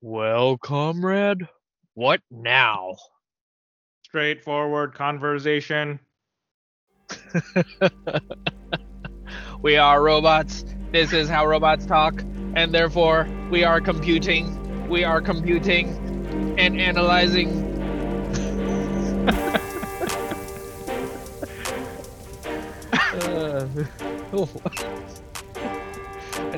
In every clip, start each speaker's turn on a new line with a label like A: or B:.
A: Well, comrade, what now?
B: Straightforward conversation.
A: we are robots. This is how robots talk, and therefore we are computing. We are computing and analyzing. uh, I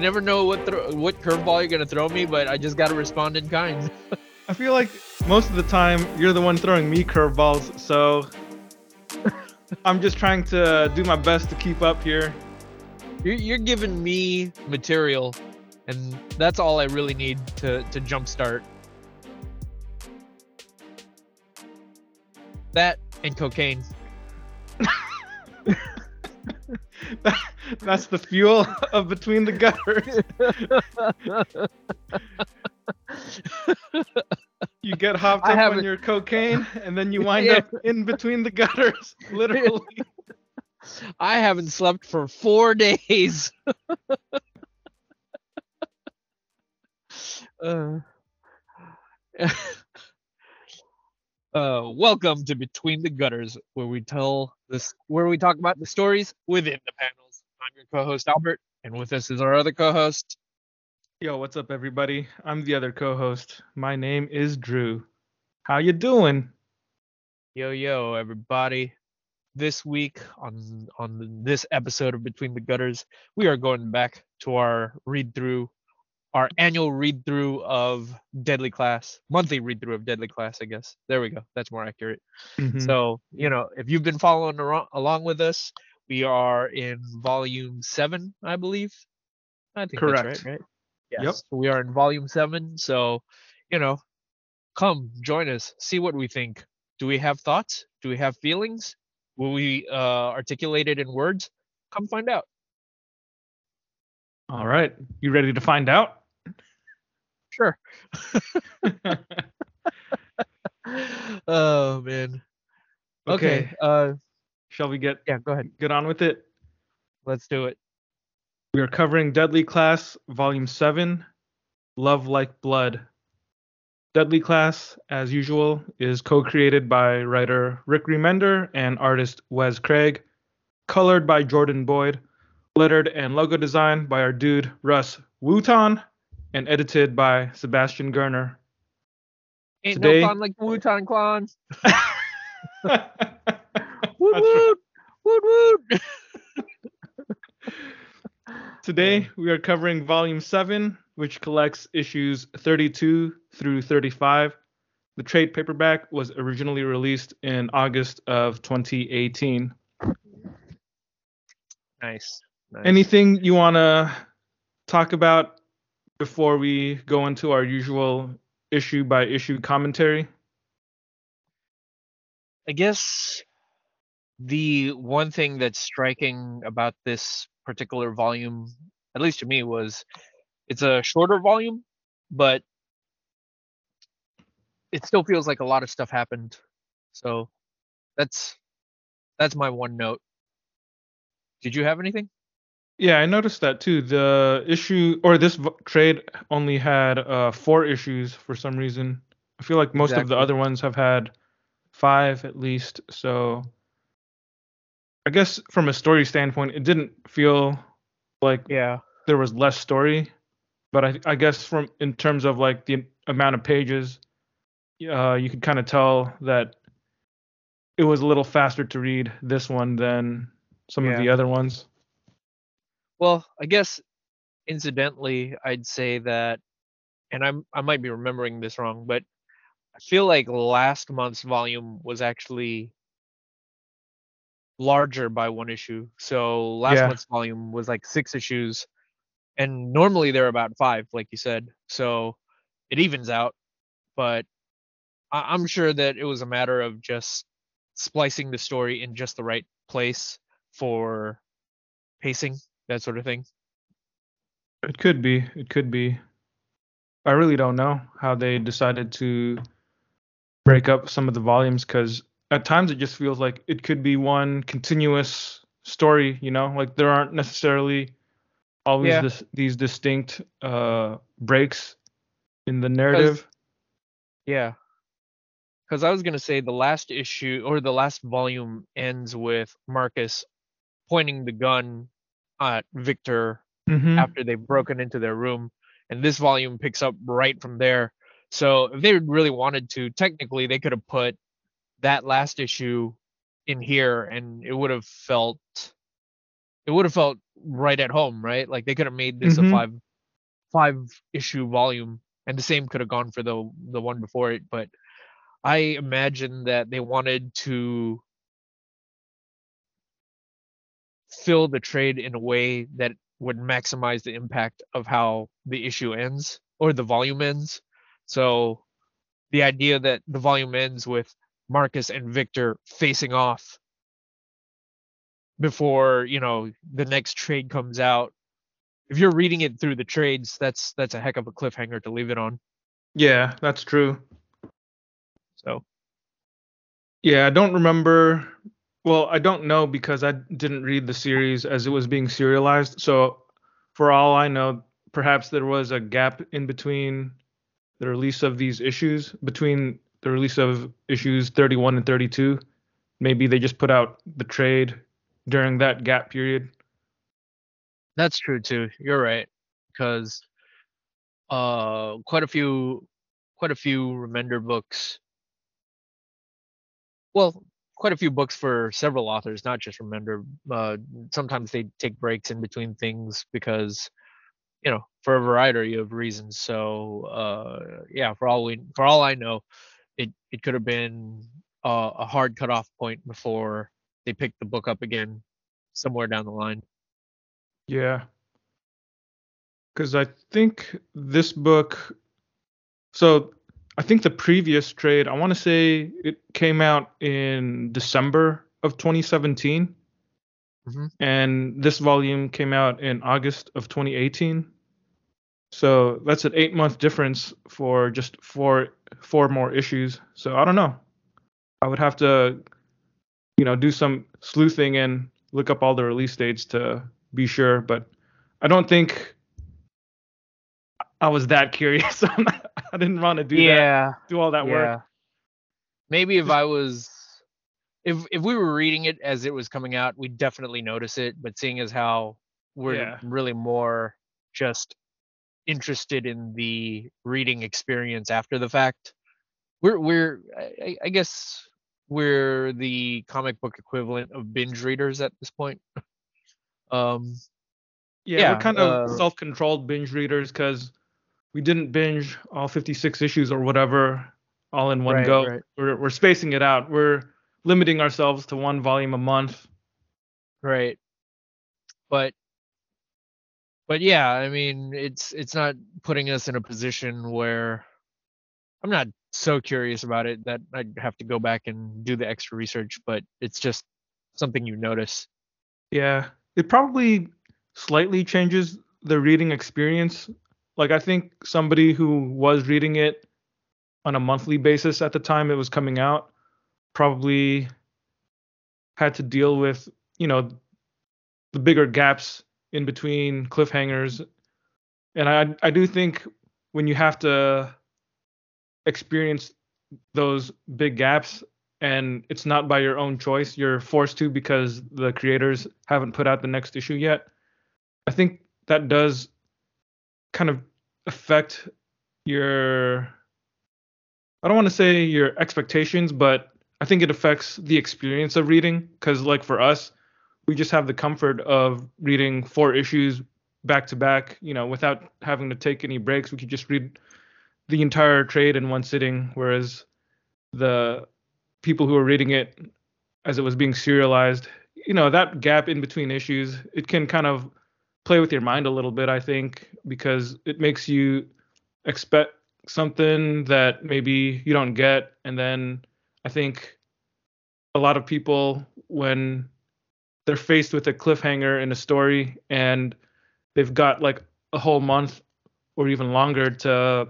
A: never know what what curveball you're gonna throw me, but I just gotta respond in kind.
B: I feel like most of the time you're the one throwing me curveballs, so I'm just trying to do my best to keep up here.
A: You're, you're giving me material, and that's all I really need to to jumpstart. That and cocaine.
B: That's the fuel of between the gutters. you get hopped
A: I
B: up on your cocaine, and then you wind
A: Yeah.
B: up in between the gutters, literally.
A: I haven't slept for four days. uh, uh, welcome to Between the Gutters, where we tell this, where we talk about the stories within the panels. I'm your co-host Albert, and with us is our other co-host.
B: Yo, what's up, everybody? I'm the other co-host. My name is Drew. How you doing?
A: Yo yo, everybody! This week on on this episode of Between the Gutters, we are going back to our read through, our annual read through of Deadly Class, monthly read through of Deadly Class, I guess. There we go. That's more accurate.
B: Mhm.
A: So you know, if you've been following along with us, we are in volume seven, I believe. I think
B: Correct.
A: that's right. Right.
B: Yep.
A: Yes. We are in volume seven, so you know, come join us. See what we think. Do we have thoughts? Do we have feelings? Will we uh, articulate it in words? Come find out.
B: All right, you ready to find out?
A: Sure. oh man. Okay.
B: Okay.
A: Uh,
B: Shall we get
A: yeah. Go ahead.
B: get on with it?
A: Let's do it.
B: We are covering Deadly Class, Volume 7, Love Like Blood. Deadly Class, as usual, is co created by writer Rick Remender and artist Wes Craig, colored by Jordan Boyd, lettered and logo design by our dude Rus Wooton, and edited by Sebastian Girner.
A: Ain't
B: Today-
A: no fun like the Wutan Clan. Woot woot. Woot woot.
B: Today, we are covering Volume 7, which collects issues 32 through 35. The trade paperback was originally released in August of 2018.
A: Nice. nice.
B: Anything you want to talk about before we go into our usual issue by issue commentary?
A: I guess the one thing that's striking about this particular volume, at least to me, was it's a shorter volume, but it still feels like a lot of stuff happened. So that's that's my one note. Did you have anything?
B: Yeah, I noticed that too. The issue or this v- trade only had uh, four issues for some reason. I feel like most of the other ones have had five at least. So I guess from a story standpoint, it didn't feel like
A: Yeah.
B: there was less story. But I, I guess from in terms of like the amount of pages, uh, you could kind of tell that it was a little faster to read this one than some of the other ones.
A: Well, I guess incidentally, I'd say that, and I'm I might be remembering this wrong, but I feel like last month's volume was actually larger by one issue. So last
B: Yeah.
A: month's volume was like six issues, and normally they're about five, like you said. So it evens out, but I- I'm sure that it was a matter of just splicing the story in just the right place for pacing, that sort of thing.
B: It could be. It could be. I really don't know how they decided to break up some of the volumes because at times it just feels like it could be one continuous story. You know, like there aren't necessarily always
A: Yeah.
B: this, these distinct uh, breaks in the narrative.
A: Yeah. Because I was going to say the last issue or the last volume ends with Marcus pointing the gun Victor
B: Mhm.
A: after they've broken into their room. And this volume picks up right from there. So if they really wanted to, technically they could have put that last issue in here and it would have felt it would have felt right at home, right? Like they could have made this
B: Mhm.
A: a five five issue volume and the same could have gone for the the one before it, but I imagine that they wanted to fill the trade in a way that would maximize the impact of how the issue ends or the volume ends. So the idea that the volume ends with Marcus and Victor facing off before, you know, the next trade comes out. If you're reading it through the trades, that's that's a heck of a cliffhanger to leave it on.
B: Yeah, that's true.
A: So
B: Yeah, I don't remember. Well, I don't know because I didn't read the series as it was being serialized. So, for all I know, perhaps there was a gap in between the release of these issues, between the release of issues 31 and 32. Maybe they just put out the trade during that gap period.
A: That's true too. You're right, because uh, quite a few, quite a few Remender books. Well, quite a few books for several authors, not just Remender. Uh, sometimes they take breaks in between things because, you know, for a variety of reasons. So, uh, yeah, for all we, for all I know, it it could have been uh, a hard cutoff point before they picked the book up again somewhere down the line.
B: Yeah. Because I think this book, so I think the previous trade, I want to say it came out in December of 2017.
A: Mhm.
B: And this volume came out in August of 2018. So that's an eight month difference for just four four more issues. So I don't know. I would have to, you know, do some sleuthing and look up all the release dates to be sure. But I don't think I was that curious. I didn't want to do that, do all that work.
A: Maybe if I was if if we were reading it as it was coming out, we'd definitely notice it. But seeing as how we're
B: Yeah.
A: really more just interested in the reading experience after the fact, we're we're I, I- I guess we're the comic book equivalent of binge readers at this point. um
B: Yeah,
A: Yeah,
B: we're kind of
A: uh,
B: self-controlled binge readers because we didn't binge all 56 issues or whatever all in one
A: Right,
B: go.
A: right.
B: We're we're spacing it out. We're limiting ourselves to one volume a month.
A: Right. But but yeah, I mean, it's it's not putting us in a position where I'm not so curious about it that I'd have to go back and do the extra research, but it's just something you notice.
B: Yeah, it probably slightly changes the reading experience. Like I think somebody who was reading it on a monthly basis at the time it was coming out probably had to deal with, you know, the bigger gaps in between cliffhangers. And I I do think when you have to experience those big gaps and it's not by your own choice you're forced to because the creators haven't put out the next issue yet i think that does kind of affect your i don't want to say your expectations but i think it affects the experience of reading because like for us we just have the comfort of reading four issues back to back you know without having to take any breaks. We could just read the entire trade in one sitting whereas the people who are reading it as it was being serialized, you know, that gap in between issues, it can kind of play with your mind a little bit, I think, because it makes you expect something that maybe you don't get. And then I think a lot of people, when they're faced with a cliffhanger in a story and they've got like a whole month or even longer to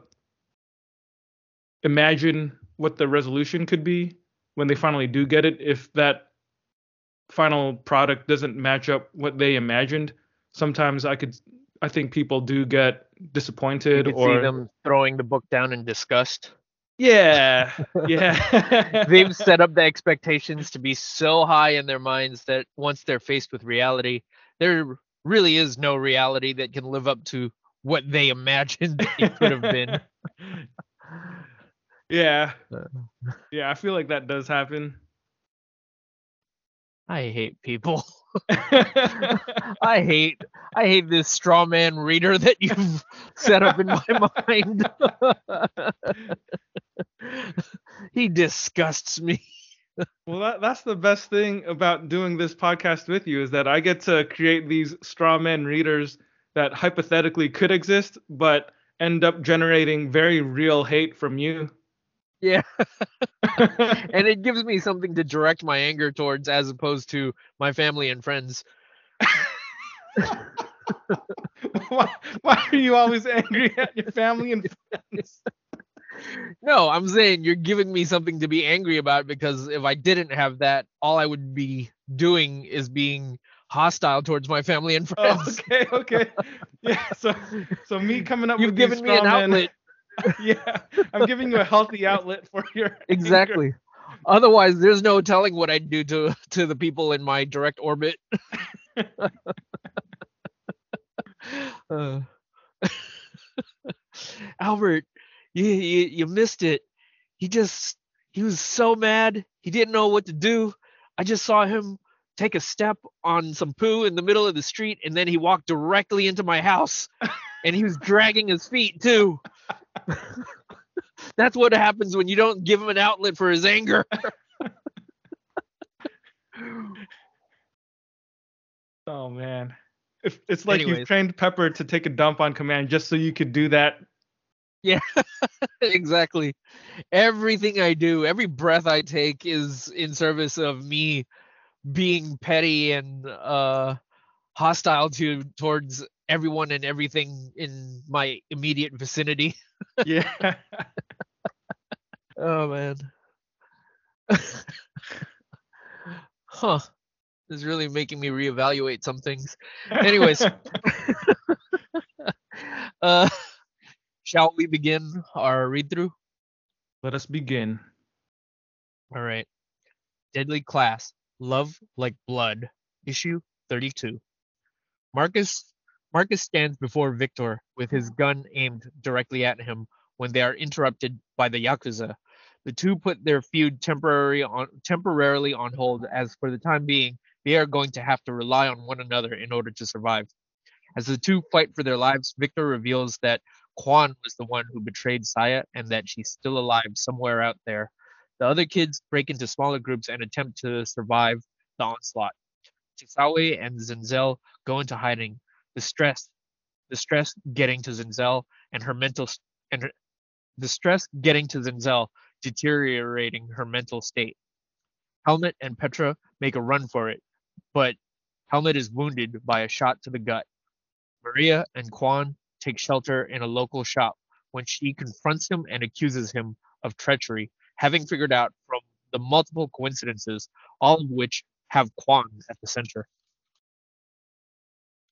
B: imagine what the resolution could be when they finally do get it if that final product doesn't match up what they imagined sometimes i could I think people do get disappointed or
A: see them throwing the book down in disgust.
B: yeah, yeah.
A: They've set up the expectations to be so high in their minds that once they're faced with reality, there really is no reality that can live up to what they imagined it could have been.
B: yeah.
A: Uh.
B: Yeah, I feel like that does happen.
A: I hate people. I hate I hate this straw man reader that you've set up in my mind. he disgusts me.
B: well, that, that's the best thing about doing this podcast with you is that I get to create these straw man readers that hypothetically could exist, but end up generating very real hate from you.
A: Yeah. and it gives me something to direct my anger towards as opposed to my family and friends.
B: why, why are you always angry at your family and friends?
A: No, I'm saying you're giving me something to be angry about because if I didn't have that, all I would be doing is being hostile towards my family and
B: Oh,
A: friends.
B: okay, okay. Yeah, so so me coming up
A: You've
B: with
A: given me an outlet.
B: yeah, I'm giving you a healthy outlet for your anger.
A: Exactly. Otherwise, there's no telling what I'd do to to the people in my direct orbit. Uh, Albert, you, you you missed it. He just he was so mad. He didn't know what to do. I just saw him take a step on some poo in the middle of the street and then he walked directly into my house and he was dragging his feet too. That's what happens when you don't give him an outlet for his anger.
B: Oh man. If it's like
A: Anyways.
B: you've trained Pepper to take a dump on command just so you could do that.
A: Yeah, exactly. Everything I do, every breath I take is in service of me being petty and uh hostile to towards everyone and everything in my immediate vicinity.
B: Yeah.
A: Oh man. huh. This is really making me reevaluate some things. Anyways. uh shall we begin our read through?
B: Let us begin.
A: All right. Deadly Class, Love Like Blood, issue 32. Marcus Marcus stands before Victor with his gun aimed directly at him when they are interrupted by the Yakuza. The two put their feud temporary on, temporarily on hold as for the time being, they are going to have to rely on one another in order to survive. As the two fight for their lives, Victor reveals that Quan was the one who betrayed Saya and that she's still alive somewhere out there. The other kids break into smaller groups and attempt to survive the onslaught. Chisawe and Zenzel go into hiding. The stress, the stress getting to Zinzel and her mental and her, the stress getting to Zinzel deteriorating her mental state. Helmut and Petra make a run for it, but Helmut is wounded by a shot to the gut. Maria and Quan take shelter in a local shop when she confronts him and accuses him of treachery, having figured out from the multiple coincidences, all of which have Quan at the center.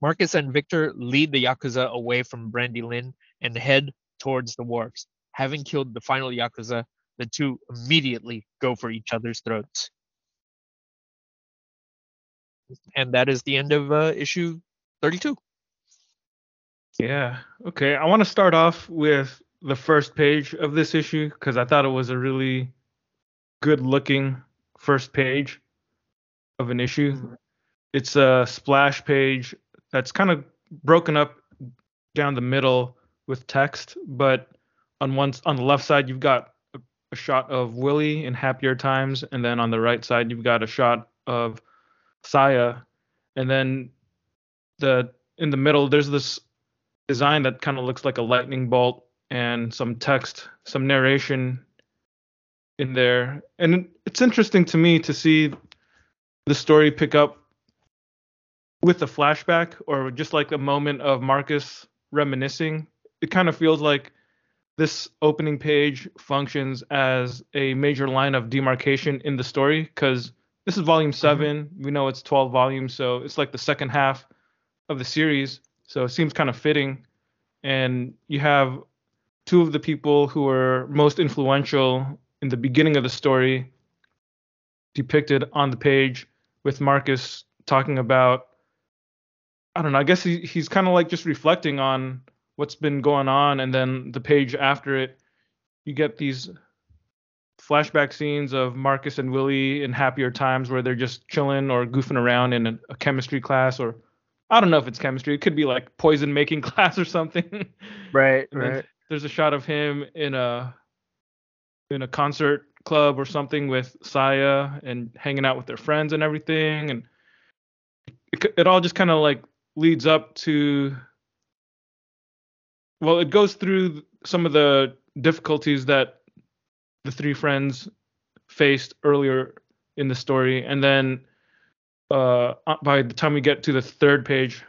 A: Marcus and Victor lead the Yakuza away from Brandy Lynn and head towards the wharves. Having killed the final Yakuza, the two immediately go for each other's throats. And that is the end of uh, issue 32.
B: Yeah. Okay. I want to start off with the first page of this issue because I thought it was a really good looking first page of an issue. It's a splash page that's kind of broken up down the middle with text, but on one on the left side you've got a, a shot of Willie in happier times, and then on the right side you've got a shot of Saya, and then the in the middle there's this design that kind of looks like a lightning bolt and some text, some narration in there. And it's interesting to me to see the story pick up with a flashback or just like a moment of Marcus reminiscing. It kind of feels like this opening page functions as a major line of demarcation in the story because this is volume mm-hmm. 7 We know it's 12 volumes, so it's like the second half of the series. So it seems kind of fitting. And you have two of the people who are most influential in the beginning of the story depicted on the page with Marcus talking about I don't know, I guess he, he's kind of like just reflecting on what's been going on and then the page after it you get these flashback scenes of Marcus and Willie in happier times where they're just chilling or goofing around in a, a chemistry class or I don't know if it's chemistry. It could be like poison making class or something.
A: Right, right.
B: There's a shot of him in a in a concert club or something with Saya and hanging out with their friends and everything and it, it all just kind of like leads up to well it goes through some of the difficulties that the three friends faced earlier in the story and then uh, by the time we get to the third page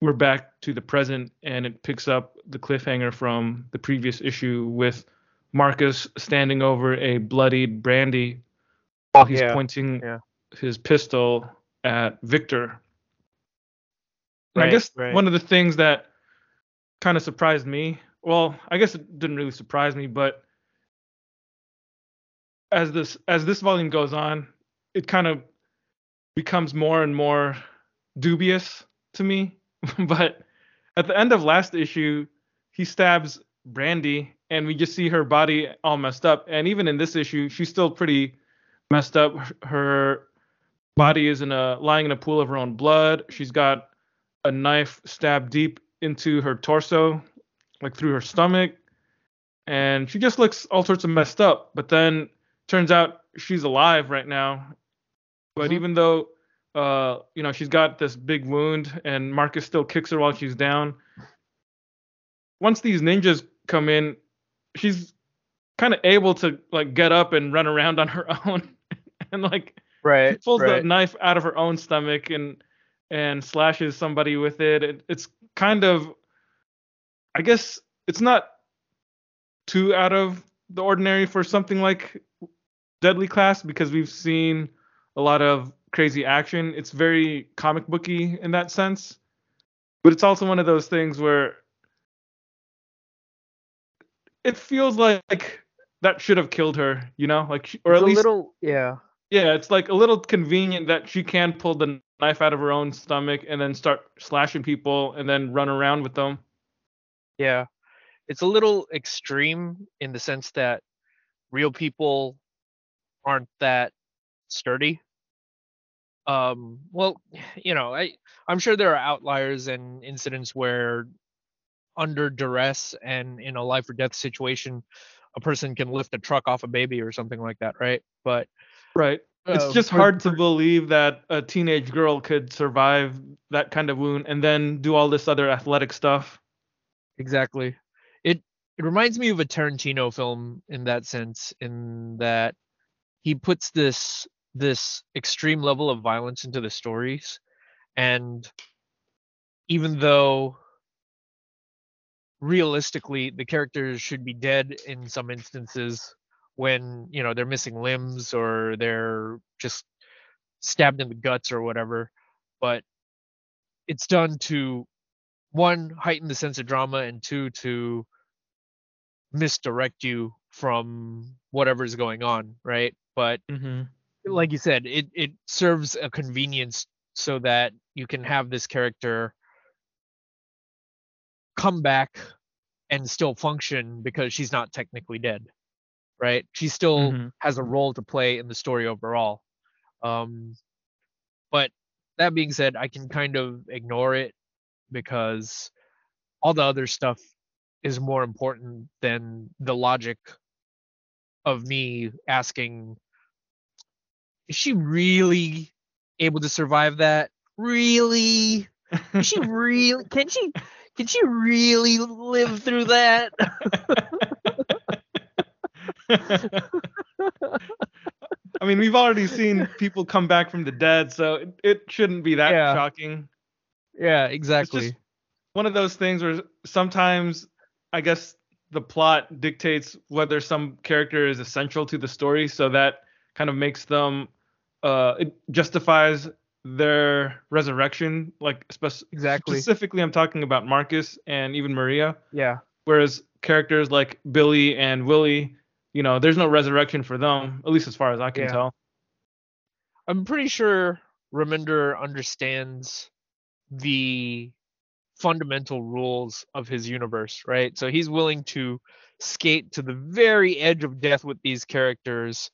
B: we're back to the present and it picks up the cliffhanger from the previous issue with Marcus standing over a bloodied Brandy while he's
A: Yeah,
B: pointing
A: yeah.
B: his pistol at Victor. And I guess
A: right.
B: one of the things that kind of surprised me, well, I guess it didn't really surprise me, but as this as this volume goes on, it kind of becomes more and more dubious to me. but at the end of last issue, he stabs Brandy and we just see her body all messed up. And even in this issue, she's still pretty messed up. Her body is in a lying in a pool of her own blood. She's got a knife stabbed deep into her torso, like through her stomach. And she just looks all sorts of messed up. But then turns out she's alive right now. But
A: Mhm.
B: even though uh, you know, she's got this big wound and Marcus still kicks her while she's down. Once these ninjas come in, she's kind of able to like get up and run around on her own and like she
A: Right.
B: pulls
A: right.
B: the knife out of her own stomach and and slashes somebody with it. it. It's kind of, I guess, it's not too out of the ordinary for something like Deadly Class because we've seen a lot of crazy action. It's very comic booky in that sense, but it's also one of those things where it feels like that should have killed her, you know, like she- or
A: It's
B: at
A: a
B: least
A: little yeah.
B: yeah, it's like a little convenient that she can pull the knife out of her own stomach and then start slashing people and then run around with them.
A: Yeah. It's a little extreme in the sense that real people aren't that sturdy. Um well, you know, I I'm sure there are outliers and incidents where under duress and in a life or death situation a person can lift a truck off a baby or something like that, right? But
B: Right. It's
A: uh,
B: just hard to believe that a teenage girl could survive that kind of wound and then do all this other athletic stuff.
A: Exactly. It it reminds me of a Tarantino film in that sense, in that he puts this this extreme level of violence into the stories, and even though realistically the characters should be dead in some instances when you know they're missing limbs or they're just stabbed in the guts or whatever. But it's done to one heighten the sense of drama and two to misdirect you from whatever's going on right? But
B: Mm-hmm.
A: like you said it it serves a convenience so that you can have this character come back and still function because she's not technically dead right? She still
B: Mhm.
A: has a role to play in the story overall. Um but that being said i can kind of ignore it because all the other stuff is more important than the logic of me asking is she really able to survive that? Really? Is she really can she can she really live through that
B: I mean, we've already seen people come back from the dead, so it, it shouldn't be that
A: Yeah.
B: shocking.
A: yeah
B: It's
A: exactly
B: just one of those things where sometimes I guess the plot dictates whether some character is essential to the story, so that kind of makes them uh it justifies their resurrection, like spec-
A: Exactly.
B: specifically, I'm talking about Marcus and even Maria.
A: Yeah.
B: Whereas characters like Billy and Willie, you know, there's no resurrection for them, at least as far as I can
A: Yeah.
B: tell.
A: I'm pretty sure Remender understands the fundamental rules of his universe, right? So he's willing to skate to the very edge of death with these characters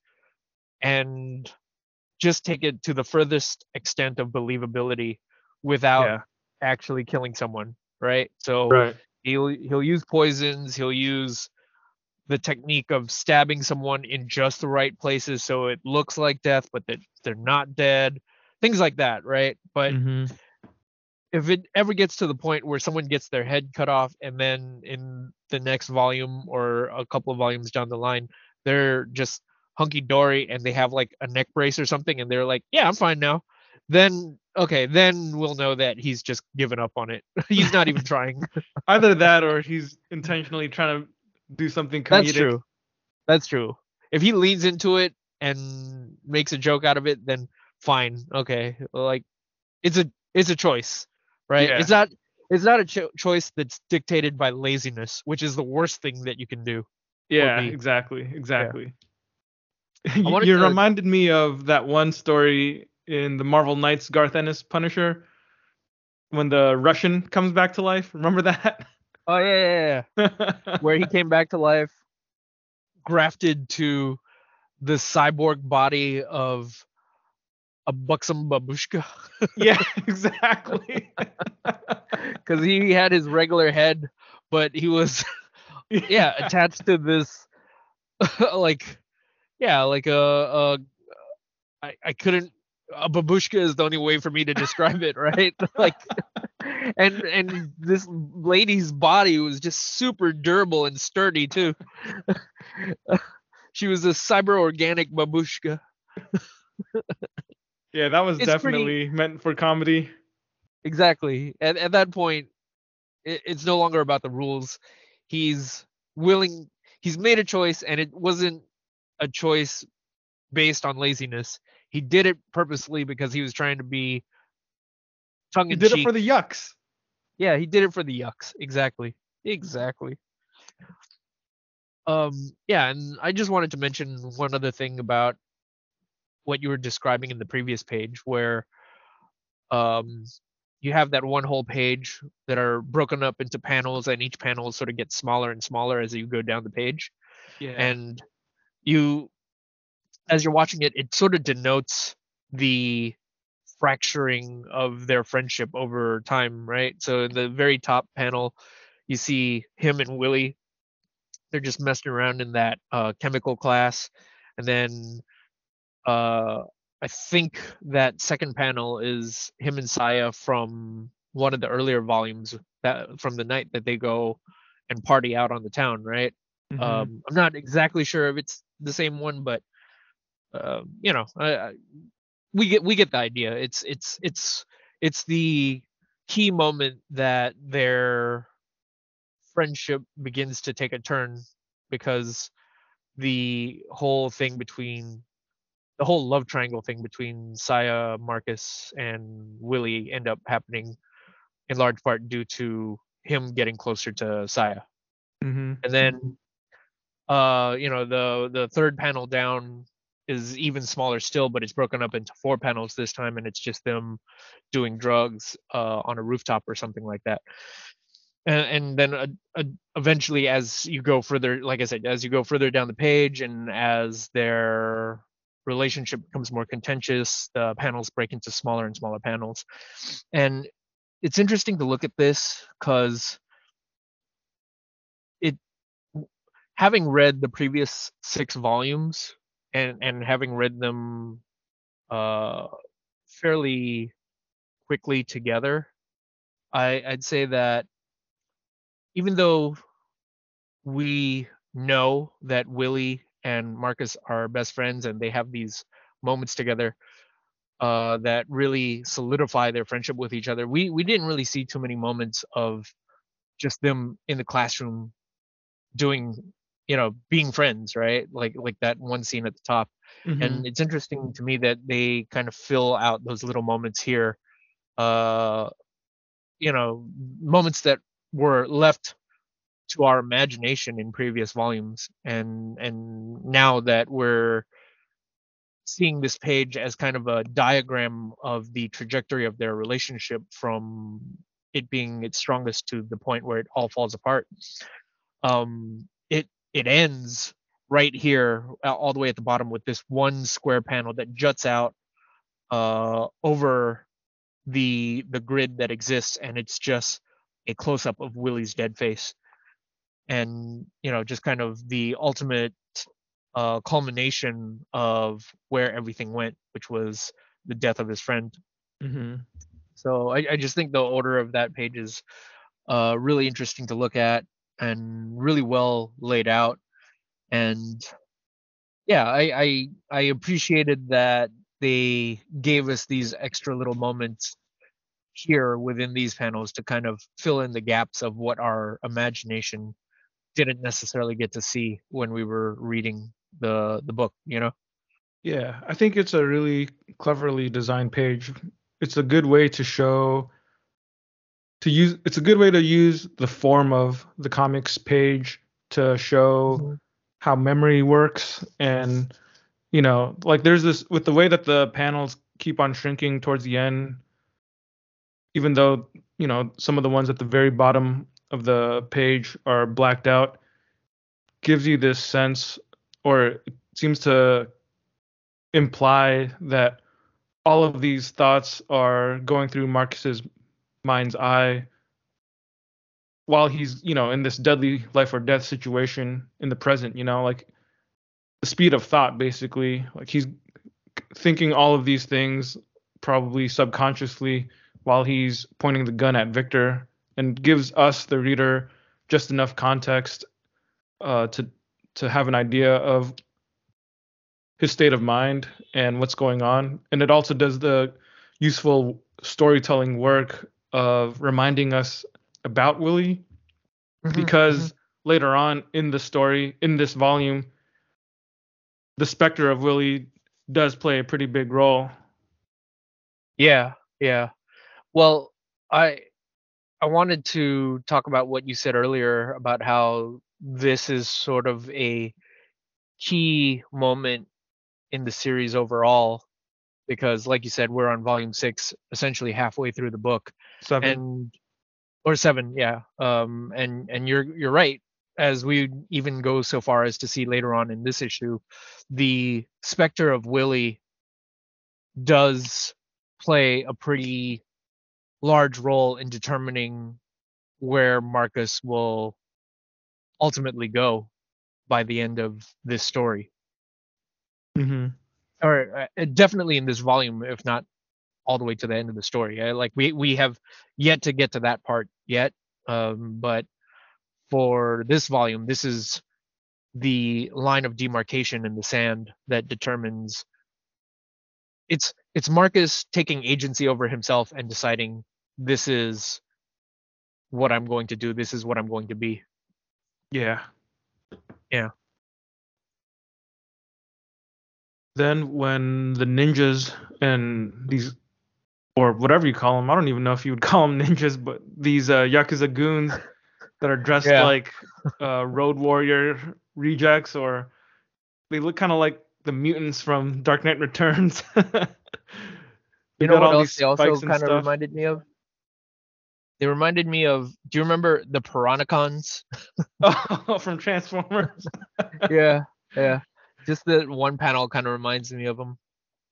A: and just take it to the furthest extent of believability without
B: Yeah.
A: actually killing someone, right? So
B: Right.
A: he'll he'll use poisons, he'll use the technique of stabbing someone in just the right places so it looks like death but that they're not dead things like that right? But
B: hmm
A: if it ever gets to the point where someone gets their head cut off and then in the next volume or a couple of volumes down the line they're just hunky dory and they have like a neck brace or something and they're like yeah i'm fine now. Then okay then we'll know that he's just given up on it. He's not even trying.
B: Either that or he's intentionally trying to do something comedic.
A: That's true. That's true. If he leans into it and makes a joke out of it, then fine. Okay. Like it's a it's a choice, right?
B: Yeah.
A: It's not it's not a cho- choice that's dictated by laziness, which is the worst thing that you can do.
B: Yeah, exactly, exactly. you you
A: to-
B: reminded me of that one story in the Marvel Knights Garth Ennis Punisher when the Russian comes back to life. Remember that?
A: Oh yeah, yeah, yeah. Where he came back to life, grafted to the cyborg body of a buxom babushka,
B: yeah, exactly.
A: because he had his regular head, but he was yeah attached to this like yeah like a, a I, I couldn't a babushka is the only way for me to describe it right? Like and and this lady's body was just super durable and sturdy too. She was a cyber organic babushka.
B: Yeah, that was
A: It's pretty-
B: definitely meant for comedy.
A: exactly. At, at that point it, it's no longer about the rules. He's willing he's made a choice and it wasn't a choice based on laziness he did it purposely because he was trying to be tongue in cheek.
B: He did it for the yucks.
A: yeah he did it for the yucks exactly exactly um yeah and i just wanted to mention one other thing about what you were describing in the previous page where um you have that one whole page that are broken up into panels and each panel sort of gets smaller and smaller as you go down the page
B: Yeah.
A: and you as you're watching it it sort of denotes the fracturing of their friendship over time right? So in the very top panel you see him and willie. They're just messing around in that uh, chemical class. And then uh, i think that second panel is him and saya from one of the earlier volumes that from the night that they go and party out on the town right?
B: Mhm.
A: um, I'm not exactly sure if it's the same one, but uh, you know, we get we get the idea. It's it's it's it's the key moment that their friendship begins to take a turn because the whole thing between the whole love triangle thing between Saya, Marcus, and Willie end up happening in large part due to him getting closer to Saya
B: Mhm.
A: and then uh you know the the third panel down is even smaller still but it's broken up into four panels this time and it's just them doing drugs uh on a rooftop or something like that. And, and then uh, uh, eventually as you go further like i said as you go further down the page and as their relationship becomes more contentious the panels break into smaller and smaller panels. And it's interesting to look at this because it having read the previous six volumes and and having read them uh fairly quickly together i i'd say that even though we know that willie and marcus are best friends and they have these moments together uh that really solidify their friendship with each other we we didn't really see too many moments of just them in the classroom doing you know being friends right? Like like that one scene at the top.
B: Mhm.
A: and it's interesting to me that they kind of fill out those little moments here uh you know moments that were left to our imagination in previous volumes. And and now that we're seeing this page as kind of a diagram of the trajectory of their relationship from it being its strongest to the point where it all falls apart um it it ends right here all the way at the bottom with this one square panel that juts out uh over the the grid that exists and it's just a close up of Willie's dead face. And you know just kind of the ultimate uh culmination of where everything went which was the death of his friend.
B: Mhm.
A: so I, I just think the order of that page is uh, really interesting to look at and really well laid out. And yeah, I, I I appreciated that they gave us these extra little moments here within these panels to kind of fill in the gaps of what our imagination didn't necessarily get to see when we were reading the the book. You know.
B: Yeah, I think it's a really cleverly designed page. It's a good way to show to use it's a good way to use the form of the comics page to show
A: Mhm.
B: how memory works and you know, like there's this with the way that the panels keep on shrinking towards the end even though, you know, some of the ones at the very bottom of the page are blacked out gives you this sense or it seems to imply that all of these thoughts are going through Marcus's mind's eye while he's, you know, in this deadly life or death situation in the present, you know, like the speed of thought basically. Like he's thinking all of these things probably subconsciously while he's pointing the gun at Victor and gives us the reader just enough context uh, to to have an idea of his state of mind and what's going on. And it also does the useful storytelling work of reminding us about Willie mm-hmm, because mm-hmm. later on in the story, in this volume, the specter of Willie does play a pretty big role.
A: Yeah, yeah. Well, I I wanted to talk about what you said earlier about how this is sort of a key moment in the series overall because like you said we're on volume 6 essentially halfway through the book.
B: Seven.
A: and or 7 yeah. Um and and you're you're right. As we even go so far as to see later on in this issue the specter of Willie does play a pretty large role in determining where Marcus will ultimately go by the end of this story.
B: Hmm
A: or uh, definitely in this volume if not all the way to the end of the story Uh, like we we have yet to get to that part yet um but for this volume this is the line of demarcation in the sand that determines it's it's Marcus taking agency over himself and deciding this is what I'm going to do this is what I'm going to be
B: Yeah.
A: Yeah.
B: Then when the ninjas and these, or whatever you call them, I don't even know if you would call them ninjas, but these uh, yakuza goons that are dressed
A: Yeah.
B: like uh, road warrior rejects, or they look kind of like the mutants from Dark Knight Returns.
A: You know what else they also kind of reminded me of they reminded me of do you remember the Piranacons
B: Oh, from Transformers.
A: yeah, yeah. Just the one panel kind of reminds me of them,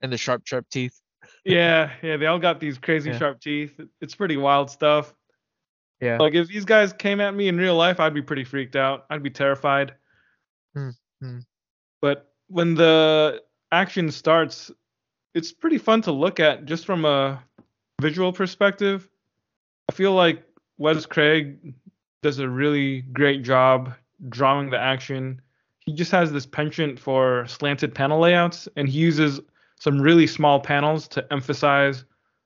A: and the sharp, sharp teeth.
B: yeah, yeah, they all got these crazy
A: Yeah.
B: sharp teeth. It's pretty wild stuff.
A: Yeah.
B: Like if these guys came at me in real life, I'd be pretty freaked out. I'd be terrified.
A: Hmm, hmm.
B: But when the action starts, it's pretty fun to look at just from a visual perspective. I feel like Wes Craig does a really great job drawing the action. He just has this penchant for slanted panel layouts, and he uses some really small panels to emphasize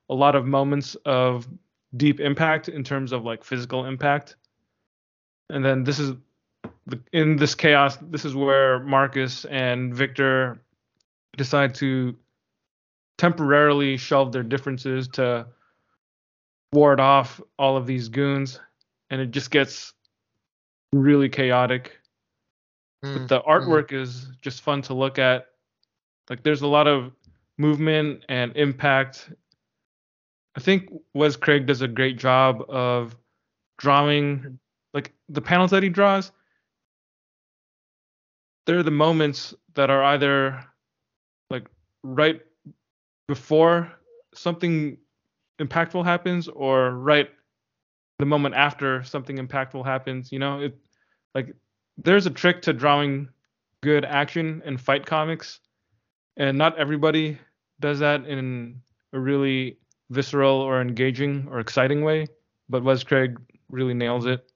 B: a lot of moments of deep impact in terms of like physical impact. And then this is the, in this chaos, this is where Marcus and Victor decide to temporarily shelve their differences to ward off all of these goons, and it just gets really chaotic.
A: Mm,
B: But the
A: mm.
B: artwork is just fun to look at. Like there's a lot of movement and impact. I think Wes Craig does a great job of drawing like the panels that he draws. They're the moments that are either like right before something impactful happens or right the moment after something impactful happens you know it like there's a trick to drawing good action and fight comics and not everybody does that in a really visceral or engaging or exciting way but Wes Craig really nails it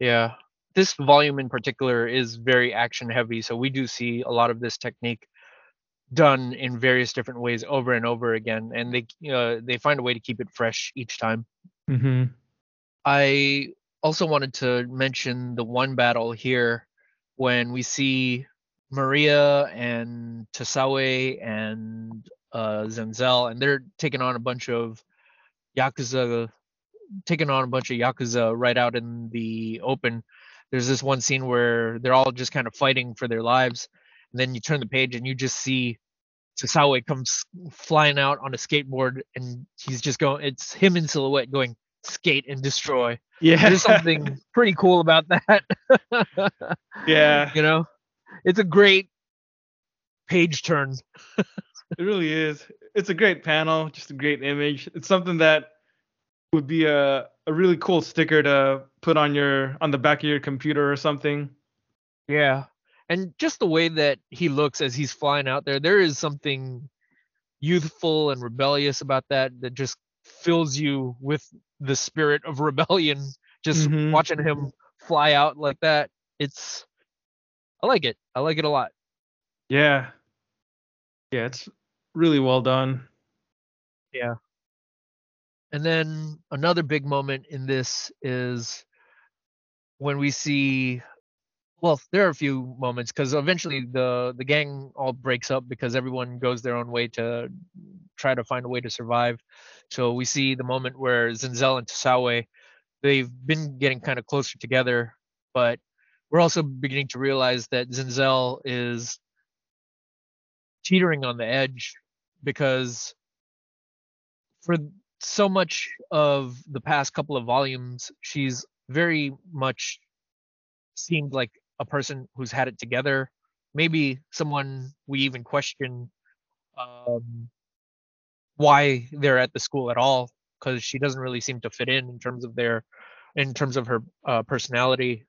A: Yeah. This volume in particular is very action heavy, so we do see a lot of this technique done in various different ways over and over again, and they uh, they find a way to keep it fresh each time.
B: mm-hmm.
A: I also wanted to mention the one battle here when we see Maria and Tosawi and uh, Zenzel, and they're taking on a bunch of Yakuza, taking on a bunch of Yakuza right out in the open. There's this one scene where they're all just kind of fighting for their lives, and then you turn the page and you just see Tosawi comes flying out on a skateboard, and he's just going. It's him in silhouette going skate and destroy.
B: yeah
A: There's something pretty cool about that.
B: yeah
A: you know, it's a great page turn.
B: It really is. It's a great panel, just a great image. It's something that would be a, a really cool sticker to put on your on the back of your computer or something.
A: Yeah. And just the way that he looks as he's flying out there, there is something youthful and rebellious about that that just fills you with the spirit of rebellion. Just
B: Mhm.
A: watching him fly out like that. It's I like it. I like it a lot.
B: Yeah. Yeah, it's really well done. Yeah.
A: And then another big moment in this is when we see well, there are a few moments because eventually the the gang all breaks up because everyone goes their own way to try to find a way to survive. So we see the moment where Zenzel and Tosawi they've been getting kind of closer together, but we're also beginning to realize that Zenzel is teetering on the edge because for so much of the past couple of volumes, she's very much seemed like a person who's had it together. Maybe someone we even question um, why they're at the school at all, because she doesn't really seem to fit in in terms of their, in terms of her uh, personality.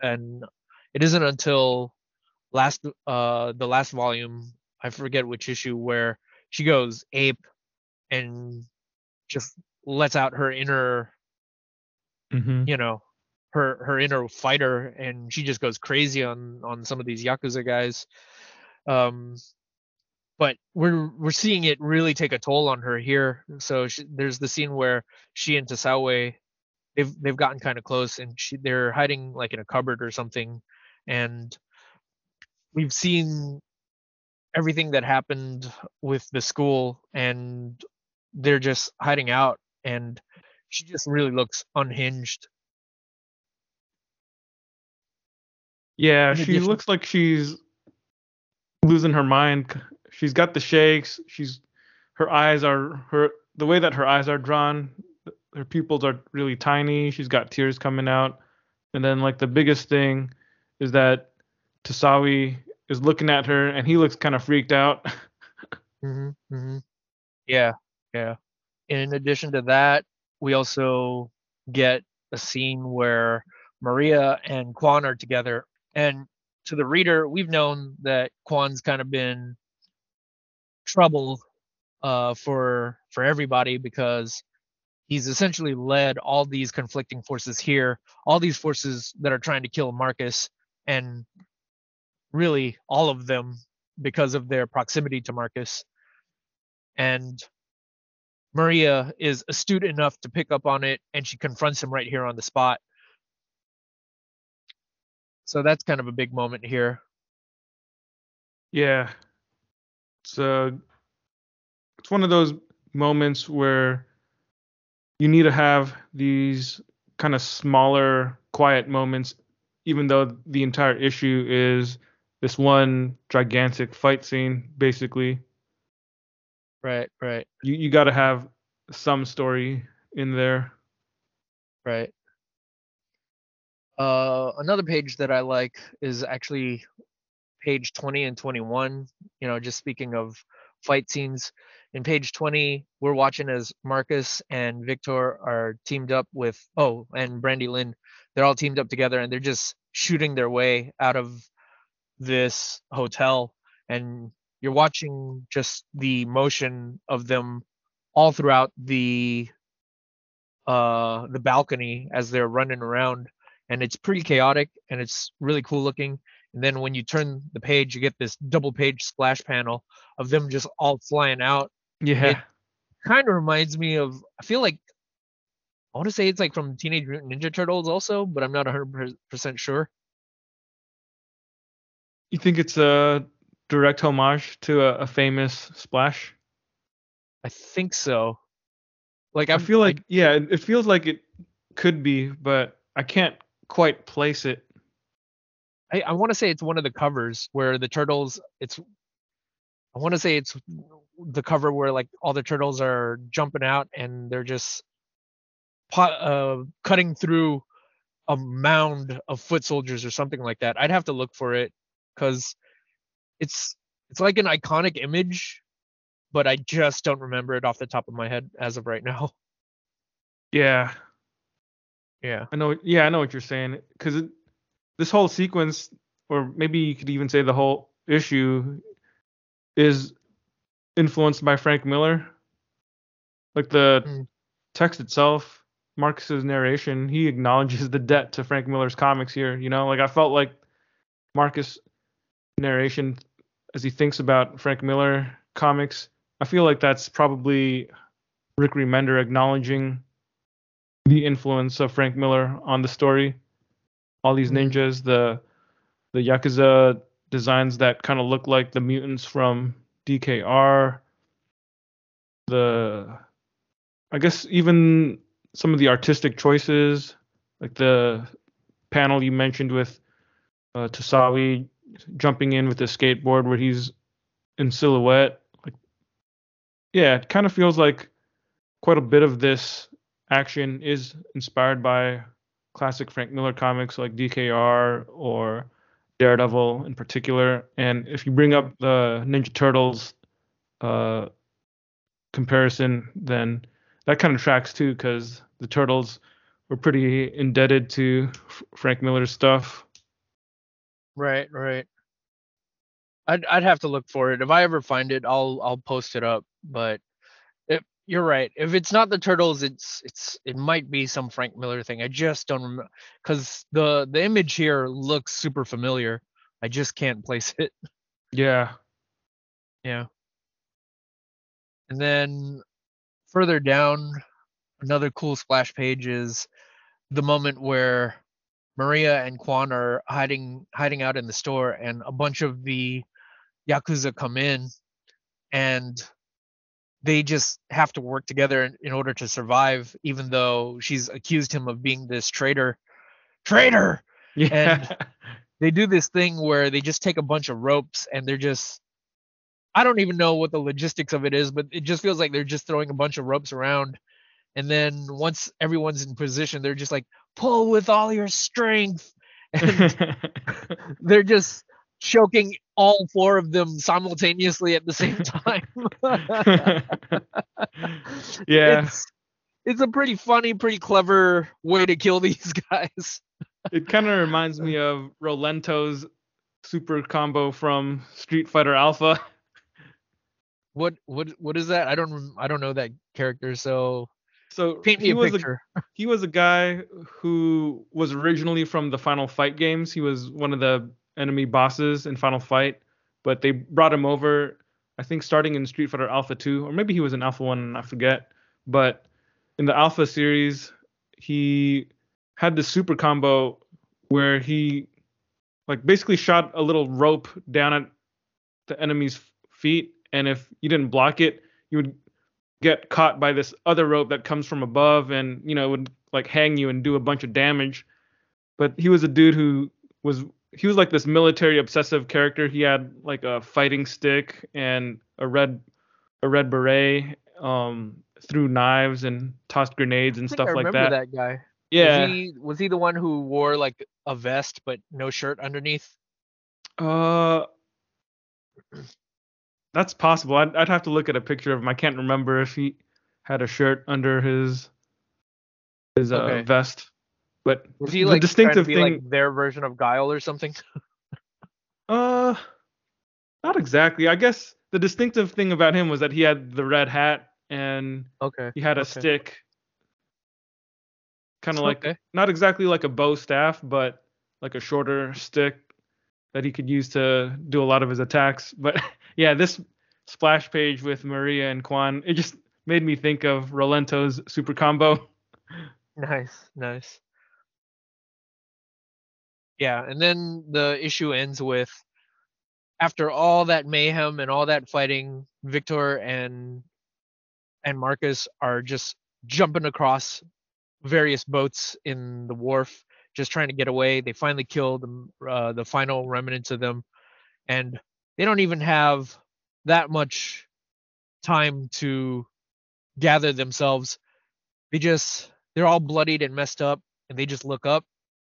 A: And it isn't until last, uh, the last volume, I forget which issue, where she goes ape and just lets out her inner
B: Mm-hmm.
A: you know her her inner fighter and she just goes crazy on on some of these yakuza guys. Um but we're we're seeing it really take a toll on her here. So she, there's the scene where she and Tosawi they've they've gotten kind of close and she they're hiding like in a cupboard or something. And we've seen everything that happened with the school and they're just hiding out and she just really looks unhinged
B: Yeah,
A: In
B: she
A: addition-
B: looks like she's losing her mind. She's got the shakes. She's her eyes are her the way that her eyes are drawn. Her pupils are really tiny. She's got tears coming out. And then like the biggest thing is that Tosawi is looking at her and he looks kind of freaked out.
A: hmm hmm Yeah, yeah. In addition to that, we also get a scene where Maria and Quan are together. And to the reader, we've known that Quan's kind of been trouble uh, for for everybody because he's essentially led all these conflicting forces here, all these forces that are trying to kill Marcus, and really all of them because of their proximity to Marcus. And Maria is astute enough to pick up on it and she confronts him right here on the spot. So that's kind of a big moment here.
B: yeah. It's uh, it's one of those moments where you need to have these kind of smaller, quiet moments, even though the entire issue is this one gigantic fight scene, basically.
A: Right, right,
B: You you got to have some story in there.
A: right. Uh, another page that I like is actually page 20 and 21. You know, just speaking of fight scenes. In page 20, we're watching as Marcus and Victor are teamed up with, oh, and Brandy Lynn. They're all teamed up together and they're just shooting their way out of this hotel. And you're watching just the motion of them all throughout the uh the balcony as they're running around and it's pretty chaotic and it's really cool looking and then when you turn the page you get this double page splash panel of them just all flying out
B: Yeah.
A: kind of reminds me of i feel like i want to say it's like from teenage mutant ninja turtles also but i'm not 100% sure
B: you think it's a direct homage to a, a famous splash?
A: i think so like
B: I
A: I'm,
B: feel like yeah, it, it feels like it could be, but I can't quite place it.
A: I, I want to say it's one of the covers where the turtles. It's. I want to say it's the cover where like all the turtles are jumping out and they're just pot, uh, cutting through a mound of foot soldiers or something like that. I'd have to look for it because it's it's like an iconic image, but I just don't remember it off the top of my head as of right now.
B: Yeah,
A: Yeah.
B: I know. Yeah, I know what you're saying. Because this whole sequence, or maybe you could even say the whole issue, is influenced by Frank Miller. Like the
A: Mm.
B: text itself, Marcus's narration, he acknowledges the debt to Frank Miller's comics here. You know, like I felt like Marcus' narration as he thinks about Frank Miller comics. I feel like that's probably Rick Remender acknowledging the influence of Frank Miller on the story. All these
A: Mm.
B: ninjas, the the yakuza designs that kind of look like the mutants from DKR. The I guess even some of the artistic choices, like the panel you mentioned with uh, Tosawi jumping in with the skateboard where he's in silhouette. Like, yeah, it kind of feels like quite a bit of this action is inspired by classic Frank Miller comics like DKR or Daredevil in particular. And if you bring up the Ninja Turtles uh, comparison, then that kind of tracks too, because the Turtles were pretty indebted to F- Frank Miller's stuff.
A: Right, right. I'd I'd have to look for it. If I ever find it, I'll I'll post it up. But you're right, if it's not the turtles, it's it's it might be some Frank Miller thing. I just don't remember because the the image here looks super familiar. I just can't place it.
B: Yeah.
A: Yeah. And then further down, another cool splash page is the moment where Maria and Quan are hiding hiding out in the store and a bunch of the Yakuza come in and they just have to work together in, in order to survive, even though she's accused him of being this traitor. Traitor!
B: Yeah.
A: And they do this thing where they just take a bunch of ropes and they're just I don't even know what the logistics of it is, but it just feels like they're just throwing a bunch of ropes around. And then once everyone's in position, they're just like, pull with all your strength. And they're just choking all four of them simultaneously at the same time.
B: yeah.
A: It's, it's a pretty funny, pretty clever way to kill these guys.
B: It kind of reminds me of Rolento's super combo from Street Fighter Alpha.
A: What what what is that? I don't I don't know that character. So
B: So
A: paint me
B: he
A: a
B: was
A: picture.
B: a he was a guy who was originally from the Final Fight games. He was one of the enemy bosses in Final Fight, but they brought him over. I think starting in Street Fighter Alpha 2, or maybe he was in Alpha 1, I forget. But in the Alpha series, he had the super combo where he like basically shot a little rope down at the enemy's feet and if you didn't block it, you would get caught by this other rope that comes from above, and you know it would like hang you and do a bunch of damage. But he was a dude who was he was like this military obsessive character. He had like a fighting stick and a red a red beret, um, threw knives and tossed grenades and stuff
A: I
B: like
A: remember
B: that.
A: that guy.
B: Yeah.
A: Was he, was he the one who wore like a vest but no shirt underneath?
B: Uh, that's possible. I'd, I'd have to look at a picture of him. I can't remember if he had a shirt under his his uh,
A: Okay.
B: vest. But
A: Was he
B: the distinctive thing,
A: like their version of Guile or something?
B: uh, not exactly. I guess the distinctive thing about him was that he had the red hat and
A: Okay.
B: he had a
A: Okay.
B: stick, kind of like
A: Okay.
B: not exactly like a bow staff, but like a shorter stick that he could use to do a lot of his attacks. But yeah, this splash page with Maria and Quan, it just made me think of Rolento's super combo.
A: Nice, nice. Yeah, and then the issue ends with after all that mayhem and all that fighting, Victor and and Marcus are just jumping across various boats in the wharf, just trying to get away. They finally kill the uh, the final remnants of them, and they don't even have that much time to gather themselves. They just they're all bloodied and messed up, and they just look up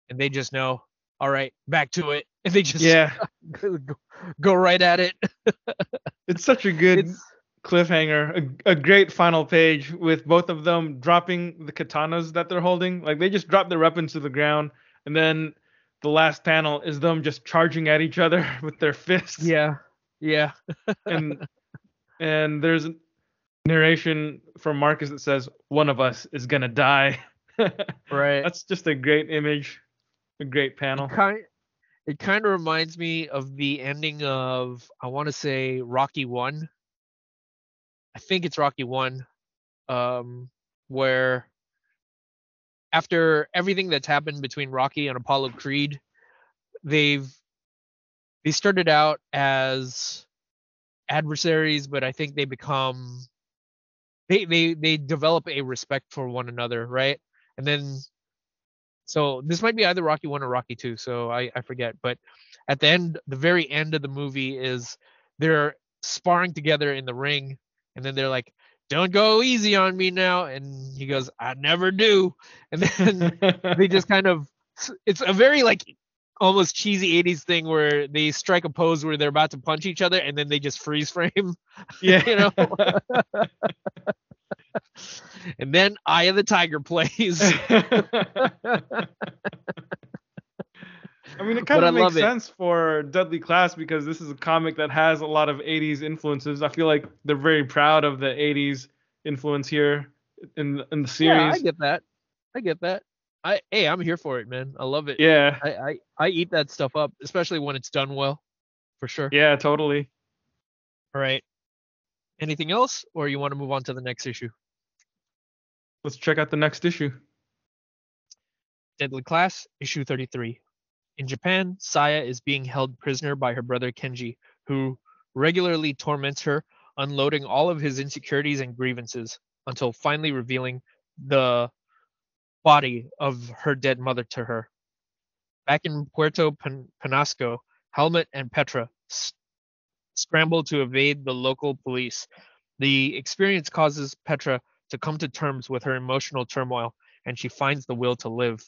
A: and they just know, all right, back to it, and they just
B: Yeah,
A: go, go right at it.
B: it's such a good
A: It's
B: cliffhanger, a, a great final page with both of them dropping the katanas that they're holding. Like they just drop their weapons to the ground, and then the last panel is them just charging at each other with their fists.
A: yeah, yeah,
B: and and there's a narration from Marcus that says one of us is gonna die.
A: right.
B: That's just a great image, a great panel.
A: kind it kind of reminds me of the ending of I want to say Rocky 1. I think it's Rocky 1 um where after everything that's happened between Rocky and Apollo Creed they've they started out as adversaries but I think they become they they they develop a respect for one another, right? And then so this might be either Rocky One or Rocky Two, so I, I forget. But at the end, the very end of the movie is they're sparring together in the ring, and then they're like, "Don't go easy on me now," and he goes, "I never do," and then they just kind of it's a very like almost cheesy 80s thing where they strike a pose where they're about to punch each other and then they just freeze frame
B: yeah,
A: you know and then eye of the tiger plays
B: I mean, it
A: But
B: kind
A: I
B: of makes
A: love it.
B: sense for Deadly Class because this is a comic that has a lot of 80s influences. I feel like they're very proud of the 80s influence here in in the series.
A: yeah i get that i get that i hey i'm here for it man i love it
B: Yeah,
A: I, I i eat that stuff up especially when it's done well for sure
B: yeah, totally.
A: all right anything else or you want to move on to the next issue
B: Let's check out the next issue.
A: Deadly Class, issue 33. In Japan, Saya is being held prisoner by her brother Kenji, who regularly torments her, unloading all of his insecurities and grievances until finally revealing the body of her dead mother to her. Back in Puerto Pen- Penasco, Helmut and Petra s- scramble to evade the local police. The experience causes Petra to come to terms with her emotional turmoil, and she finds the will to live.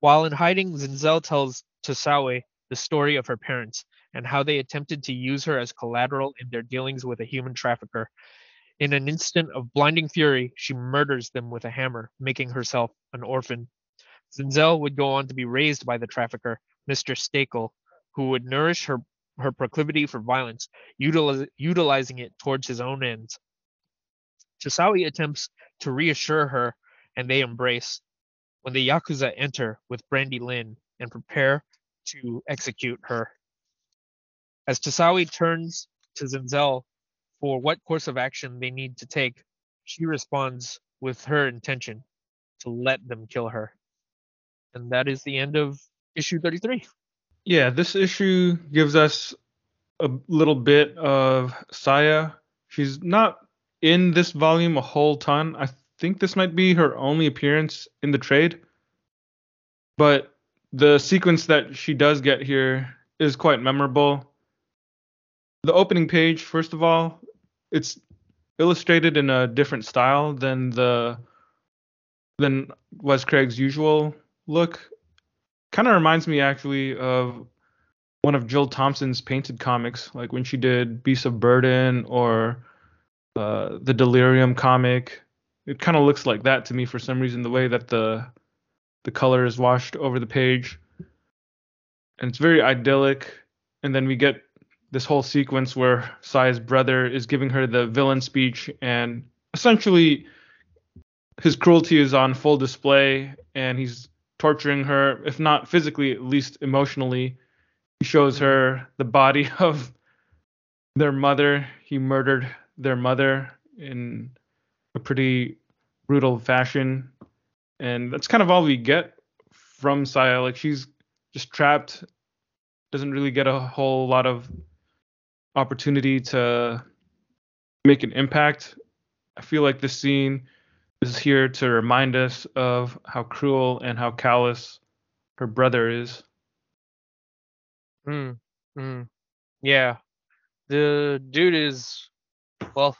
A: While in hiding, Zinzel tells Tosawi the story of her parents and how they attempted to use her as collateral in their dealings with a human trafficker. In an instant of blinding fury, she murders them with a hammer, making herself an orphan. Zinzel would go on to be raised by the trafficker, Mr. Stakel, who would nourish her, her proclivity for violence, utiliz- utilizing it towards his own ends. Tosawi attempts to reassure her, and they embrace when the Yakuza enter with Brandy Lynn and prepare to execute her. As Tosawi turns to Zenzel for what course of action they need to take, she responds with her intention to let them kill her. And that is the end of issue 33.
B: Yeah, this issue gives us a little bit of Saya. She's not in this volume a whole ton. I think this might be her only appearance in the trade. But the sequence that she does get here is quite memorable. The opening page, first of all, it's illustrated in a different style than the than Wes Craig's usual look. Kind of reminds me actually of one of Jill Thompson's painted comics, like when she did Beasts of Burden or uh, the Delirium comic. It kind of looks like that to me for some reason. The way that the the color is washed over the page, and it's very idyllic. And then we get this whole sequence where Saya's brother is giving her the villain speech, and essentially his cruelty is on full display, and he's torturing her, if not physically, at least emotionally. He shows her the body of their mother. He murdered their mother in a pretty brutal fashion. And that's kind of all we get from Saya. Like she's just trapped, doesn't really get a whole lot of opportunity to make an impact. I feel like this scene is here to remind us of how cruel and how callous her brother is.
A: Mm, mm. Yeah. The dude is well,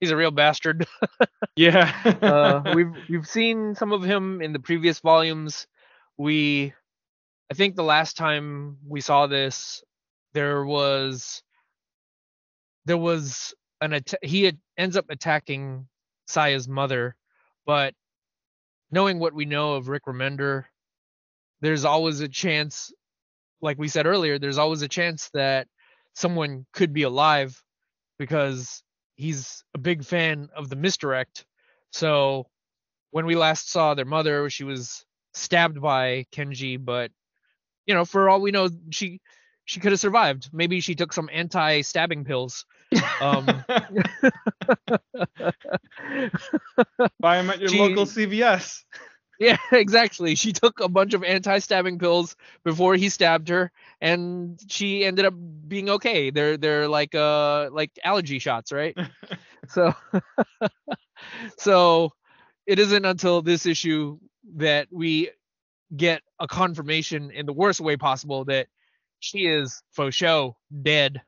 A: he's a real bastard.
B: yeah.
A: uh, we've we've seen some of him in the previous volumes. We I think the last time we saw this there was there was an att- he ends up attacking Saya's mother, but knowing what we know of Rick Remender, there's always a chance, like we said earlier, there's always a chance that someone could be alive because he's a big fan of the misdirect. So when we last saw their mother, she was stabbed by Kenji, but you know, for all we know, she she could have survived. Maybe she took some anti-stabbing pills um,
B: Buy them at your she, local CVS.
A: Yeah, exactly. She took a bunch of anti-stabbing pills before he stabbed her, and she ended up being okay. They're they're like uh like allergy shots, right? so so it isn't until this issue that we get a confirmation in the worst way possible that she is for show dead.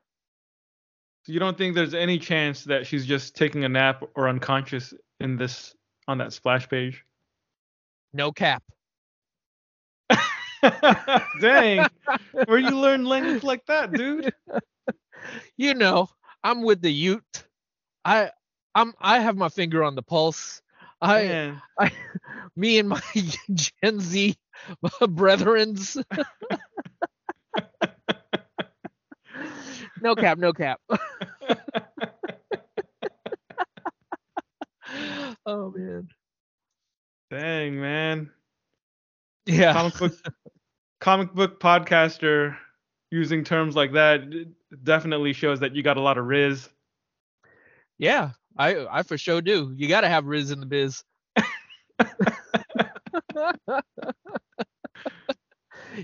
B: So you don't think there's any chance that she's just taking a nap or unconscious in this on that splash page?
A: No cap.
B: Dang. Where you learn language like that, dude?
A: You know, I'm with the Ute. I I'm I have my finger on the pulse. I, Man. I me and my Gen Z brethrens. No cap, no cap. oh man.
B: Dang man.
A: Yeah.
B: Comic book comic book podcaster using terms like that definitely shows that you got a lot of riz.
A: Yeah, I I for sure do. You got to have riz in the biz.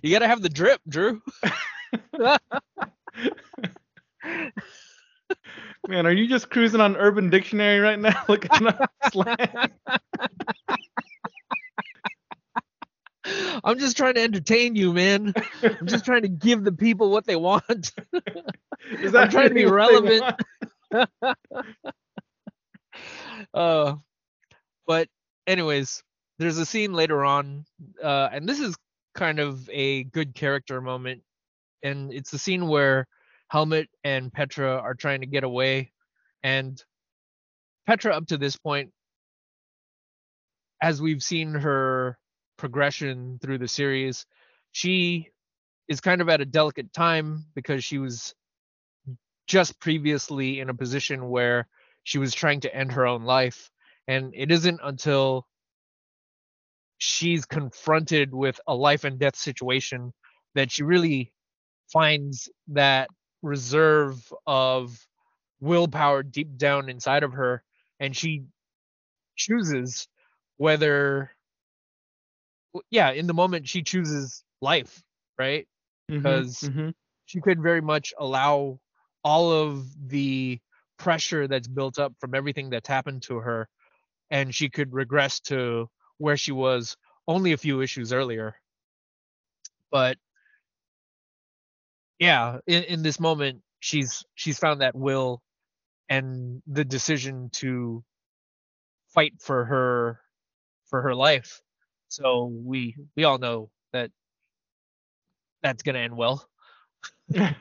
A: you got to have the drip, Drew.
B: Man, are you just cruising on Urban Dictionary right now, looking up slang?
A: I'm just trying to entertain you, man. I'm just trying to give the people what they want. Is that I'm trying to be relevant? uh, but anyways, there's a scene later on, uh, and this is kind of a good character moment, and it's the scene where Helmut and Petra are trying to get away, and Petra up to this point, as we've seen her progression through the series, she is kind of at a delicate time because she was just previously in a position where she was trying to end her own life. And it isn't until she's confronted with a life and death situation that she really finds that reserve of willpower deep down inside of her and she chooses whether yeah in the moment she chooses life right because mm-hmm, mm-hmm. she could very much allow all of the pressure that's built up from everything that's happened to her and she could regress to where she was only a few issues earlier but yeah in, in this moment she's she's found that will and the decision to fight for her for her life. So we we all know that that's going to end well.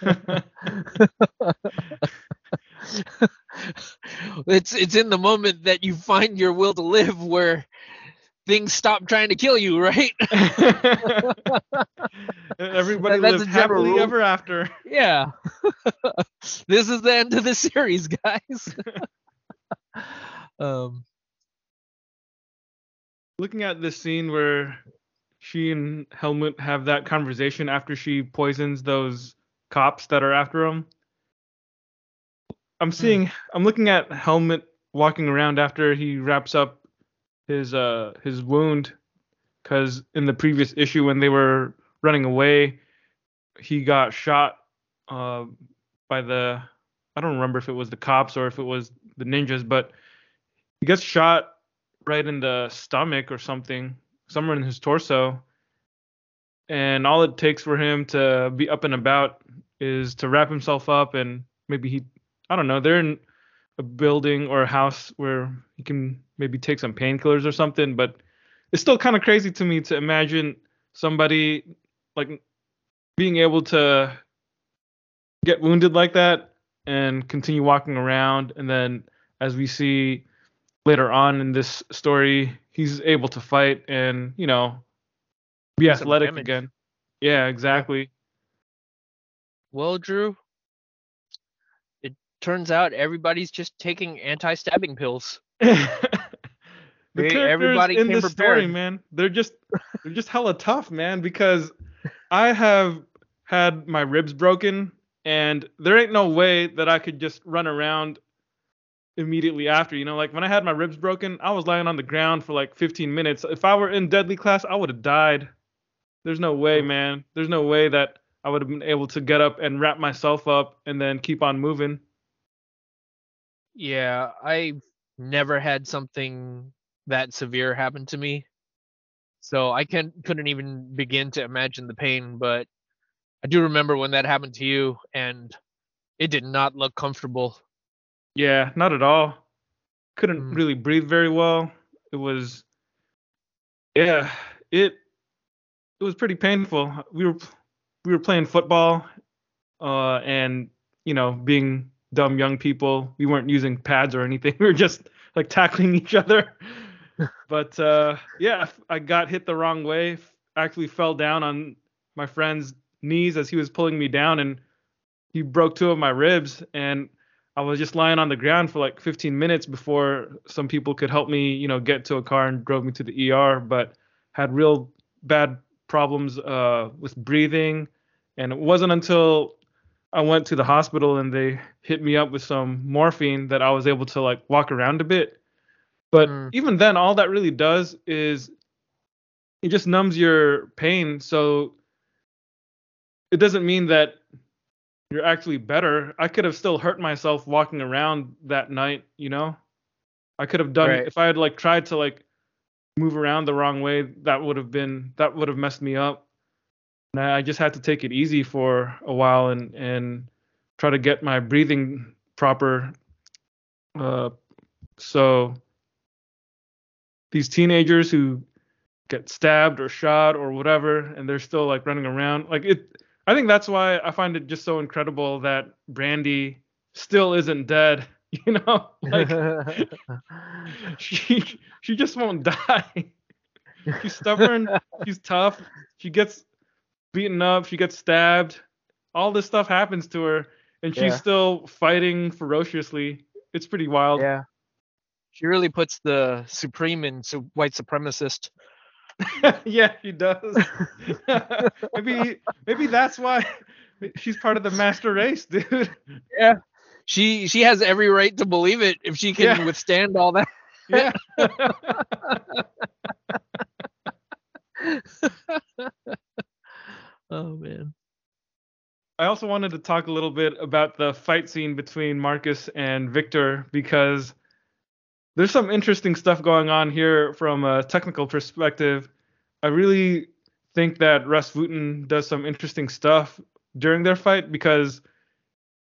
A: It's it's in the moment that you find your will to live where things stop trying to kill you, right?
B: Everybody lives happily
A: rule.
B: ever after.
A: yeah. this is the end of the series, guys. um
B: Looking at this scene where she and Helmut have that conversation after she poisons those cops that are after him. I'm seeing I'm looking at Helmut walking around after he wraps up his uh his wound cuz in the previous issue when they were running away he got shot uh by the I don't remember if it was the cops or if it was the ninjas but he gets shot right in the stomach or something somewhere in his torso. And all it takes for him to be up and about is to wrap himself up and maybe he I don't know they're in a building or a house where he can maybe take some painkillers or something but it's still kind of crazy to me to imagine somebody like being able to get wounded like that and continue walking around and then as we see later on in this story he's able to fight and you know be athletic again. Yeah exactly.
A: Well, Drew, turns out everybody's just taking anti-stabbing pills.
B: the
A: They-
B: characters
A: everybody
B: in this story, man, they're just they're just hella tough, man. Because I have had my ribs broken, and there ain't no way that I could just run around immediately after. You know, like when I had my ribs broken, I was lying on the ground for like 15 minutes. If I were in deadly class, I would have died. There's no way, mm. man. There's no way that I would have been able to get up and wrap myself up and then keep on moving.
A: Yeah, I've never had something that severe happen to me. So I can couldn't even begin to imagine the pain, but I do remember when that happened to you and it did not look comfortable.
B: Yeah, not at all. Couldn't
A: Mm.
B: really breathe very well. It was yeah, it it was pretty painful. We were we were playing football uh and you know, being dumb young people, we weren't using pads or anything. We were just like tackling each other. but uh yeah, I got hit the wrong way. Actually fell down on my friend's knees as he was pulling me down and he broke two of my ribs and I was just lying on the ground for like 15 minutes before some people could help me, you know, get to a car and drove me to the ER, but had real bad problems uh, with breathing. And it wasn't until I went to the hospital and they hit me up with some morphine that I was able to like walk around a bit. But
A: Mm.
B: even then, all that really does is it just numbs your pain. So it doesn't mean that you're actually better. I could have still hurt myself walking around that night, you know? I could have done
A: Right.
B: if I had like tried to like move around the wrong way, that would have been that would have messed me up. And I just had to take it easy for a while and and try to get my breathing proper. Uh so these teenagers who get stabbed or shot or whatever and they're still like running around like it I think that's why I find it just so incredible that Brandy still isn't dead. You know, like she she just won't die. She's stubborn. she's tough. She gets beaten up. She gets stabbed. All this stuff happens to her, and she's
A: Yeah.
B: still fighting ferociously. It's pretty wild.
A: yeah. She really puts the supreme in su- white supremacist.
B: yeah, she does. maybe maybe that's why she's part of the master race, dude. Yeah.
A: She she has every right to believe it if she can
B: Yeah.
A: withstand all that.
B: Yeah.
A: Oh man.
B: I also wanted to talk a little bit about the fight scene between Marcus and Victor because there's some interesting stuff going on here from a technical perspective. I really think that Rus Wooton does some interesting stuff during their fight because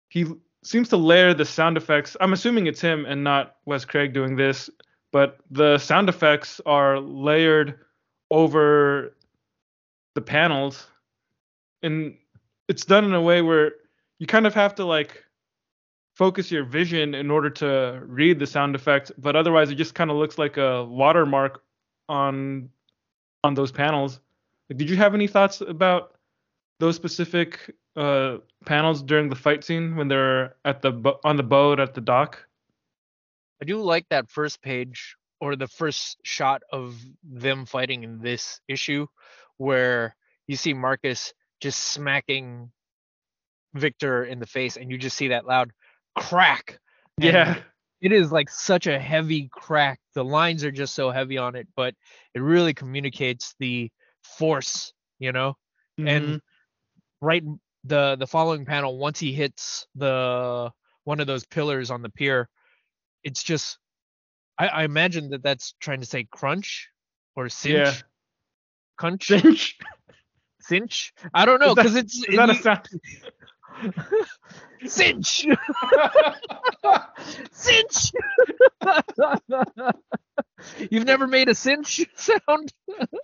B: he seems to layer the sound effects. I'm assuming it's him and not Wes Craig doing this, but the sound effects are layered over the panels and it's done in a way where you kind of have to like focus your vision in order to read the sound effect but otherwise it just kind of looks like a watermark on on those panels. Like, did you have any thoughts about those specific uh, panels during the fight scene when they're at the bo- on the boat at the dock?
A: I do like that first page or the first shot of them fighting in this issue where you see Marcus just smacking Victor in the face and you just see that loud crack. And
B: yeah
A: It is like such a heavy crack. The lines are just so heavy on it, but it really communicates the force, you know?
B: Mhm.
A: And right the the following panel once he hits the one of those pillars on the pier, it's just I, I imagine that that's trying to say crunch or cinch.
B: Yeah.
A: Crunch,
B: Cinch?
A: I don't know because it's
B: is that a sound
A: cinch, cinch. You've never made a cinch sound?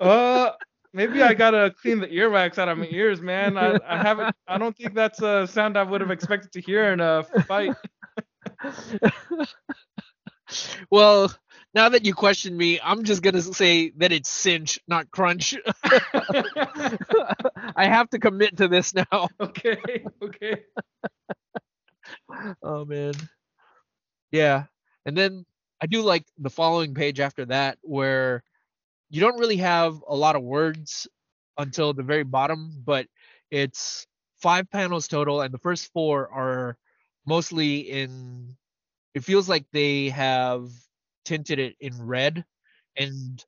B: Uh, maybe I gotta clean the earwax out of my ears, man. I, I haven't. I don't think that's a sound I would have expected to hear in a fight.
A: well, now that you question me, I'm just gonna say that it's cinch, not crunch. I have to commit to this now.
B: okay, okay.
A: Oh man. Yeah. And then I do like the following page after that where you don't really have a lot of words until the very bottom, but it's five panels total and the first four are mostly in it feels like they have tinted it in red and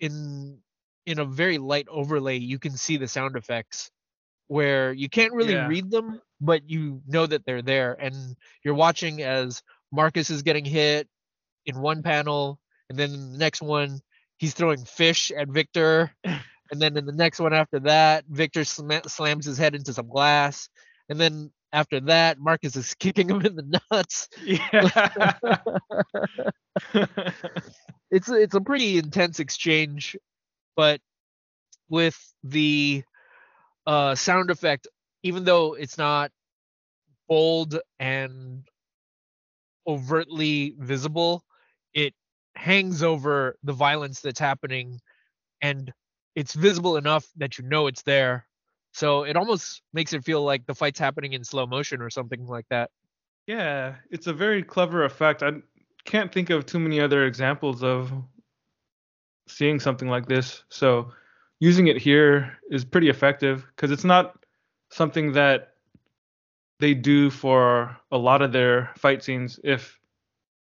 A: in in a very light overlay you can see the sound effects where you can't really
B: Yeah.
A: read them but you know that they're there and you're watching as Marcus is getting hit in one panel and then the next one he's throwing fish at Victor and then in the next one after that Victor sma- slams his head into some glass and then after that Marcus is kicking him in the nuts
B: Yeah.
A: it's a, it's a pretty intense exchange, but with the uh, sound effect, even though it's not bold and overtly visible, it hangs over the violence that's happening, and it's visible enough that you know it's there. So it almost makes it feel like the fight's happening in slow motion or something like that.
B: yeah, it's a very clever effect. I can't think of too many other examples of seeing something like this. So using it here is pretty effective because it's not something that they do for a lot of their fight scenes. If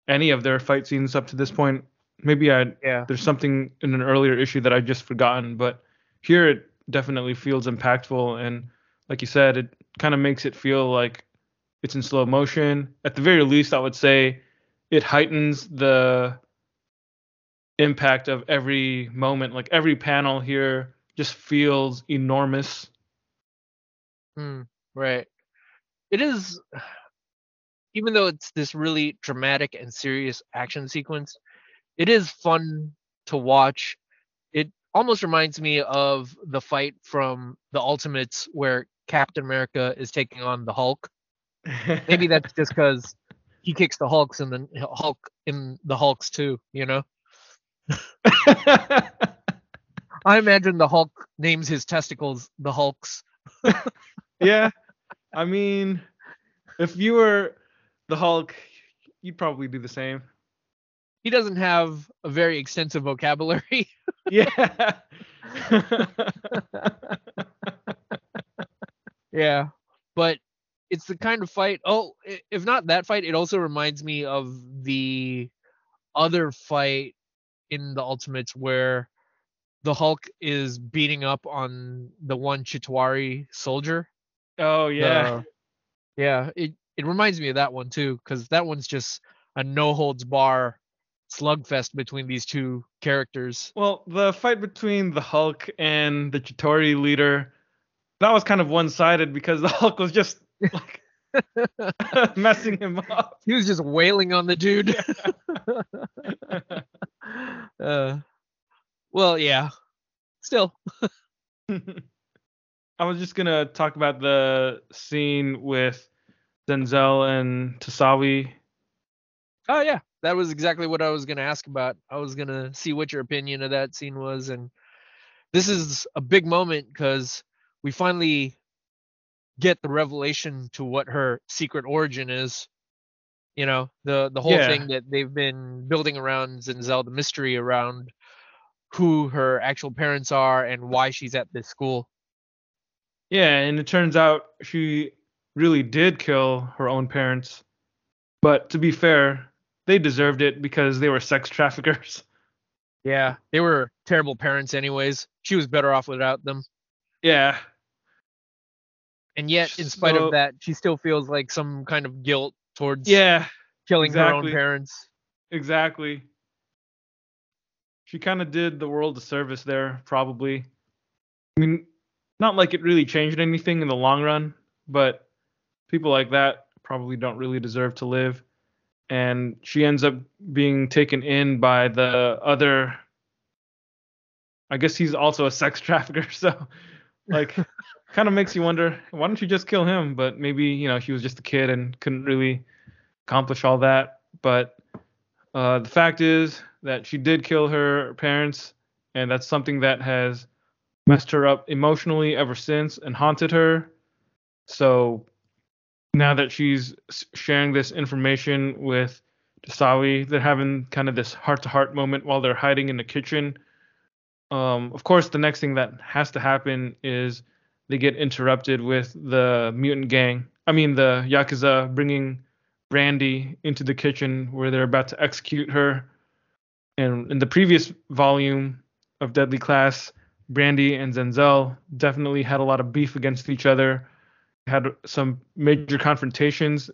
B: any of their fight scenes up to this point, maybe I
A: Yeah.
B: there's something in an earlier issue that I've just forgotten, but here it definitely feels impactful and like you said, it kind of makes it feel like it's in slow motion. At the very least, I would say it heightens the impact of every moment. Like every panel here just feels enormous.
A: Hmm, right. It is, even though it's this really dramatic and serious action sequence, it is fun to watch. Almost reminds me of the fight from the Ultimates where Captain America is taking on the Hulk. Maybe that's just because he kicks the Hulks and then Hulk in the Hulks too, you know? I imagine the Hulk names his testicles the Hulks.
B: yeah. I mean, if you were the Hulk, you'd probably do the same.
A: He doesn't have a very extensive vocabulary.
B: Yeah.
A: Yeah, but it's the kind of fight. Oh, if not that fight, it also reminds me of the other fight in the Ultimates where the Hulk is beating up on the one Chitauri soldier.
B: Oh yeah.
A: Uh, yeah, it it reminds me of that one too, because that one's just a no holds bar slugfest between these two characters.
B: Well, the fight between the Hulk and the Chitauri leader, that was kind of one sided because the Hulk was just like messing him up.
A: He was just wailing on the dude. uh, well, yeah. Still,
B: I was just gonna talk about the scene with Denzel and Tosawi.
A: oh yeah, that was exactly what I was gonna ask about. I was gonna see what your opinion of that scene was, and this is a big moment because we finally get the revelation to what her secret origin is. You know, the the whole
B: Yeah.
A: thing that they've been building around Zenzel, the mystery around who her actual parents are and why she's at this school.
B: Yeah, and it turns out she really did kill her own parents. But to be fair, they deserved it because they were sex traffickers.
A: Yeah, they were terrible parents, anyways. She was better off without them.
B: Yeah.
A: And yet, in spite
B: So-
A: of that, she still feels like some kind of guilt towards
B: Yeah,
A: killing her own parents.
B: exactly. She kind of did the world a service there, probably. I mean, not like it really changed anything in the long run, but people like that probably don't really deserve to live. And she ends up being taken in by the other. I guess he's also a sex trafficker, so like kind of makes you wonder why don't you just kill him? But maybe you know she was just a kid and couldn't really accomplish all that. But uh, the fact is that she did kill her parents, and that's something that has messed her up emotionally ever since and haunted her. So now that she's sharing this information with Tosawi, they're having kind of this heart-to-heart moment while they're hiding in the kitchen. Um, of course, the next thing that has to happen is they get interrupted with the mutant gang. I mean, the yakuza bringing Brandy into the kitchen where they're about to execute her. And in the previous volume of Deadly Class, Brandy and Zenzel definitely had a lot of beef against each other, had some major confrontations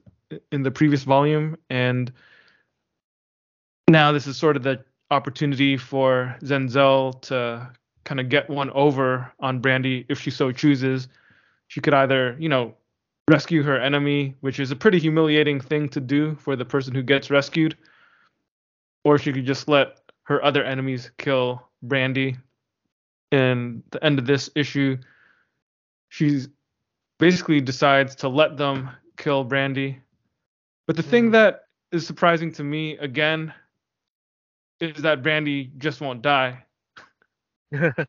B: in the previous volume, and now this is sort of the opportunity for Zenzel to kind of get one over on Brandy if she so chooses. She could either, you know, rescue her enemy, which is a pretty humiliating thing to do for the person who gets rescued, or she could just let her other enemies kill Brandy. And the end of this issue, she's basically decides to let them kill Brandy. But the thing
A: Mm.
B: that is surprising to me again is that Brandy just won't die.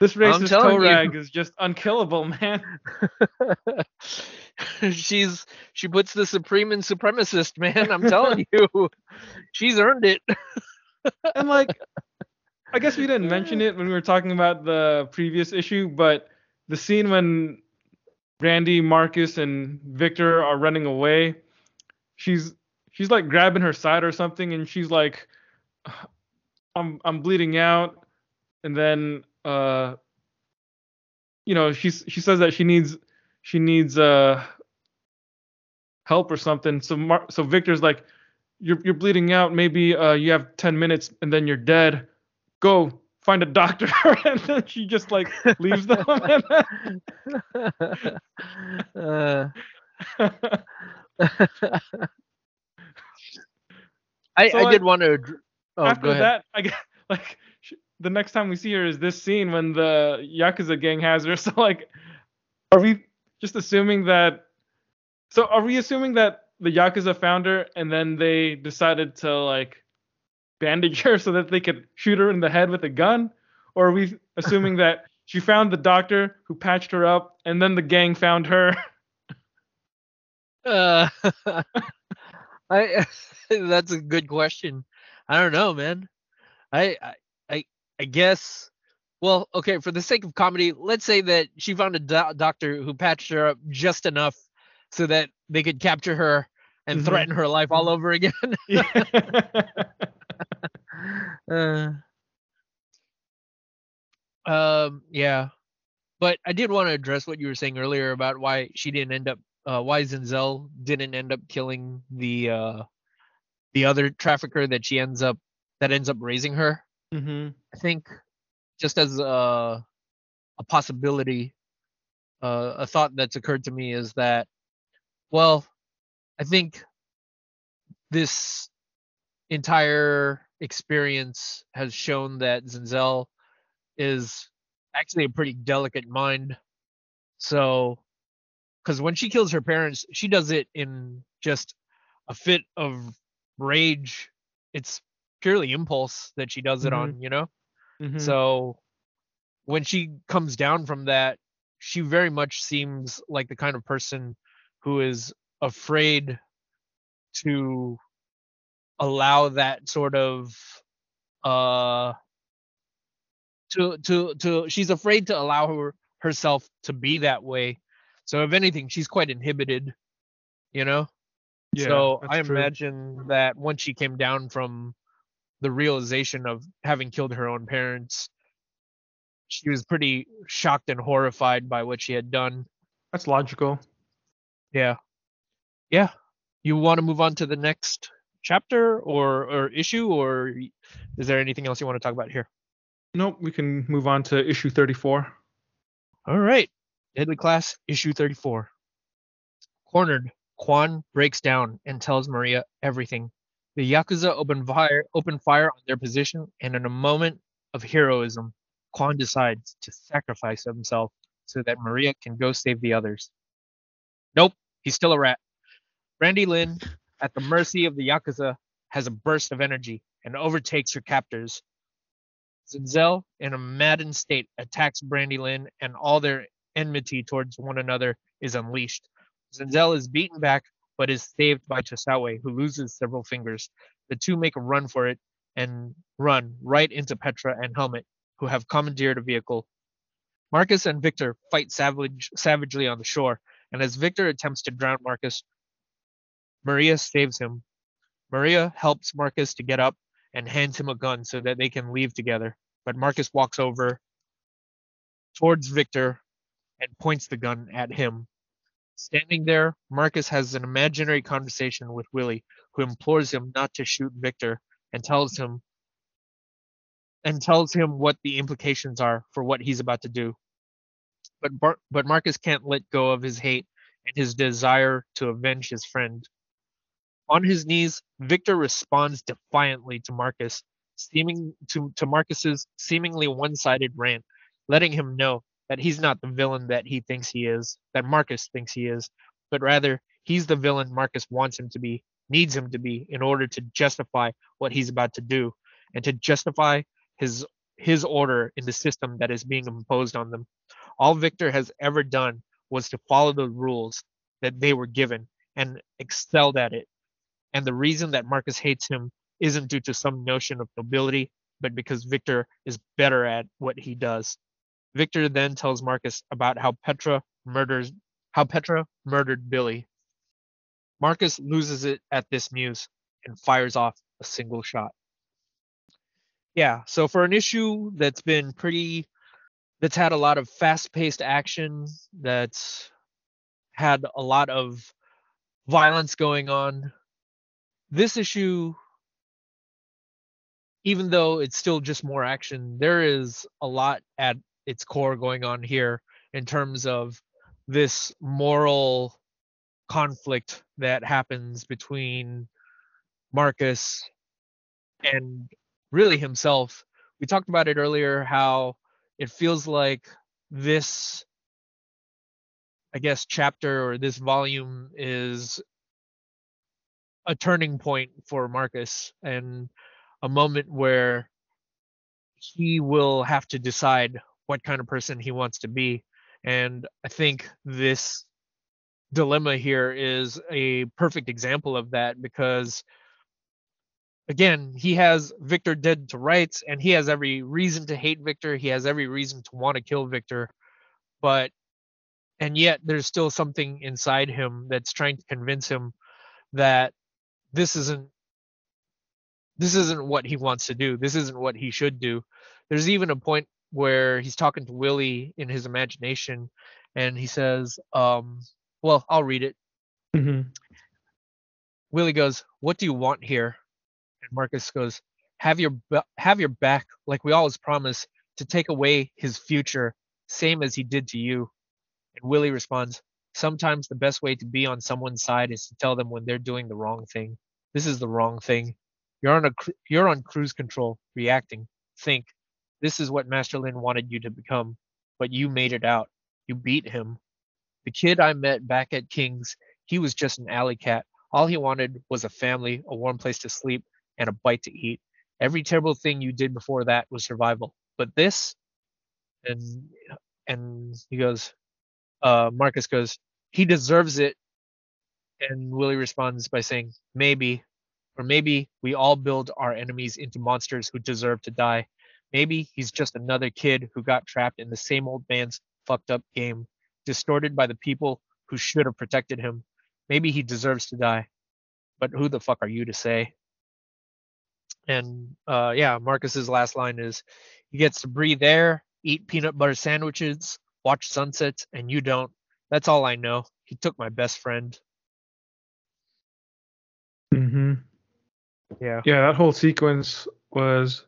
B: This racist
A: you.
B: Torag is just unkillable, man.
A: she's she puts the supreme and supremacist, man. I'm telling you, she's earned it.
B: and like I guess we didn't mention it when we were talking about the previous issue, but the scene when Randy, Marcus, and Victor are running away, she's she's like grabbing her side or something, and she's like, "I'm I'm bleeding out," and then uh, you know, she's she says that she needs she needs uh help or something. So Mar- so Victor's like, "You're you're bleeding out. Maybe uh you have ten minutes, and then you're dead." go find a doctor and then she just like leaves them
A: uh, I,
B: So,
A: I
B: like,
A: did want to. Oh,
B: after
A: go ahead.
B: that i guess like sh- the next time we see her is this scene when the yakuza gang has her so like are we just assuming that so are we assuming that the yakuza found her and then they decided to like bandage her so that they could shoot her in the head with a gun or are we assuming that she found the doctor who patched her up and then the gang found her
A: Uh, I that's a good question. I don't know, man. I I I, guess. Well, okay. For the sake of comedy, let's say that she found a do- doctor who patched her up just enough so that they could capture her and
B: Mhm.
A: threaten her life all over again. uh, um, yeah, but I did want to address what you were saying earlier about why she didn't end up, uh, why Zenzel didn't end up killing the uh, the other trafficker that she ends up that ends up raising her.
B: Mm-hmm.
A: I think just as a a possibility, uh, a thought that's occurred to me is that, well, I think this entire experience has shown that Zenzel is actually a pretty delicate mind. So, because when she kills her parents, she does it in just a fit of rage. It's purely impulse that she does it on, you know?
B: Mhm.
A: So when she comes down from that, she very much seems like the kind of person who is afraid to allow that sort of uh to to to she's afraid to allow her herself to be that way. So if anything, she's quite inhibited, you know?
B: yeah,
A: so I
B: true.
A: imagine that once she came down from the realization of having killed her own parents, she was pretty shocked and horrified by what she had done.
B: that's logical.
A: Yeah. Yeah. You want to move on to the next chapter or or issue or is there anything else you want to talk about here?
B: Nope, we can move on to issue 34.
A: All right. Deadly Class issue 34. Cornered, Quan breaks down and tells Maria everything. The Yakuza open fire open fire on their position and in a moment of heroism, Quan decides to sacrifice himself so that Maria can go save the others. Nope, he's still a rat. Brandy Lynn, at the mercy of the Yakuza, has a burst of energy and overtakes her captors. Zenzel, in a maddened state, attacks Brandy Lynn, and all their enmity towards one another is unleashed. Zenzel is beaten back, but is saved by Tosawi, who loses several fingers. The two make a run for it and run right into Petra and Helmut, who have commandeered a vehicle. Marcus and Victor fight savage, savagely on the shore, and as Victor attempts to drown Marcus, Maria saves him. Maria helps Marcus to get up and hands him a gun so that they can leave together. But Marcus walks over towards Victor and points the gun at him. Standing there, Marcus has an imaginary conversation with Willie, who implores him not to shoot Victor and tells him and tells him what the implications are for what he's about to do. But Bar- but Marcus can't let go of his hate and his desire to avenge his friend. On his knees, Victor responds defiantly to Marcus, seeming to, to Marcus's seemingly one-sided rant, letting him know that he's not the villain that he thinks he is, that Marcus thinks he is, but rather he's the villain Marcus wants him to be, needs him to be in order to justify what he's about to do and to justify his his order in the system that is being imposed on them. All Victor has ever done was to follow the rules that they were given and excelled at it. And the reason that Marcus hates him isn't due to some notion of nobility, but because Victor is better at what he does. Victor then tells Marcus about how Petra murders how Petra murdered Billy. Marcus loses it at this news and fires off a single shot. Yeah, so for an issue that's been pretty that's had a lot of fast-paced action, that's had a lot of violence going on, this issue even though it's still just more action, there is a lot at its core going on here in terms of this moral conflict that happens between Marcus and really himself. We talked about it earlier how it feels like this I guess chapter or this volume is a turning point for Marcus and a moment where he will have to decide what kind of person he wants to be. And I think this dilemma here is a perfect example of that because again, he has Victor dead to rights and he has every reason to hate Victor. He has every reason to want to kill Victor. But and yet there's still something inside him that's trying to convince him that this isn't this isn't what he wants to do. This isn't what he should do. There's even a point where he's talking to Willie in his imagination, and he says, um, "Well, I'll read it."
B: hmm
A: Willie goes, "What do you want here?" And Marcus goes, "Have your have your back, like we always promised, to take away his future, same as he did to you." And Willie responds, "Sometimes the best way to be on someone's side is to tell them when they're doing the wrong thing. This is the wrong thing. You're on a you're on cruise control, reacting. Think. This is what Master Lin wanted you to become, but you made it out. You beat him. The kid I met back at King's, he was just an alley cat. All he wanted was a family, a warm place to sleep, and a bite to eat. Every terrible thing you did before that was survival. But this, and and he goes, uh, Marcus goes, he deserves it. And Willie responds by saying, maybe, or maybe we all build our enemies into monsters who deserve to die. Maybe he's just another kid who got trapped in the same old man's fucked up game, distorted by the people who should have protected him. Maybe he deserves to die. But who the fuck are you to say? And uh, yeah, Marcus's last line is he gets to breathe air, eat peanut butter sandwiches, watch sunsets, and you don't. That's all I know. He took my best friend.
B: Mm-hmm.
A: Yeah.
B: Yeah, that whole sequence was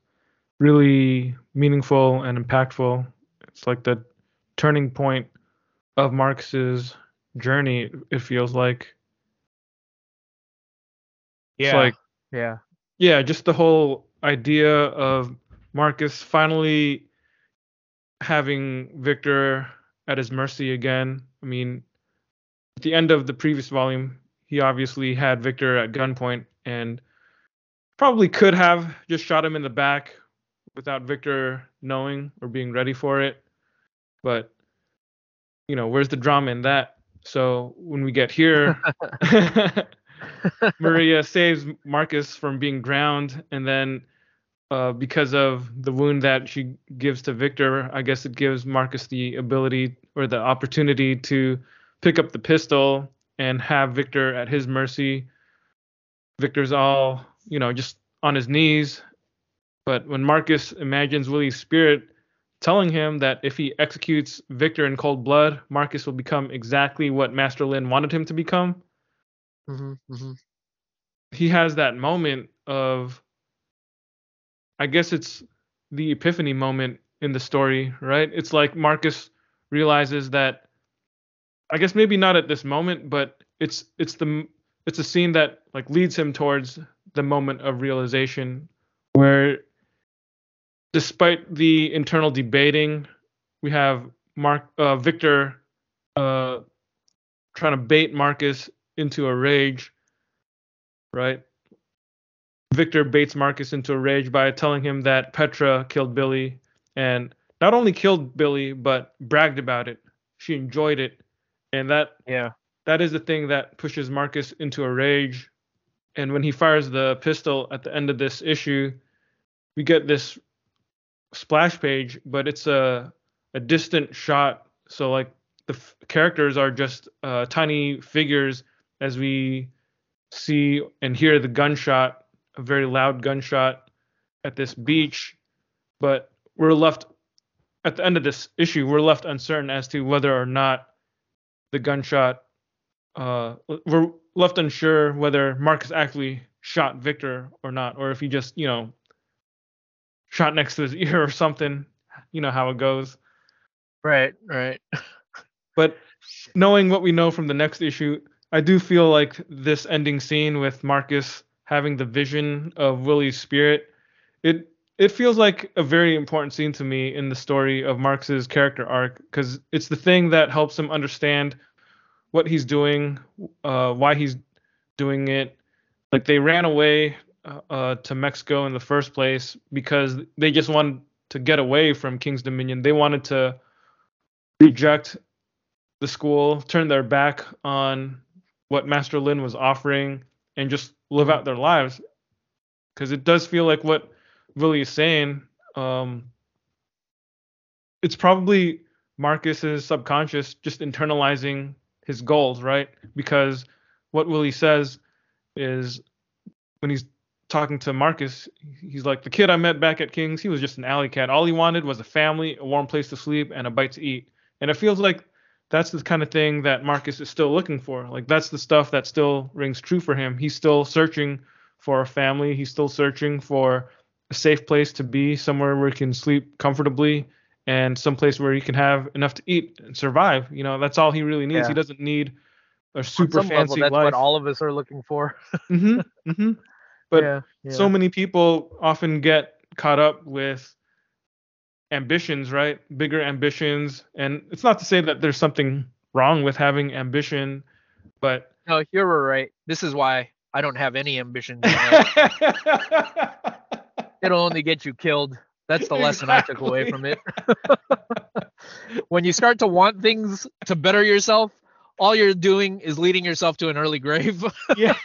B: really meaningful and impactful. It's like the turning point of Marcus's journey, it feels like.
A: Yeah.
B: It's like
A: yeah.
B: yeah, just the whole idea of Marcus finally having Victor at his mercy again. I mean, at the end of the previous volume, he obviously had Victor at gunpoint and probably could have just shot him in the back without Victor knowing or being ready for it. But you know, where's the drama in that? So when we get here, Maria saves Marcus from being drowned, and then uh, because of the wound that she gives to Victor, I guess it gives Marcus the ability or the opportunity to pick up the pistol and have Victor at his mercy. Victor's all, you know, just on his knees. But when Marcus imagines Willie's spirit telling him that if he executes Victor in cold blood, Marcus will become exactly what Master Lin wanted him to become,
A: hmm hmm
B: he has that moment of I guess it's the epiphany moment in the story, right? It's like Marcus realizes that I guess maybe not at this moment, but it's it's the it's a scene that like leads him towards the moment of realization where despite the internal debating, we have Mark uh, Victor uh, trying to bait Marcus into a rage, right? Victor baits Marcus into a rage by telling him that Petra killed Billy and not only killed Billy but bragged about it. She enjoyed it, and that
A: Yeah.
B: that is the thing that pushes Marcus into a rage. And when he fires the pistol at the end of this issue, we get this splash page, but it's a a distant shot. So like the f- characters are just uh, tiny figures as we see and hear the gunshot, a very loud gunshot at this beach. But we're left at the end of this issue, we're left uncertain as to whether or not the gunshot. Uh, we're left unsure whether Marcus actually shot Victor or not, or if he just, you know, shot next to his ear or something. You know how it goes.
A: Right. Right.
B: But knowing what we know from the next issue, I do feel like this ending scene with Marcus having the vision of Willie's spirit, it it feels like a very important scene to me in the story of Marcus's character arc because it's the thing that helps him understand what he's doing, uh, why he's doing it. Like they ran away uh, uh, to Mexico in the first place because they just wanted to get away from King's Dominion. They wanted to reject the school, turn their back on what Master Lin was offering, and just live out their lives. Because it does feel like what Willie is saying. Um, it's probably Marcus's subconscious just internalizing his goals, right? Because what Willie says is when he's talking to Marcus, he's like, the kid I met back at King's, he was just an alley cat. All he wanted was a family, a warm place to sleep, and a bite to eat. And it feels like that's the kind of thing that Marcus is still looking for. Like that's the stuff that still rings true for him. He's still searching for a family. He's still searching for a safe place to be, somewhere where he can sleep comfortably, and some place where he can have enough to eat and survive. You know, that's all he really needs.
A: Yeah.
B: He doesn't need a super fancy
A: level, that's
B: life.
A: what all of us are looking for.
B: hmm hmm But
A: yeah, yeah.
B: so many people often get caught up with ambitions, right? Bigger ambitions. And it's not to say that there's something wrong with having ambition, but
A: no, you're right. This is why I don't have any life. It'll only get you killed. That's the lesson I took away from it. when you start to want things to better yourself, all you're doing is leading yourself to an early grave.
B: yeah.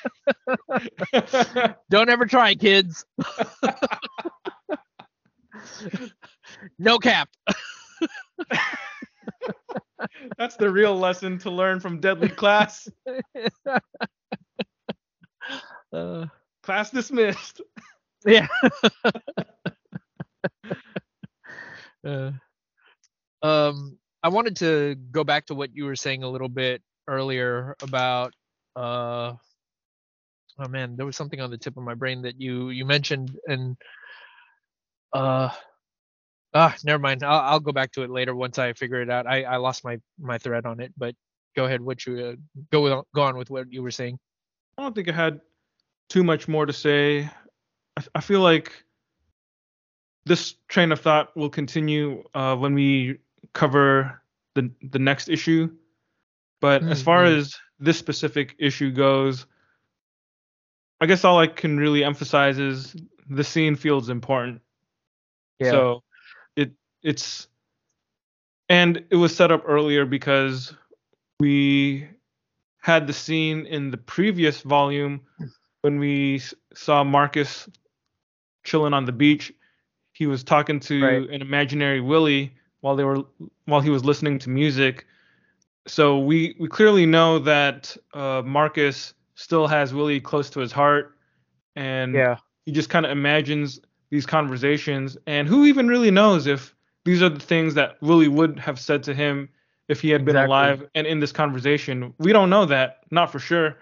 A: Don't ever try, kids. No cap.
B: That's the real lesson to learn from Deadly Class.
A: Uh,
B: Class dismissed.
A: yeah. uh, um, I wanted to go back to what you were saying a little bit earlier about uh oh man, there was something on the tip of my brain that you you mentioned and uh ah never mind. I'll I'll go back to it later once I figure it out. I I lost my my thread on it, but go ahead what you uh, go with, go on with what you were saying.
B: I don't think I had too much more to say. I, I feel like this train of thought will continue uh, when we cover the the next issue. But as far
A: Mhm.
B: as this specific issue goes, I guess all I can really emphasize is the scene feels important. Yeah. So it's and it was set up earlier because we had the scene in the previous volume when we saw Marcus chilling on the beach. He was talking to
A: Right.
B: an imaginary Willie while they were while he was listening to music. So we we clearly know that uh, Marcus still has Willie close to his heart, and
A: yeah.
B: he just kind of imagines these conversations and who even really knows if these are the things that Willie would have said to him if he had been
A: Exactly.
B: alive and in this conversation. We don't know that not for sure.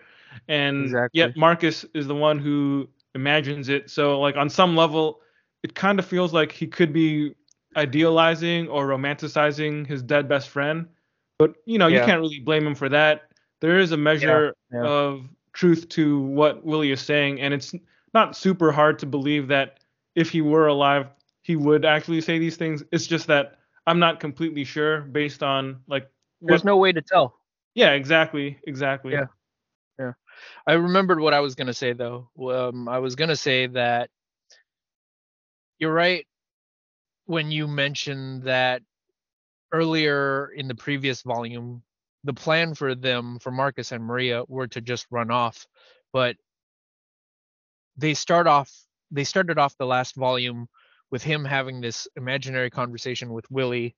B: And
A: Exactly.
B: yet Marcus is the one who imagines it. So like on some level it kind of feels like he could be idealizing or romanticizing his dead best friend. But you know you can't really blame him for that. There is a measure
A: yeah.
B: of truth to what Willie is saying. And it's not super hard to believe that if he were alive, he would actually say these things. It's just that I'm not completely sure based on like
A: There's
B: what,
A: no way to tell.
B: yeah, exactly, exactly.
A: Yeah, yeah. I remembered what I was gonna say though. Um, I was gonna say that you're right when you mentioned that earlier in the previous volume, the plan for them, for Marcus and Maria, were to just run off, but they start off. They started off the last volume with him having this imaginary conversation with Willie,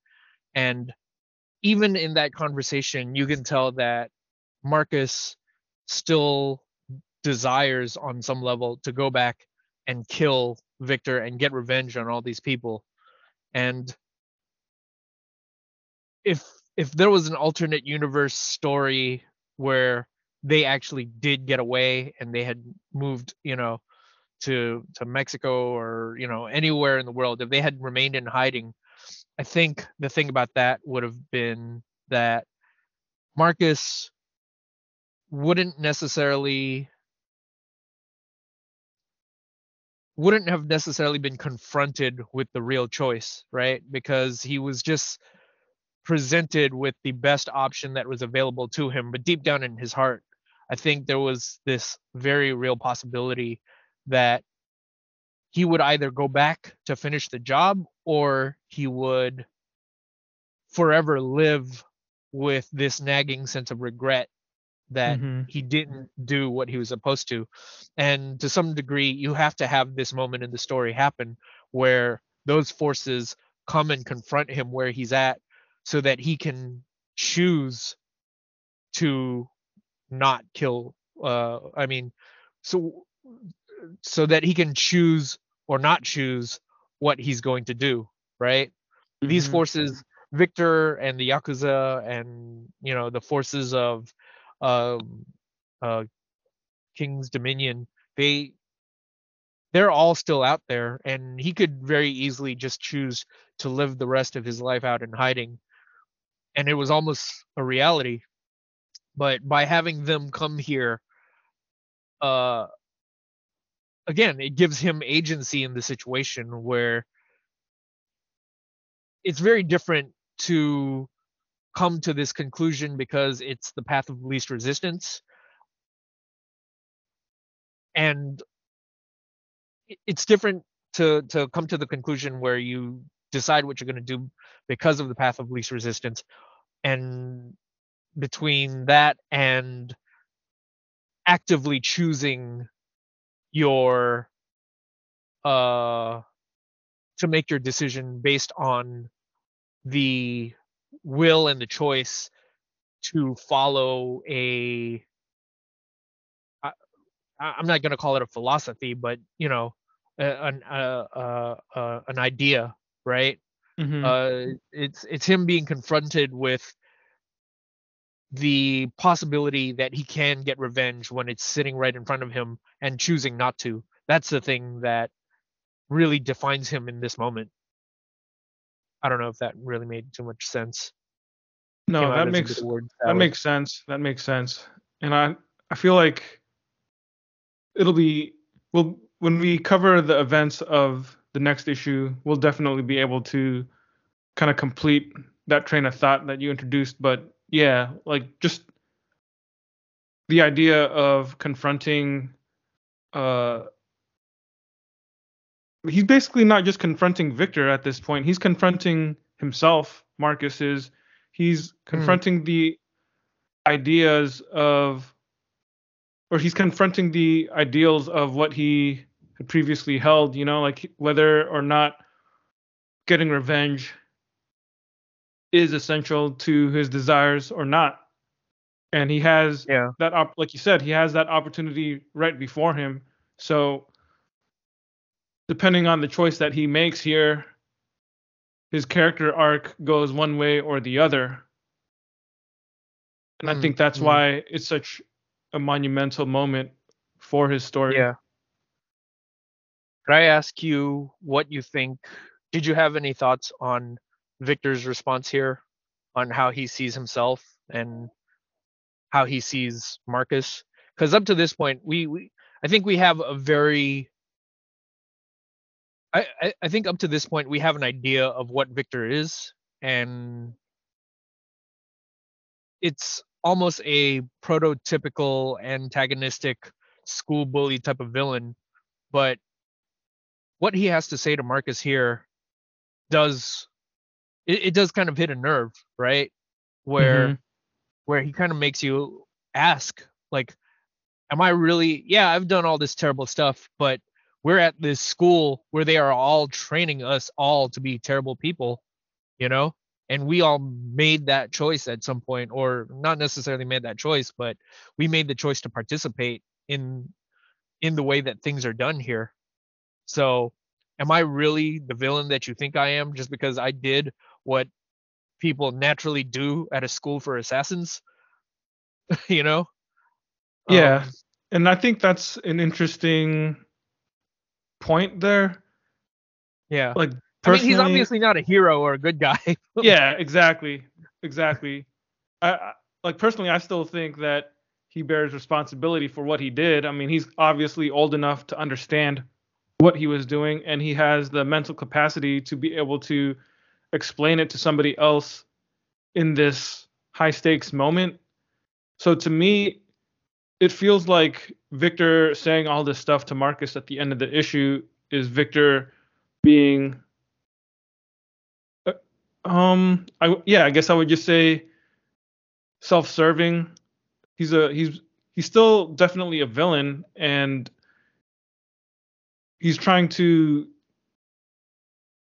A: and even in that conversation, you can tell that Marcus still desires on some level to go back and kill Victor and get revenge on all these people. And if if there was an alternate universe story where they actually did get away and they had moved, you know, to to Mexico or, you know, anywhere in the world, if they had remained in hiding, I think the thing about that would have been that Marcus wouldn't necessarily wouldn't have necessarily been confronted with the real choice, right? Because he was just presented with the best option that was available to him. But deep down in his heart, I think there was this very real possibility that he would either go back to finish the job or he would forever live with this nagging sense of regret that
B: Mhm.
A: he didn't do what he was supposed to. And to some degree, you have to have this moment in the story happen where those forces come and confront him where he's at so that he can choose to not kill uh I mean so so that he can choose or not choose what he's going to do, right? These
B: Mhm.
A: forces, Victor and the Yakuza and you know the forces of um uh King's Dominion, they they're all still out there and he could very easily just choose to live the rest of his life out in hiding. And it was almost a reality. But by having them come here uh again, it gives him agency in the situation where it's very different to come to this conclusion because it's the path of least resistance. And it's different to to come to the conclusion where you decide what you're going to do because of the path of least resistance. And between that and actively choosing your uh to make your decision based on the will and the choice to follow a I, I'm not going to call it a philosophy but you know an uh, uh, uh, an idea right
B: Mhm.
A: uh it's it's him being confronted with the possibility that he can get revenge when it's sitting right in front of him and choosing not to that's the thing that really defines him in this moment i don't know if that really made too much sense
B: no, that makes that
A: salad.
B: makes sense. That makes sense. And I I feel like it'll be we'll when we cover the events of the next issue, we'll definitely be able to kind of complete that train of thought that you introduced. But yeah, like just the idea of confronting uh he's basically not just confronting Victor at this point. He's confronting himself, Marcus is he's confronting the ideas of or he's confronting the ideals of what he had previously held, you know, like whether or not getting revenge is essential to his desires or not. And he has
A: yeah
B: that op- like you said, he has that opportunity right before him. So depending on the choice that he makes here, his character arc goes one way or the other. And I
A: Mm,
B: think that's
A: mm.
B: why it's such a monumental moment for his story.
A: Yeah. Could I ask you what you think? Did you have any thoughts on Victor's response here, on how he sees himself and how he sees Marcus? Because up to this point, we, we I think we have a very I, I I think up to this point we have an idea of what Victor is, and it's almost a prototypical antagonistic school bully type of villain but what he has to say to marcus here does it, it does kind of hit a nerve right? Where
B: Mhm.
A: where he kind of makes you ask like am i really yeah i've done all this terrible stuff but we're at this school where they are all training us all to be terrible people you know? And we all made that choice at some point or not necessarily made that choice but we made the choice to participate in in the way that things are done here. So am i really the villain that you think i am just because i did what people naturally do at a school for assassins you know
B: Yeah.
A: Um,
B: And I think that's an interesting point there.
A: yeah
B: Like
A: i mean
B: personally,
A: he's obviously not a hero or a good guy
B: yeah, exactly, exactly. I, I like personally, I still think that he bears responsibility for what he did. I mean, he's obviously old enough to understand what he was doing, and he has the mental capacity to be able to explain it to somebody else in this high stakes moment. So to me, it feels like Victor saying all this stuff to Marcus at the end of the issue is Victor being uh, um I yeah, I guess I would just say self-serving. He's a he's he's still definitely a villain and he's trying to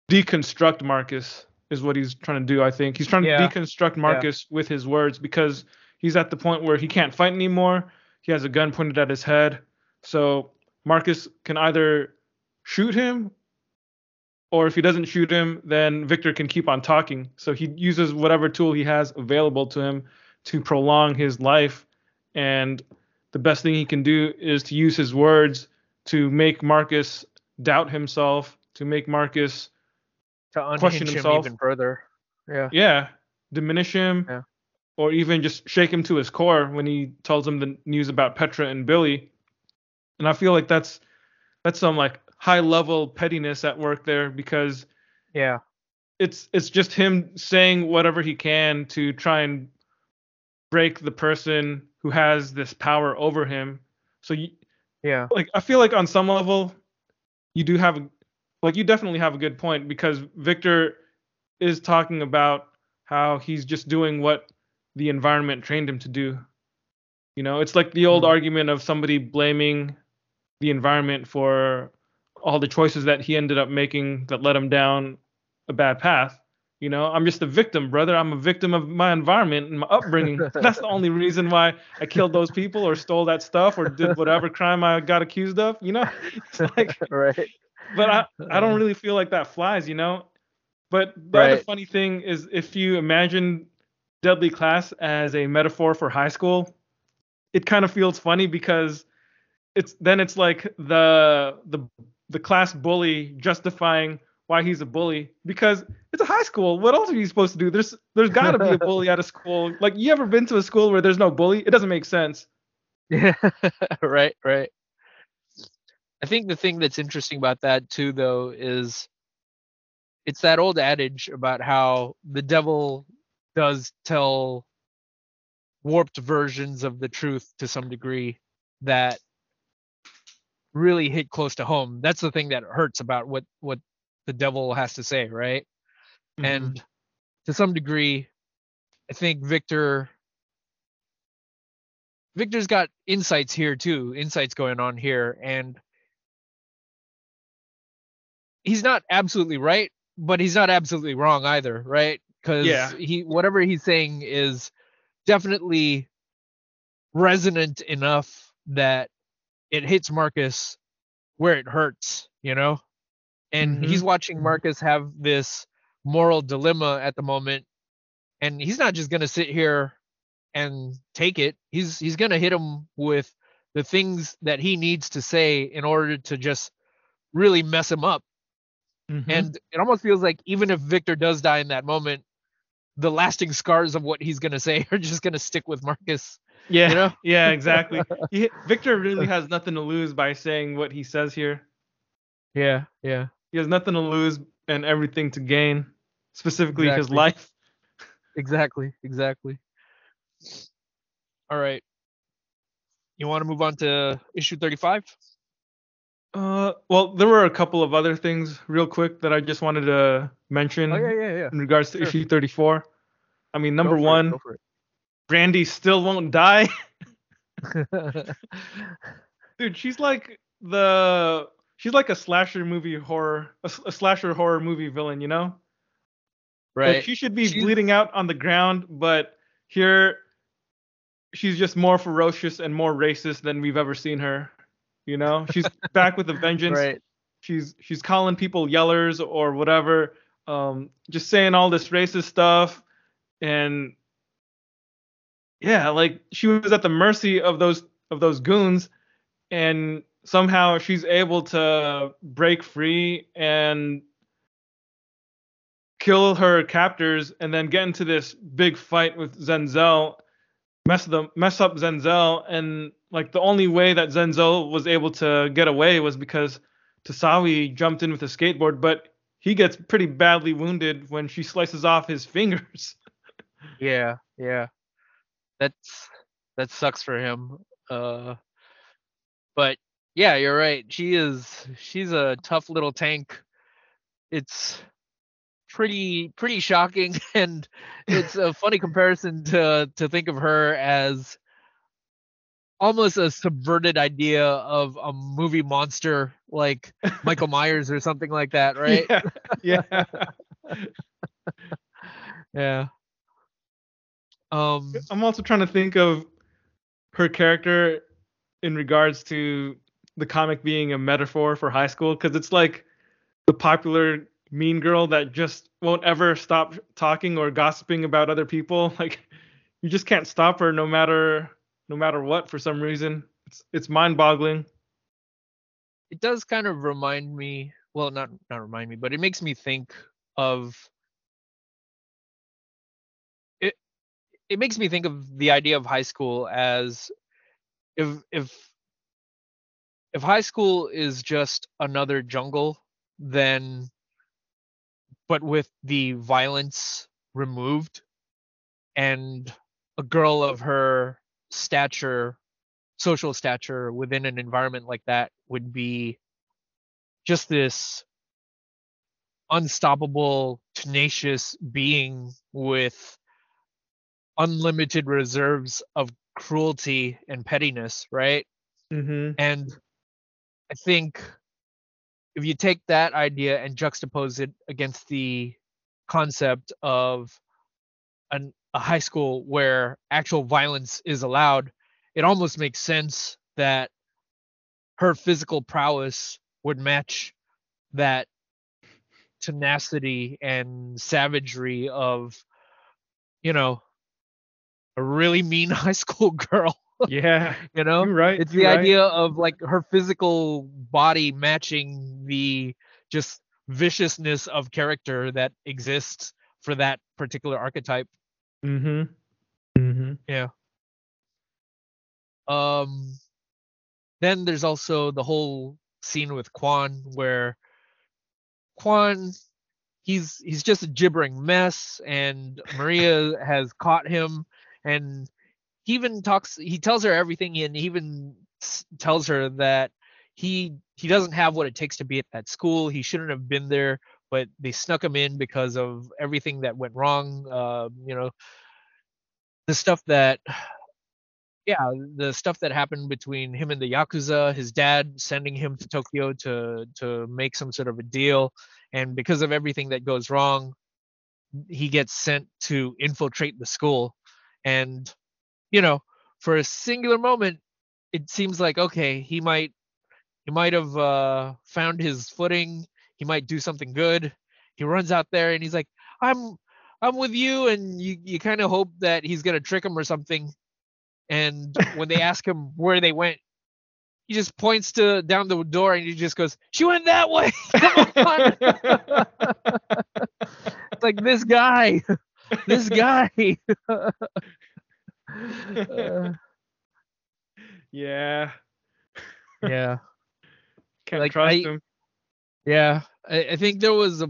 B: deconstruct Marcus is what he's trying to do, I think. He's trying
A: Yeah.
B: to deconstruct Marcus with his words because he's at the point where he can't fight anymore. He has a gun pointed at his head. So Marcus can either shoot him or if he doesn't shoot him, then Victor can keep on talking. So he uses whatever tool he has available to him to prolong his life. And the best thing he can do is to use his words to make Marcus doubt himself, to make Marcus
A: to
B: question himself.
A: even further. Yeah.
B: yeah, diminish him,
A: Yeah.
B: or even just shake him to his core when he tells him the news about Petra and Billy. And I feel like that's that's some like high level pettiness at work there because
A: Yeah.
B: it's it's just him saying whatever he can to try and break the person who has this power over him. So you,
A: Yeah.
B: like I feel like on some level you do have a, like you definitely have a good point because Victor is talking about how he's just doing what the environment trained him to do. You know, it's like the old
A: Mhm.
B: argument of somebody blaming the environment for all the choices that he ended up making that led him down a bad path. You know, I'm just a victim, brother. I'm a victim of my environment and my upbringing. That's the only reason why I killed those people or stole that stuff or did whatever crime I got accused of. You know, it's like,
A: right.
B: But I, I don't really feel like that flies. You know, but the other funny thing is if you imagine Deadly Class as a metaphor for high school, it kind of feels funny because it's then it's like the the the class bully justifying why he's a bully because it's a high school. What else are you supposed to do? There's there's got to be a bully at a school. Like you ever been to a school where there's no bully? It doesn't make sense.
A: Yeah. right, right. I think the thing that's interesting about that too though is it's that old adage about how the devil does tell warped versions of the truth to some degree that really hit close to home. That's the thing that hurts about what what the devil has to say, right?
B: Mhm.
A: and to some degree i think victor victor's got insights here too insights going on here and he's not absolutely right but he's not absolutely wrong either right because
B: Yeah.
A: he whatever he's saying is definitely resonant enough that it hits marcus where it hurts you know and
B: Mhm.
A: he's watching marcus have this moral dilemma at the moment and he's not just going to sit here and take it he's he's going to hit him with the things that he needs to say in order to just really mess him up
B: Mhm.
A: and it almost feels like even if victor does die in that moment the lasting scars of what he's going to say are just going to stick with marcus
B: yeah,
A: you know?
B: yeah, exactly. He, Victor really has nothing to lose by saying what he says here.
A: yeah yeah
B: He has nothing to lose and everything to gain, specifically his life.
A: exactly exactly all right you want to move on to issue 35
B: Uh, well, there were a couple of other things real quick that I just wanted to mention
A: oh yeah yeah yeah
B: in regards to
A: Sure.
B: issue 34. I mean,
A: Go
B: number
A: for it,
B: one,
A: go for
B: Brandy still won't die. Dude, she's like the she's like a slasher movie horror, a slasher horror movie villain, you know?
A: right
B: Like she should be
A: She's-
B: bleeding out on the ground, but here she's just more ferocious and more racist than we've ever seen her. You know, she's back with a vengeance.
A: right.
B: She's she's calling people yellers or whatever, um, just saying all this racist stuff, and yeah, like she was at the mercy of those of those goons, and somehow she's able to break free and kill her captors and then get into this big fight with Zenzel, mess them mess up Zenzel, and like the only way that Zenzel was able to get away was because Tosawi jumped in with a skateboard, but he gets pretty badly wounded when she slices off his fingers.
A: yeah yeah. That's that sucks for him uh but yeah you're right. She is she's a tough little tank. It's pretty pretty shocking and it's a funny comparison to to think of her as almost a subverted idea of a movie monster like Michael Myers or something like that, right?
B: Yeah. yeah.
A: Yeah. Um
B: I'm also trying to think of her character in regards to the comic being a metaphor for high school because it's like the popular mean girl that just won't ever stop talking or gossiping about other people. Like you just can't stop her no matter no matter what for some reason. It's it's mind-boggling.
A: It does kind of remind me, well, not not remind me, but it makes me think of it it makes me think of the idea of high school as if if if high school is just another jungle, then but with the violence removed and a girl of her stature social stature within an environment like that would be just this unstoppable tenacious being with unlimited reserves of cruelty and pettiness right
B: Mm-hmm.
A: and i think if you take that idea and juxtapose it against the concept of an, a high school where actual violence is allowed, it almost makes sense that her physical prowess would match that tenacity and savagery of, you know, a really mean high school girl.
B: Yeah.
A: you know,
B: right.
A: it's the
B: right.
A: idea of like her physical body matching the just viciousness of character that exists for that particular archetype.
B: Mm-hmm. Mm-hmm. Yeah.
A: Um then there's also the whole scene with Quan where Quan he's he's just a gibbering mess and Maria has caught him and he even talks he tells her everything and he even tells her that he he doesn't have what it takes to be at that school he shouldn't have been there but they snuck him in because of everything that went wrong uh, you know. The stuff that yeah the stuff that happened between him and the yakuza his dad sending him to tokyo to to make some sort of a deal and because of everything that goes wrong he gets sent to infiltrate the school. And you know for a singular moment it seems like okay he might he might have uh found his footing he might do something good. He runs out there and he's like i'm i'm with you and you you kind of hope that he's going to trick him or something. And when they ask him where they went he just points to down the door and he just goes she went that way. It's like this guy. This guy. Uh,
B: yeah.
A: yeah.
B: Can't
A: Like,
B: trust
A: I-
B: him.
A: Yeah, I, I think there was a.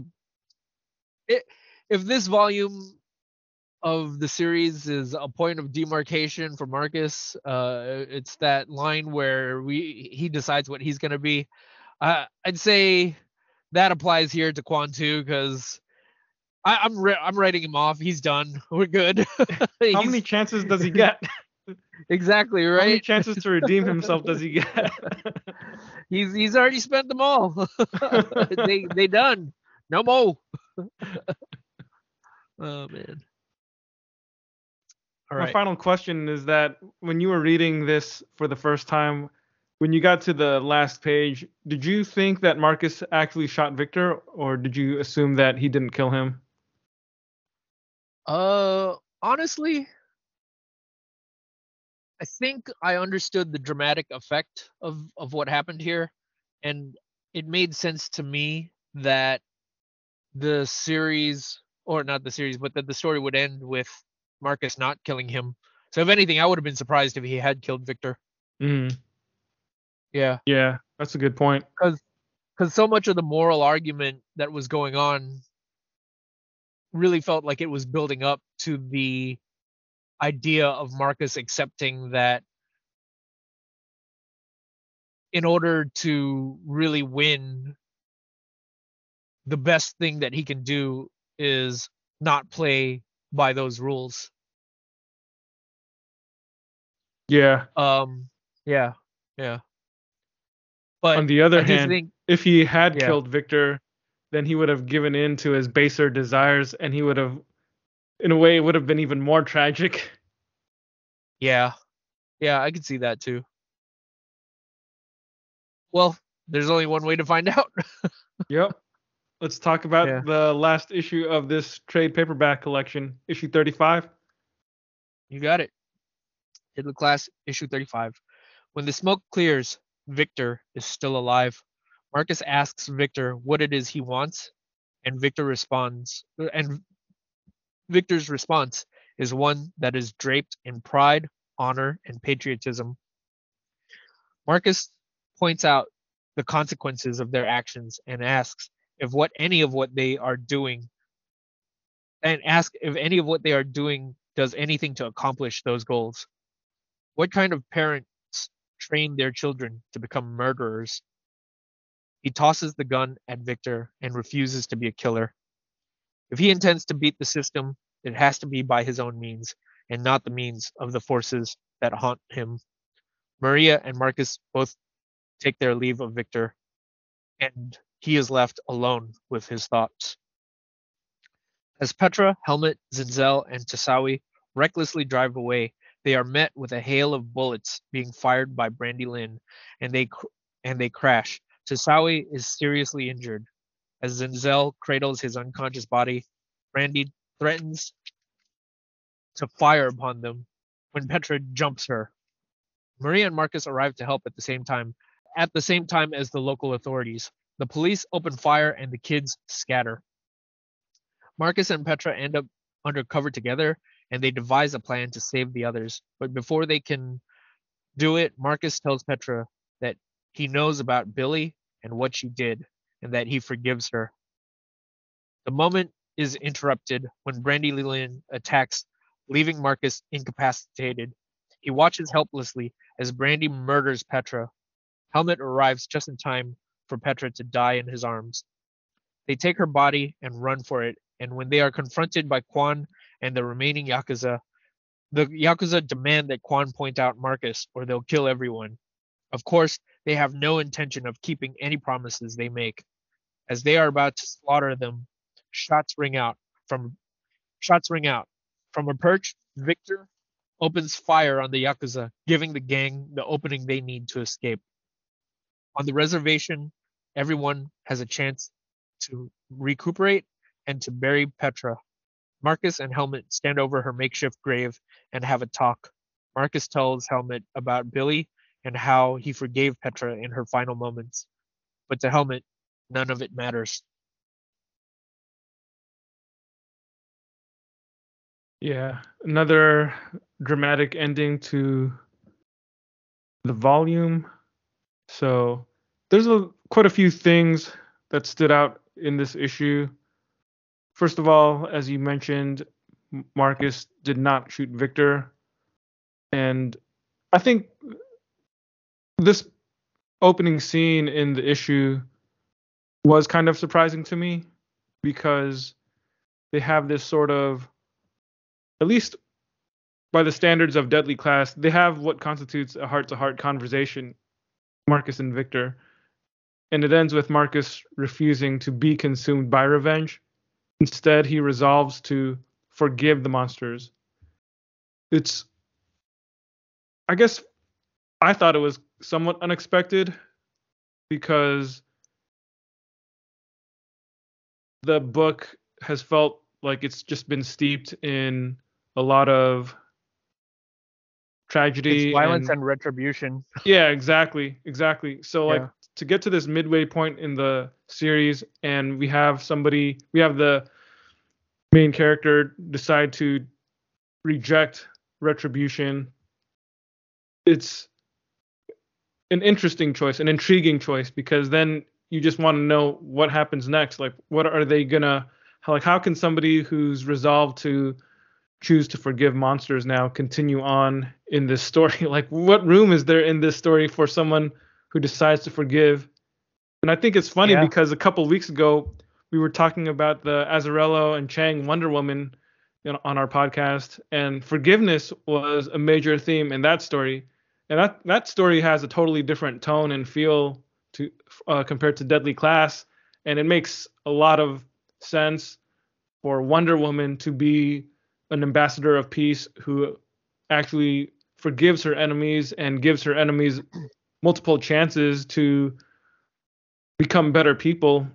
A: It, if this volume of the series is a point of demarcation for Marcus, uh, it's that line where we he decides what he's gonna be. Uh, I'd say that applies here to Quan too, because I'm ri- I'm writing him off. He's done. We're good.
B: How many chances does he get?
A: exactly right.
B: How many chances to redeem himself does he get?
A: He's he's already spent them all. they they done. No more. oh man. All
B: My final question is that when you were reading this for the first time, when you got to the last page, did you think that Marcus actually shot Victor, or did you assume that he didn't kill him?
A: Uh honestly, I think I understood the dramatic effect of of what happened here and it made sense to me that the series or not the series but that the story would end with Marcus not killing him. So if anything, I would have been surprised if he had killed Victor.
B: Mm,
A: Yeah.
B: yeah, that's a good point.
A: because so much of the moral argument that was going on really felt like it was building up to the idea of Marcus accepting that in order to really win, the best thing that he can do is not play by those rules.
B: Yeah.
A: Um, yeah, yeah. But
B: On the other hand,
A: think
B: if he had
A: Yeah.
B: killed Victor, then he would have given in to his baser desires, and he would have, in a way, it would have been even more tragic.
A: Yeah. Yeah, I could see that too. Well, there's only one way to find out.
B: Yep. Let's talk about
A: Yeah.
B: the last issue of this trade paperback collection, issue 35.
A: You got it. The class, issue 35. When the smoke clears, Victor is still alive. Marcus asks Victor what it is he wants, and Victor responds, and Victor's response is one that is draped in pride, honor, and patriotism. Marcus points out the consequences of their actions and asks if what any of what they are doing and ask if any of what they are doing does anything to accomplish those goals. What kind of parents train their children to become murderers? He tosses the gun at Victor and refuses to be a killer. If he intends to beat the system, it has to be by his own means and not the means of the forces that haunt him. Maria and Marcus both take their leave of Victor, and he is left alone with his thoughts. As Petra, Helmut, Zenzele, and Tosawi recklessly drive away, they are met with a hail of bullets being fired by Brandy Lynn, and they cr- and they crash. Tosawi is seriously injured. As Zenzele cradles his unconscious body, Randy threatens to fire upon them when Petra jumps her. Maria and Marcus arrive to help at the same time, at the same time as the local authorities. The police open fire and the kids scatter. Marcus and Petra end up undercover together and they devise a plan to save the others. But before they can do it, Marcus tells Petra that he knows about Billy and what she did and that he forgives her. The moment is interrupted when Brandy Lillian attacks, leaving Marcus incapacitated. He watches helplessly as Brandy murders Petra. Helmut arrives just in time for Petra to die in his arms. They take her body and run for it, and when they are confronted by Quan and the remaining Yakuza, the Yakuza demand that Quan point out Marcus or they'll kill everyone. Of course, they have no intention of keeping any promises they make. As they are about to slaughter them, shots ring out from shots ring out. From a perch, Victor opens fire on the Yakuza, giving the gang the opening they need to escape. On the reservation, everyone has a chance to recuperate and to bury Petra. Marcus and Helmut stand over her makeshift grave and have a talk. Marcus tells Helmut about Billy and how he forgave Petra in her final moments. But to Helmut, none of it matters.
B: Yeah, another dramatic ending to the volume. So there's a quite a few things that stood out in this issue. First of all, as you mentioned, Marcus did not shoot Victor, and I think this opening scene in the issue was kind of surprising to me because they have this sort of at least by the standards of deadly class they have what constitutes a heart-to-heart conversation marcus and victor. And it ends with marcus refusing to be consumed by revenge. Instead he resolves to forgive the monsters. It's i guess i thought it was somewhat unexpected because the book has felt like it's just been steeped in a lot of tragedy
A: It's violence
B: and,
A: and retribution.
B: yeah exactly exactly so like to get to this midway point in the series and we have somebody we have the main character decide to reject retribution it's an interesting choice an intriguing choice because then you just want to know what happens next like what are they gonna how, like how can somebody who's resolved to choose to forgive monsters now continue on in this story? Like what room is there in this story for someone who decides to forgive? And i think it's funny
A: Yeah.
B: because a couple weeks ago we were talking about the Azzarello and Chiang wonder woman you know, on our podcast and forgiveness was a major theme in that story. And that that story has a totally different tone and feel to uh, compared to deadly class and it makes a lot of sense for wonder woman to be an ambassador of peace who actually forgives her enemies and gives her enemies multiple chances to become better people.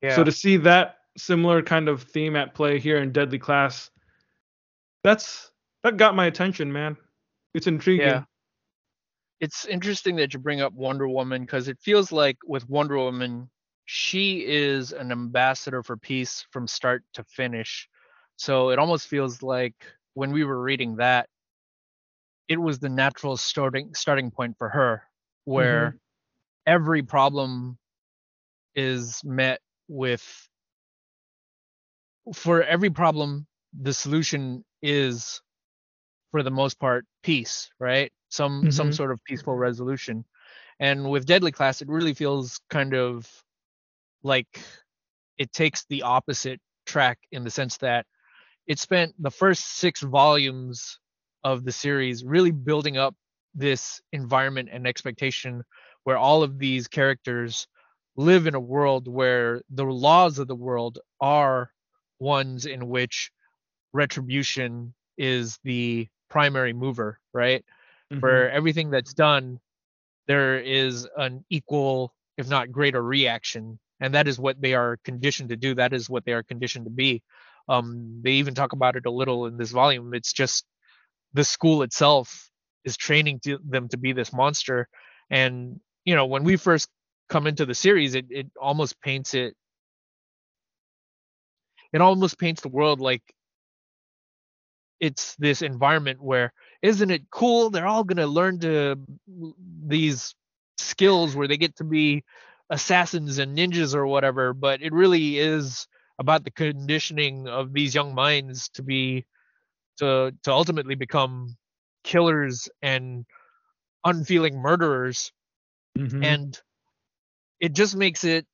A: Yeah.
B: So to see that similar kind of theme at play here in Deadly Class, that's that got my attention, man. It's intriguing.
A: Yeah. It's interesting that you bring up Wonder Woman because it feels like with Wonder Woman, she is an ambassador for peace from start to finish. So it almost feels like when we were reading that, it was the natural starting starting point for her, where
B: Mm-hmm.
A: every problem is met with for every problem the solution is for the most part peace right some some
B: Mhm.
A: sort of peaceful resolution and with deadly class it really feels kind of like it takes the opposite track in the sense that it spent the first six volumes of the series really building up this environment and expectation where all of these characters live in a world where the laws of the world are ones in which retribution is the primary mover, right?
B: Mhm.
A: For everything that's done, there is an equal, if not greater, reaction. And that is what they are conditioned to do. That is what they are conditioned to be. Um, they even talk about it a little in this volume. It's just the school itself is training to, them to be this monster. And, you know, when we first come into the series, it, it almost paints it it almost paints the world like it's this environment where isn't it cool they're all going to learn to these skills where they get to be assassins and ninjas or whatever but it really is about the conditioning of these young minds to be to to ultimately become killers and unfeeling murderers
B: Mhm.
A: and it just makes it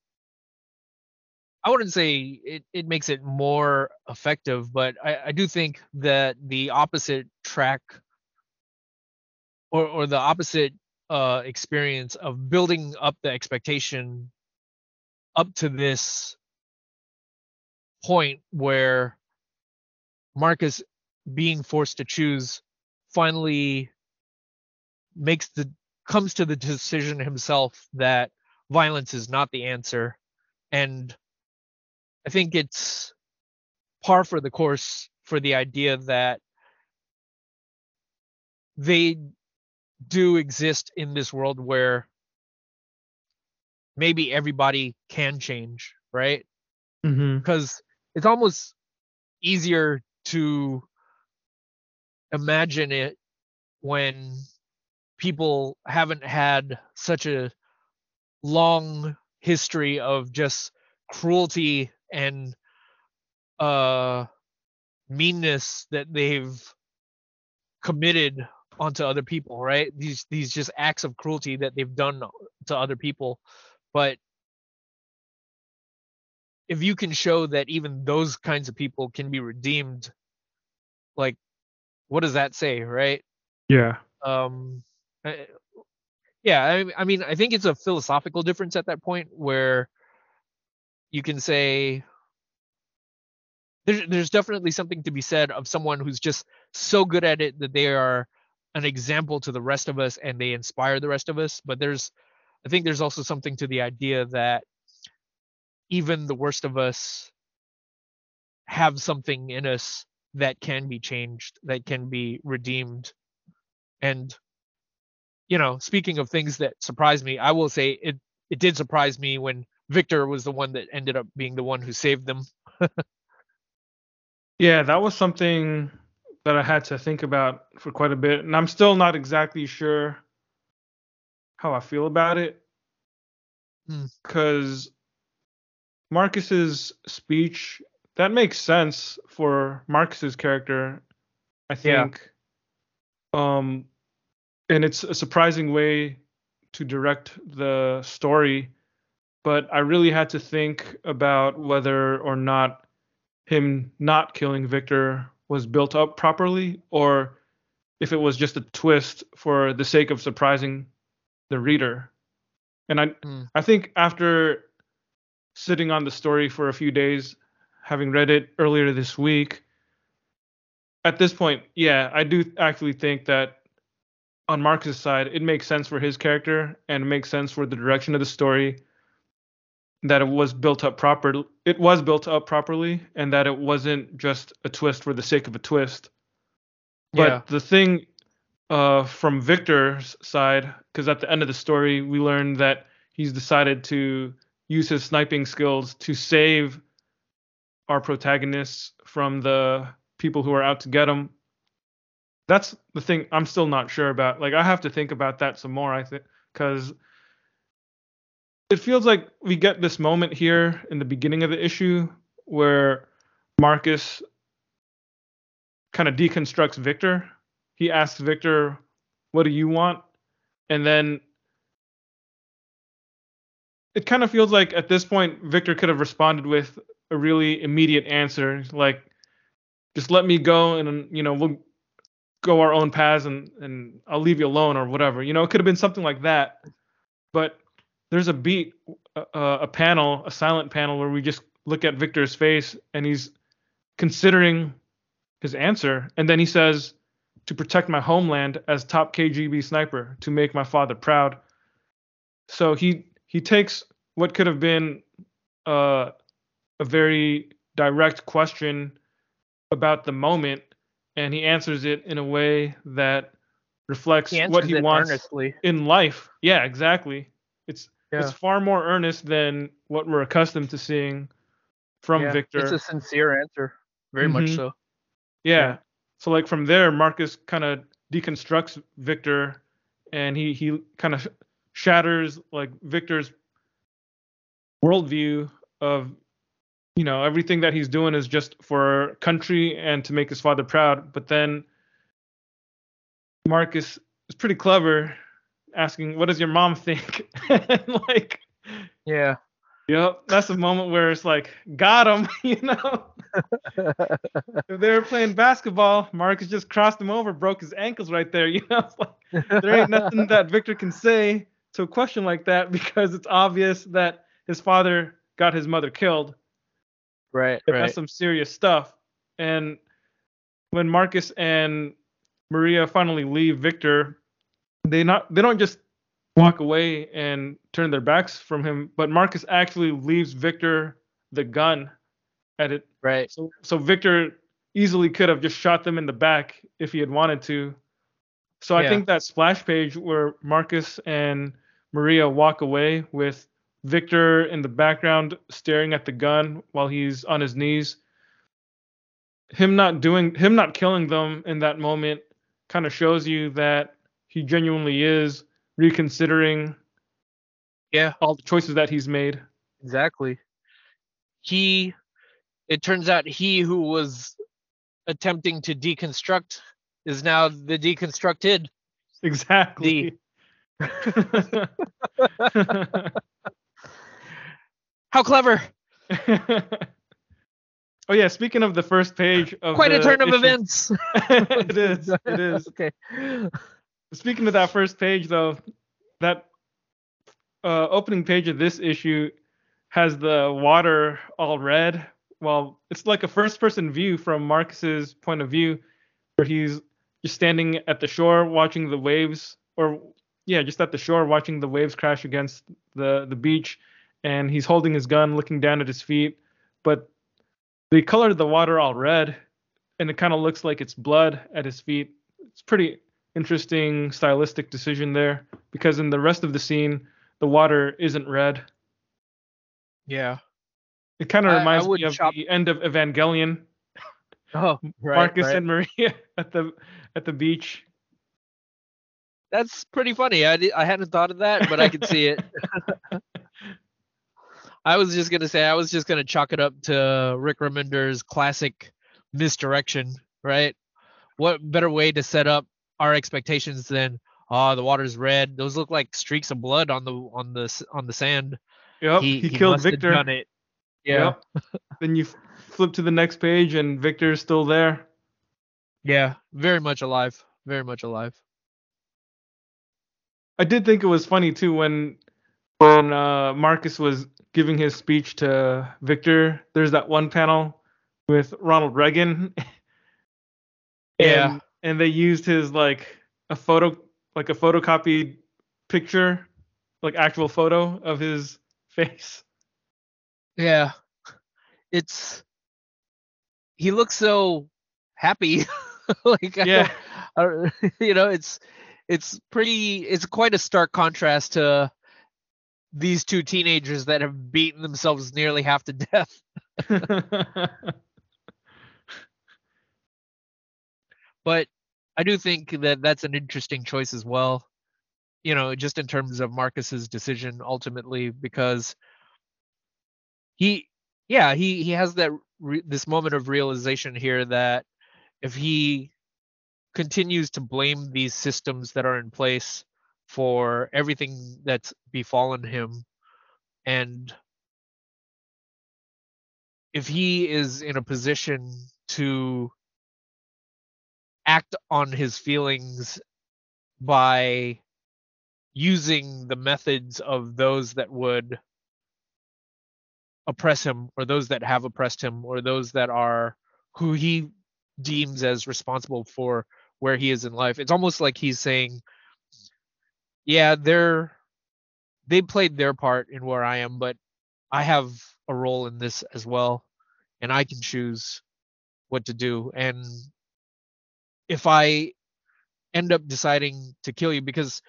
A: i wouldn't say it, it makes it more effective but I, I do think that the opposite track or, or the opposite uh, experience of building up the expectation up to this point where marcus being forced to choose finally makes the comes to the decision himself that violence is not the answer and i think it's par for the course for the idea that they do exist in this world where maybe everybody can change right?
B: Mm-hmm.
A: Because it's almost easier to imagine it when people haven't had such a long history of just cruelty and uh meanness that they've committed onto other people right? These these just acts of cruelty that they've done to other people. But if you can show that even those kinds of people can be redeemed like what does that say right?
B: Yeah.
A: um I- yeah I, I mean i think it's a philosophical difference at that point where you can say there's, there's definitely something to be said of someone who's just so good at it that they are an example to the rest of us and they inspire the rest of us. But there's i think there's also something to the idea that even the worst of us have something in us that can be changed that can be redeemed. And you know speaking of things that surprised me i will say it it did surprise me when victor was the one that ended up being the one who saved them
B: Yeah, that was something that I had to think about for quite a bit, and I'm still not exactly sure how I feel about it.
A: Hmm.
B: Because Marcus's speech that makes sense for Marcus's character, I think.
A: Yeah.
B: think. Um, and it's a surprising way to direct the story, but I really had to think about whether or not him not killing Victor was built up properly or if it was just a twist for the sake of surprising the reader. And I
A: Hmm.
B: I think after sitting on the story for a few days, having read it earlier this week, at this point, yeah, I do actually think that on Marcus' side, it makes sense for his character and it makes sense for the direction of the story that it was built up proper it was built up properly and that it wasn't just a twist for the sake of a twist. But
A: Yeah.
B: the thing uh, from Victor's side, because at the end of the story we learned that he's decided to use his sniping skills to save our protagonists from the people who are out to get him. That's the thing I'm still not sure about. Like I have to think about that some more. I think because it feels like we get this moment here in the beginning of the issue where Marcus kind of deconstructs Victor. He asks Victor, "What do you want?" And then it kind of feels like at this point Victor could have responded with a really immediate answer, like, "Just let me go, and you know we'll go our own paths, and and I'll leave you alone, or whatever." You know, it could have been something like that. But there's a beat, a, a panel, a silent panel where we just look at Victor's face, and he's considering his answer, and then he says, "To protect my homeland as top KGB sniper, to make my father proud." So he he takes what could have been uh, a very direct question about the moment, and he answers it in a way that reflects
A: He
B: what he wants
A: earnestly.
B: in life. Yeah, exactly. It's
A: Yeah.
B: it's far more earnest than what we're accustomed to seeing from
A: Yeah,
B: Victor.
A: It's a sincere answer. Very much
B: Mhm.
A: so.
B: Yeah.
A: Yeah.
B: So like from there, Marcus kind of deconstructs Victor, and he he kind of shatters like Victor's worldview of you know everything that he's doing is just for country and to make his father proud. But then Marcus is pretty clever, asking, "What does your mom think?" and like.
A: Yeah.
B: Yep, that's the moment where it's like, got him, you know. if they were playing basketball, Marcus just crossed him over, broke his ankles right there. You know, like, there ain't nothing that Victor can say to a question like that because it's obvious that his father got his mother killed.
A: right.
B: That's some serious stuff. And when Marcus and Maria finally leave Victor, they not they don't just walk away and turn their backs from him, but Marcus actually leaves Victor the gun at it.
A: Right.
B: So so Victor easily could have just shot them in the back if he had wanted to. So I
A: Yeah.
B: think that splash page where Marcus and Maria walk away with Victor in the background staring at the gun while he's on his knees. Him not doing him not killing them in that moment kind of shows you that he genuinely is reconsidering
A: Yeah.
B: all the choices that he's made.
A: Exactly. He. It turns out he who was attempting to deconstruct is now the deconstructed.
B: Exactly.
A: How clever!
B: oh yeah, speaking of the first page of
A: Quite a turn of
B: issue-
A: events.
B: it is. It is.
A: okay.
B: Speaking of that first page though, that uh, opening page of this issue has the water all red. Well, it's like a first person view from Marcus's point of view where he's just standing at the shore watching the waves or yeah, just at the shore watching the waves crash against the the beach and he's holding his gun looking down at his feet, but they colored the water all red and it kind of looks like it's blood at his feet. It's pretty interesting stylistic decision there because in the rest of the scene the water isn't red.
A: Yeah.
B: It kind of reminds me of
A: chop-
B: the end of Evangelion.
A: Oh, right.
B: Marcus
A: right.
B: and Maria at the at the beach.
A: That's pretty funny. I, I hadn't thought of that, but I could see it. I was just gonna say I was just gonna chalk it up to Rick Remender's classic misdirection, right? What better way to set up our expectations then oh the water's red. Those look like streaks of blood on the on the on the sand.
B: Yep, he, killed
A: must have
B: Victor.
A: Done it. Yeah,
B: Yep. then you flip to the next page and Victor's still there.
A: yeah, very much alive, very much alive.
B: I did think it was funny too when when uh, Marcus was giving his speech to Victor. There's that one panel with Ronald Reagan.
A: Yeah.
B: And, they used his like a photo like a photocopied picture, like actual photo of his face.
A: Yeah. It's he looks so happy. like I
B: Yeah.
A: don't- I- you know, it's it's pretty it's quite a stark contrast to these two teenagers that have beaten themselves nearly half to death. But I do think that that's an interesting choice as well. You know, just in terms of Marcus's decision ultimately, because he, yeah, he he has that re- this moment of realization here that if he continues to blame these systems that are in place for everything that's befallen him, and if he is in a position to act on his feelings by using the methods of those that would oppress him or those that have oppressed him or those that are who he deems as responsible for where he is in life. It's almost like he's saying yeah they're they played their part in where i am but i have a role in this as well and i can choose what to do. And if I end up deciding to kill you because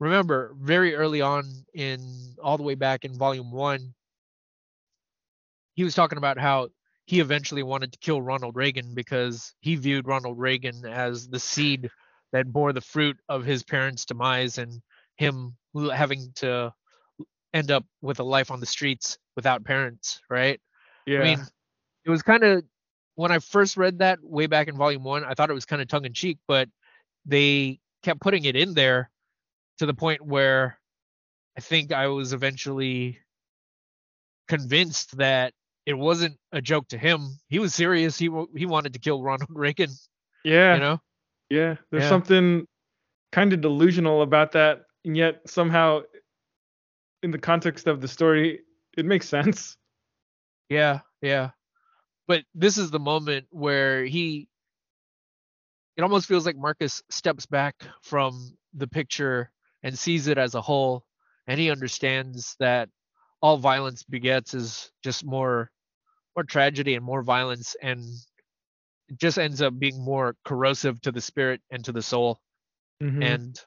A: remember very early on in all the way back in volume 1 he was talking about how he eventually wanted to kill Ronald Reagan because he viewed Ronald Reagan as the seed that bore the fruit of his parents' demise and him having to end up with a life on the streets without parents, right?
B: yeah.
A: I mean, it was kind of when I first read that way back in volume one, I thought it was kind of tongue in cheek, but they kept putting it in there to the point where I think I was eventually convinced that it wasn't a joke to him. He was serious. He he wanted to kill Ronald Reagan.
B: yeah.
A: You know?
B: Yeah, there's
A: Yeah.
B: something kind of delusional about that, and yet somehow, in the context of the story, it makes sense.
A: Yeah, yeah. But this is the moment where he it almost feels like Marcus steps back from the picture and sees it as a whole and he understands that all violence begets is just more more tragedy and more violence and it just ends up being more corrosive to the spirit and to the soul
B: Mhm.
A: and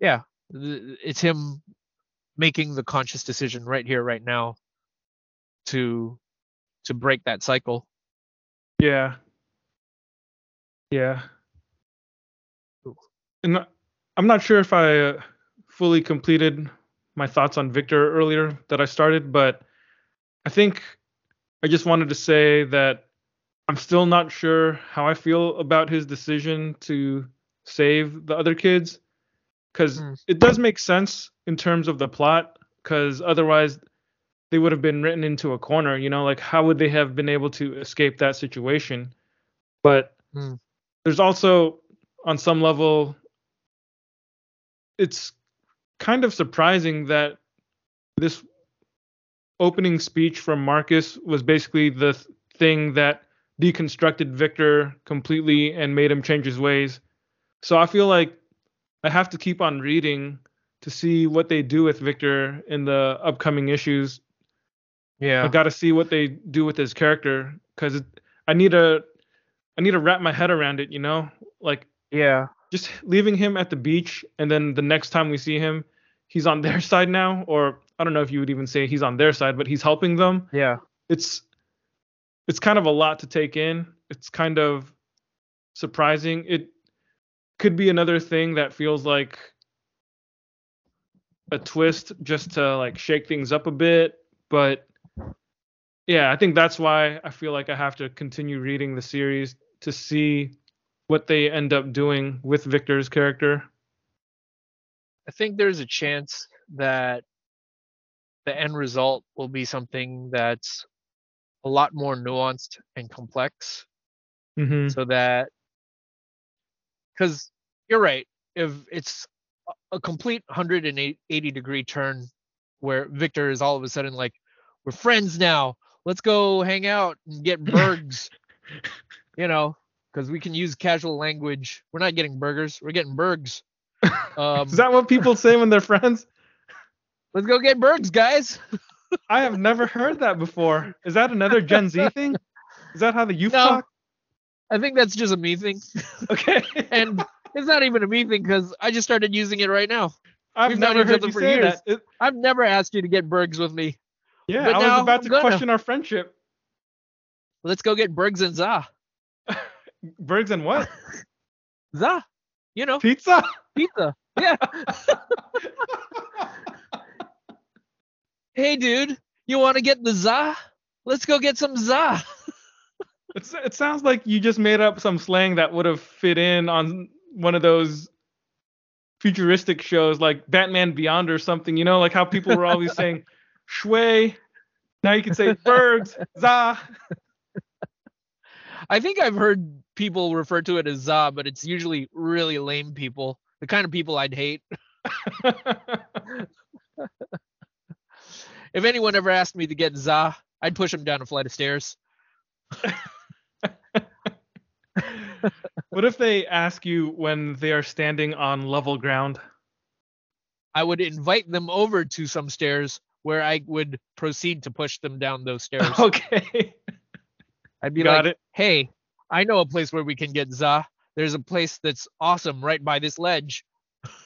A: yeah th- it's him making the conscious decision right here right now to to break that cycle
B: yeah, yeah. And I- I'm not sure if I uh, fully completed my thoughts on Victor earlier that I started, but I think I just wanted to say that I'm still not sure how I feel about his decision to save the other kids because
A: Hmm.
B: it does make sense in terms of the plot because otherwise they would have been written into a corner you know like how would they have been able to escape that situation but
A: Hmm.
B: there's also on some level it's kind of surprising that this opening speech from Marcus was basically the th- thing that deconstructed Victor completely and made him change his ways. So I feel like I have to keep on reading to see what they do with Victor in the upcoming issues.
A: Yeah.
B: I got to see what they do with his character cuz I need to I need to wrap my head around it, you know? Like
A: yeah.
B: just leaving him at the beach and then the next time we see him he's on their side now? Or I don't know if you would even say he's on their side but he's helping them?
A: Yeah.
B: It's it's kind of a lot to take in. It's kind of surprising. It could be another thing that feels like a twist just to like shake things up a bit but yeah i think that's why i feel like i have to continue reading the series to see what they end up doing with victor's character.
A: I think there's a chance that the end result will be something that's a lot more nuanced and complex.
B: Mm-hmm.
A: so that because you're right if it's a- a complete 180 degree turn where victor is all of a sudden like we're friends now let's go hang out and get burgers you know because we can use casual language we're not getting burgers we're getting burgers Um,
B: Is that what people say when they're friends?
A: let's go get Bergs, guys.
B: I have never heard that before. Is that another Gen Z thing? Is that how the youth
A: No.
B: talk?
A: I think that's just a me thing,
B: Okay.
A: and it's not even a me thing because I just started using it right now.
B: I've
A: we've
B: never heard you say
A: years.
B: that. It-
A: I've never asked you to get Bergs with me.
B: Yeah,
A: But
B: I was about
A: I'm
B: to
A: gonna.
B: question our friendship.
A: Let's go get Bergs and Za.
B: Bergs and what?
A: Za, you know,
B: Pizza?
A: pizza. Yeah. hey, dude, you want to get the Za? Let's go get some Za.
B: It's, it sounds like you just made up some slang that would have fit in on one of those futuristic shows like Batman Beyond or something. You know, like how people were always saying Schway. Now you can say Bergs, Za.
A: I think I've heard people refer to it as Za, but it's usually really lame people, the kind of people I'd hate. If anyone ever asked me to get Za, I'd push him down a flight of stairs.
B: what if they ask you when they are standing on level ground?
A: I would invite them over to some stairs where I would proceed to push them down those stairs.
B: Okay.
A: I'd be
B: Got
A: like, "Hey, I know a place where we can get Za. There's a place that's awesome right by this ledge."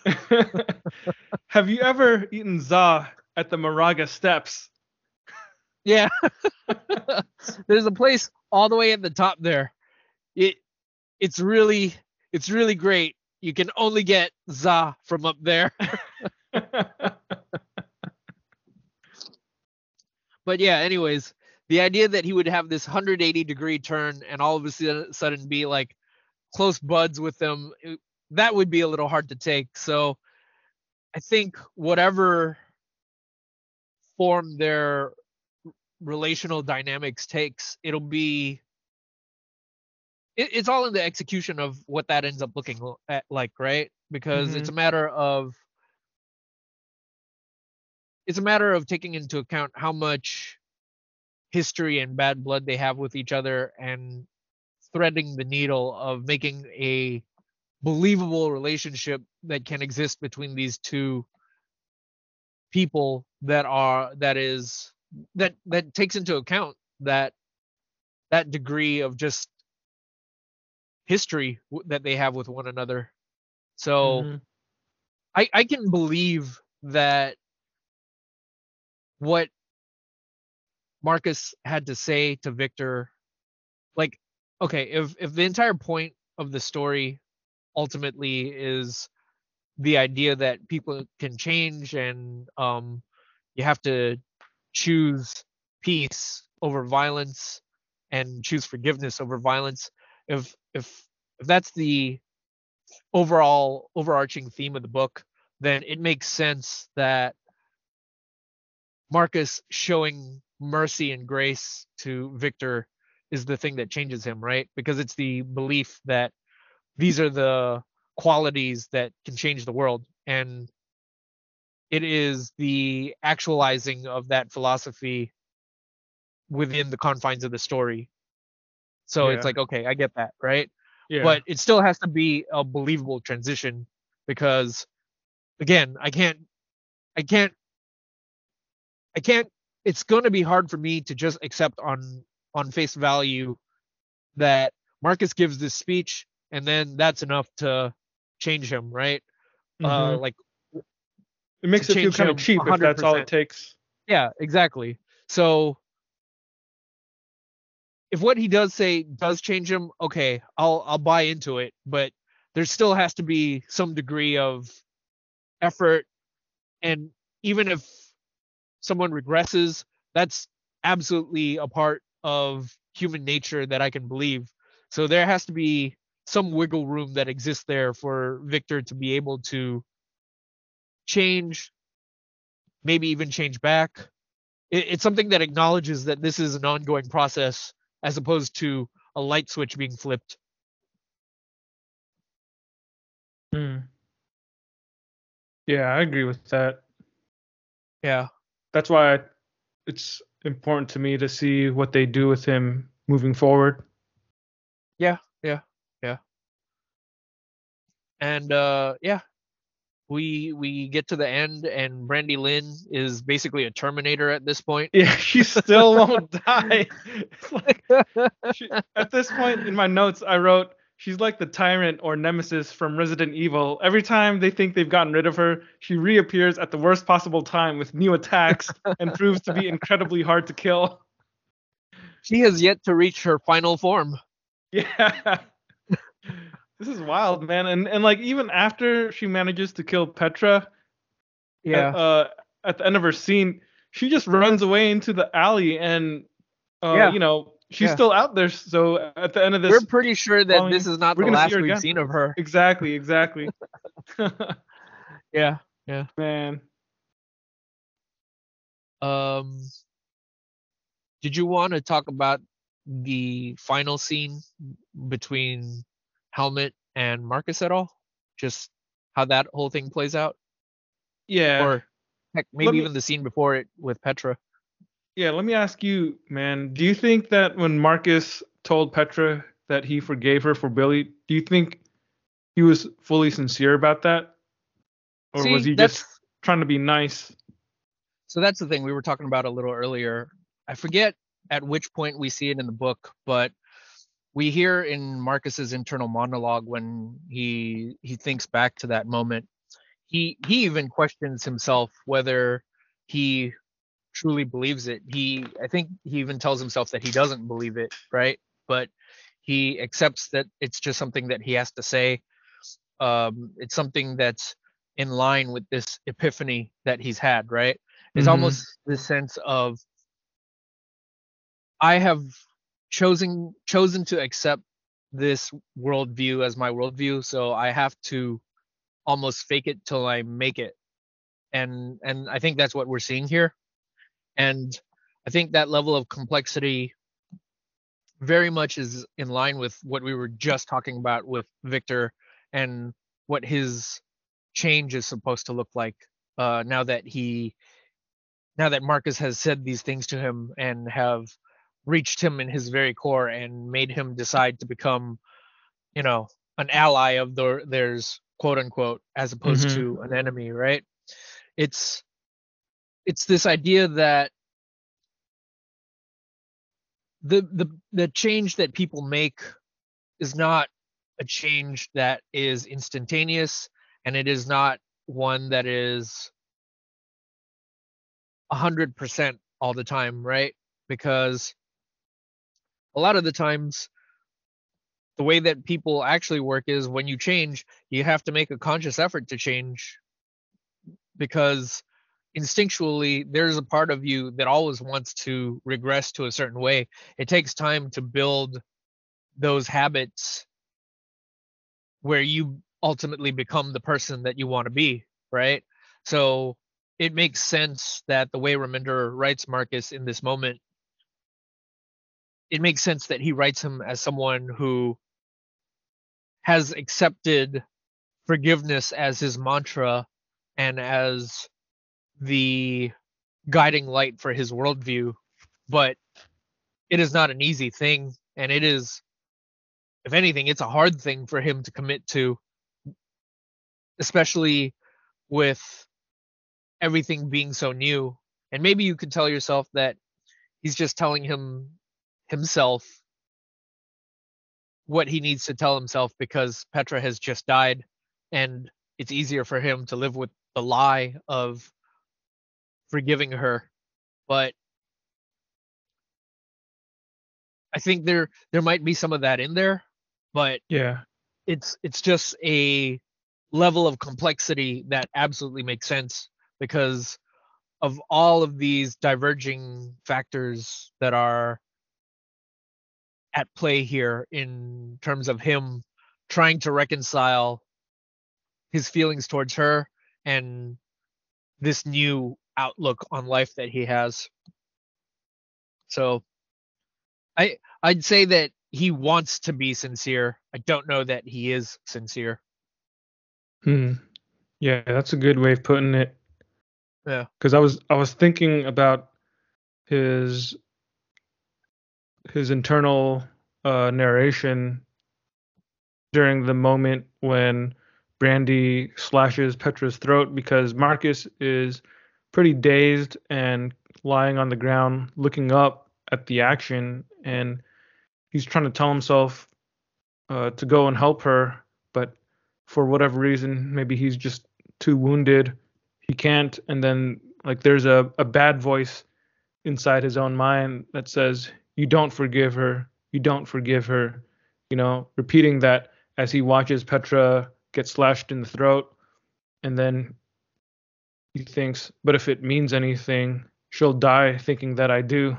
B: Have you ever eaten za at the Moraga Steps?
A: Yeah. There's a place all the way at the top there. It it's really it's really great. You can only get za from up there. But yeah, anyways, the idea that he would have this 180 degree turn and all of a sudden- be like close buds with them, it- that would be a little hard to take. So I think whatever form their relational dynamics takes, it'll be it, it's all in the execution of what that ends up looking like, right? Because it's mm-hmm. a matter of it's a matter of taking into account how much history and bad blood they have with each other and threading the needle of making a believable relationship that can exist between these two people that are that is that that takes into account that that degree of just history w- that they have with one another so
B: Mhm.
A: I, I can believe that what Marcus had to say to Victor, like, okay, if if the entire point of the story ultimately is the idea that people can change and um you have to choose peace over violence and choose forgiveness over violence if if if that's the overall overarching theme of the book then it makes sense that Marcus showing mercy and grace to Victor is the thing that changes him, right? Because it's the belief that these are the qualities that can change the world. And it is the actualizing of that philosophy within the confines of the story. So
B: Yeah.
A: it's like, okay, I get that, right?
B: Yeah.
A: but it still has to be a believable transition because again i can't i can't i can't it's going to be hard for me to just accept on on face value that marcus gives this speech and then that's enough to change him right uh
B: Mhm.
A: like
B: it makes it feel kind of cheap if that's all it takes.
A: yeah exactly so if what he does say does change him okay i'll i'll buy into it but there still has to be some degree of effort and even if someone regresses that's absolutely a part of human nature that i can believe so there has to be some wiggle room that exists there for victor to be able to change maybe even change back it, it's something that acknowledges that this is an ongoing process as opposed to a light switch being flipped.
B: Hmm. Yeah, I agree with that.
A: Yeah.
B: That's why it's important to me to see what they do with him moving forward. Yeah, yeah, yeah.
A: And uh yeah. we we get to the end and Brandy Lynn is basically a Terminator at this point.
B: Yeah, she still won't die. It's like she, at this point in my notes, I wrote she's like the tyrant or nemesis from Resident Evil. Every time they think they've gotten rid of her, she reappears at the worst possible time with new attacks and proves to be incredibly hard to kill.
A: She has yet to reach her final form.
B: Yeah. this is wild, man. And and like even after she manages to kill Petra,
A: Yeah.
B: at, uh, at the end of her scene, she just runs away into the alley and uh,
A: Yeah.
B: you know, she's
A: Yeah.
B: still out there. So at the end of this
A: We're pretty sure that
B: following-
A: this is not the last we've
B: again.
A: seen of her.
B: Exactly, exactly.
A: Yeah, yeah.
B: Man.
A: Um did you want to talk about the final scene between Helmut and Marcus at all? Just how that whole thing plays out?
B: Yeah.
A: Or heck, maybe
B: me-
A: even the scene before it with Petra.
B: Yeah, let me ask you, man, do you think that when Marcus told Petra that he forgave her for Billy, do you think he was fully sincere about that? Or was he just trying to be nice?
A: so that's the thing we were talking about a little earlier. I forget at which point we see it in the book, but we hear in Marcus's internal monologue when he he thinks back to that moment. He he even questions himself whether he truly believes it. He I think he even tells himself that he doesn't believe it, right? But he accepts that it's just something that he has to say. Um, it's something that's in line with this epiphany that he's had, right? It's
B: Mhm.
A: almost this sense of I have chosen chosen to accept this worldview as my worldview, so I have to almost fake it till I make it. And and I think that's what we're seeing here. And I think that level of complexity very much is in line with what we were just talking about with Victor and what his change is supposed to look like uh, now that he now that Marcus has said these things to him and have reached him in his very core and made him decide to become you know an ally of the theirs quote unquote as opposed
B: Mhm.
A: to an enemy right it's it's this idea that the the the change that people make is not a change that is instantaneous and it is not one that is a hundred percent all the time, right? Because a lot of the times the way that people actually work is when you change, you have to make a conscious effort to change because instinctually there's a part of you that always wants to regress to a certain way. It takes time to build those habits where you ultimately become the person that you want to be, right? So it makes sense that the way Remender writes Marcus in this moment, it makes sense that he writes him as someone who has accepted forgiveness as his mantra and as the guiding light for his worldview. But it is not an easy thing, and it is, if anything, it's a hard thing for him to commit to, especially with everything being so new. And maybe you could tell yourself that he's just telling him himself what he needs to tell himself because Petra has just died and it's easier for him to live with the lie of forgiving her. But I think there there might be some of that in there, but
B: Yeah.
A: it's it's just a level of complexity that absolutely makes sense because of all of these diverging factors that are at play here in terms of him trying to reconcile his feelings towards her and this new outlook on life that he has so i i'd say that he wants to be sincere i don't know that he is sincere
B: Hmm. Yeah, that's a good way of putting it.
A: Yeah.
B: Because I was I was thinking about his his internal uh, narration during the moment when Brandy slashes Petra's throat because Marcus is pretty dazed and lying on the ground looking up at the action and he's trying to tell himself uh, to go and help her but for whatever reason maybe he's just too wounded he can't and then like there's a, a bad voice inside his own mind that says you don't forgive her you don't forgive her you know repeating that as he watches petra get slashed in the throat and then he thinks but if it means anything she'll die thinking that i do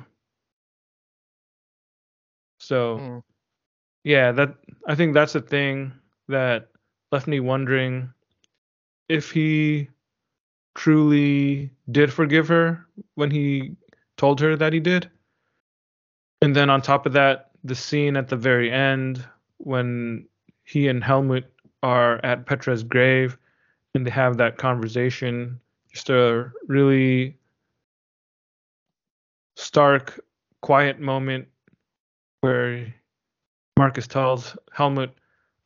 B: so
A: Mm.
B: yeah that i think that's the thing that left me wondering if he truly did forgive her when he told her that he did and then on top of that the scene at the very end when he and helmut are at petra's grave and they have that conversation just a really stark quiet moment where marcus tells helmut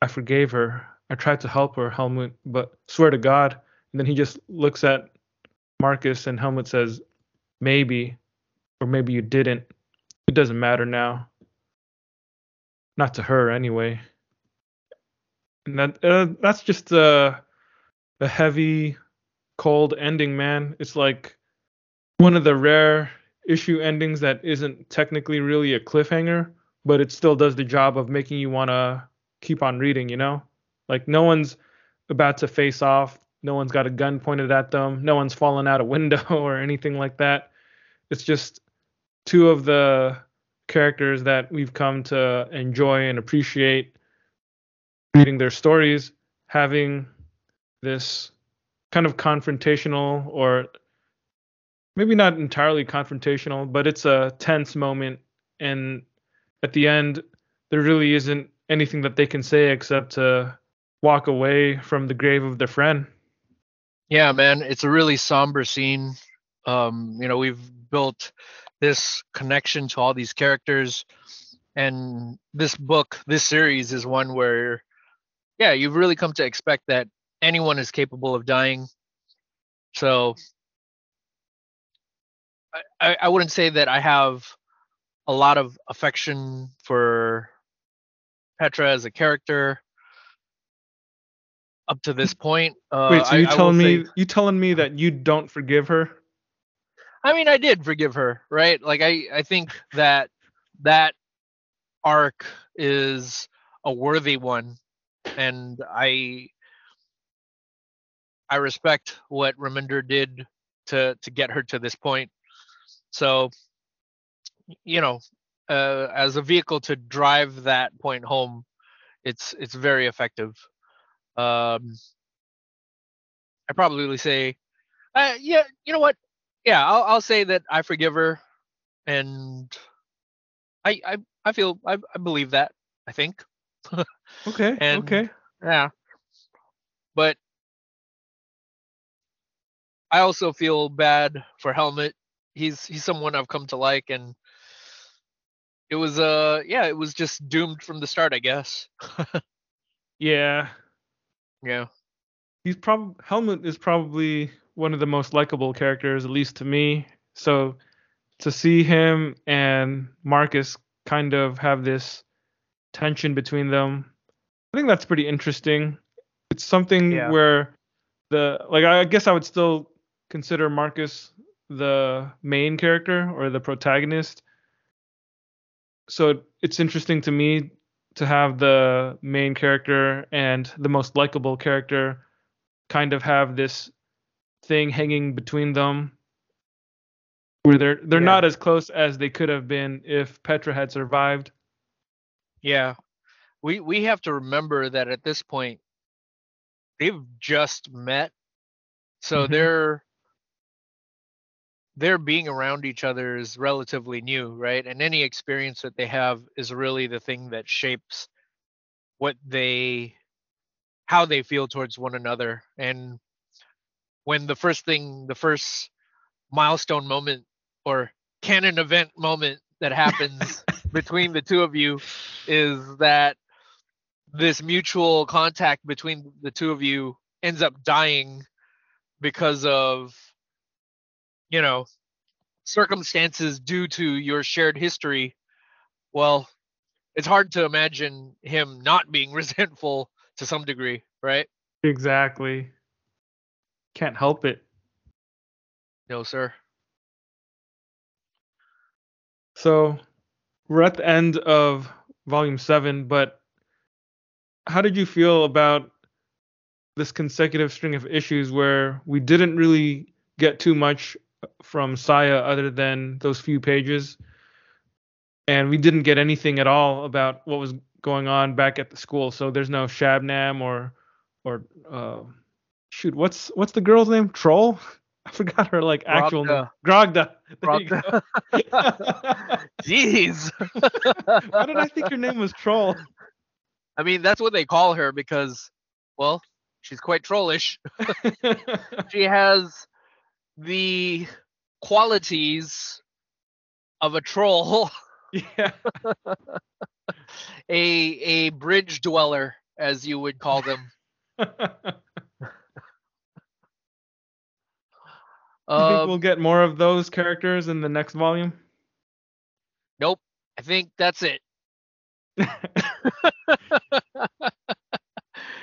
B: i forgave her. I tried to help her helmut but swear to god. And then he just looks at marcus and helmut says maybe or maybe you didn't. It doesn't matter now. Not to her anyway. And that uh, that's just a a heavy cold ending man. It's like one of the rare issue endings that isn't technically really a cliffhanger but it still does the job of making you want to keep on reading you know? Like no one's about to face off. No one's got a gun pointed at them. No one's fallen out a window or anything like that. It's just two of the characters that we've come to enjoy and appreciate reading their stories having this kind of confrontational or maybe not entirely confrontational but it's a tense moment. And at the end there really isn't anything that they can say except to walk away from the grave of their friend.
A: Yeah, man, it's a really somber scene. Um, you know, we've built this connection to all these characters, and this book, this series, is one where, yeah, you've really come to expect that anyone is capable of dying. So, I, I, I wouldn't say that I have a lot of affection for Petra as a character up to this point. Uh,
B: wait so you
A: I
B: telling me
A: say-
B: you telling me that you don't forgive her
A: I mean, I did forgive her, right? Like, I I think that that arc is a worthy one, and I I respect what Remender did to to get her to this point. So, you know, uh, as a vehicle to drive that point home, it's it's very effective. Um, I probably say, uh, yeah, you know what? Yeah, I'll I'll say that I forgive her, and I I I feel I I believe that. I think.
B: okay
A: And-
B: okay
A: Yeah. But I also feel bad for Helmut. He's he's someone I've come to like and it was uh yeah, it was just doomed from the start, I guess.
B: yeah
A: Yeah.
B: he's probably Helmut is probably one of the most likable characters, at least to me. So to see him and Marcus kind of have this tension between them, I think that's pretty interesting. It's something
A: Yeah.
B: where the like I guess I would still consider Marcus the main character or the protagonist. So it's interesting to me to have the main character and the most likable character kind of have this thing hanging between them where they're they're
A: Yeah.
B: not as close as they could have been if Petra had survived.
A: Yeah. We we have to remember that at this point they've just met. So
B: Mhm.
A: they're their being around each other is relatively new, right? And any experience that they have is really the thing that shapes what they how they feel towards one another. And when the first thing, the first milestone moment or canon event moment that happens between the two of you is that this mutual contact between the two of you ends up dying because of you know circumstances due to your shared history well it's hard to imagine him not being resentful to some degree right
B: Exactly. Can't help it.
A: no sir
B: So we're at the end of volume seven, but how did you feel about this consecutive string of issues where we didn't really get too much from Saya other than those few pages? And we didn't get anything at all about what was going on back at the school. So there's no Shabnam or or uh, shoot, what's what's the girl's name? Troll? I forgot her like actual name. Grogda. You go.
A: jeez
B: Why did I think your name was Troll?
A: i mean that's what they call her because well she's quite trollish she has the qualities of a troll
B: yeah.
A: a a bridge dweller as you would call them
B: I think
A: Um,
B: we'll get more of those characters in the next volume?
A: nope i think that's it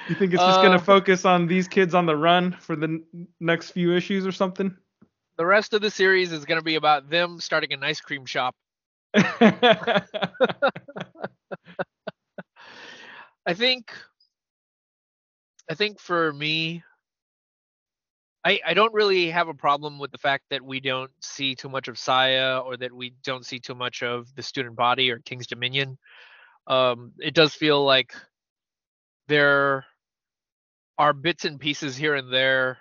B: You think it's just gonna
A: Uh,
B: focus on these kids on the run for the n- next few issues or something?
A: The rest of the series is going to be about them starting an ice cream shop I think I think for me I I don't really have a problem with the fact that we don't see too much of Saya or that we don't see too much of the student body or King's Dominion. Um it does feel like there are bits and pieces here and there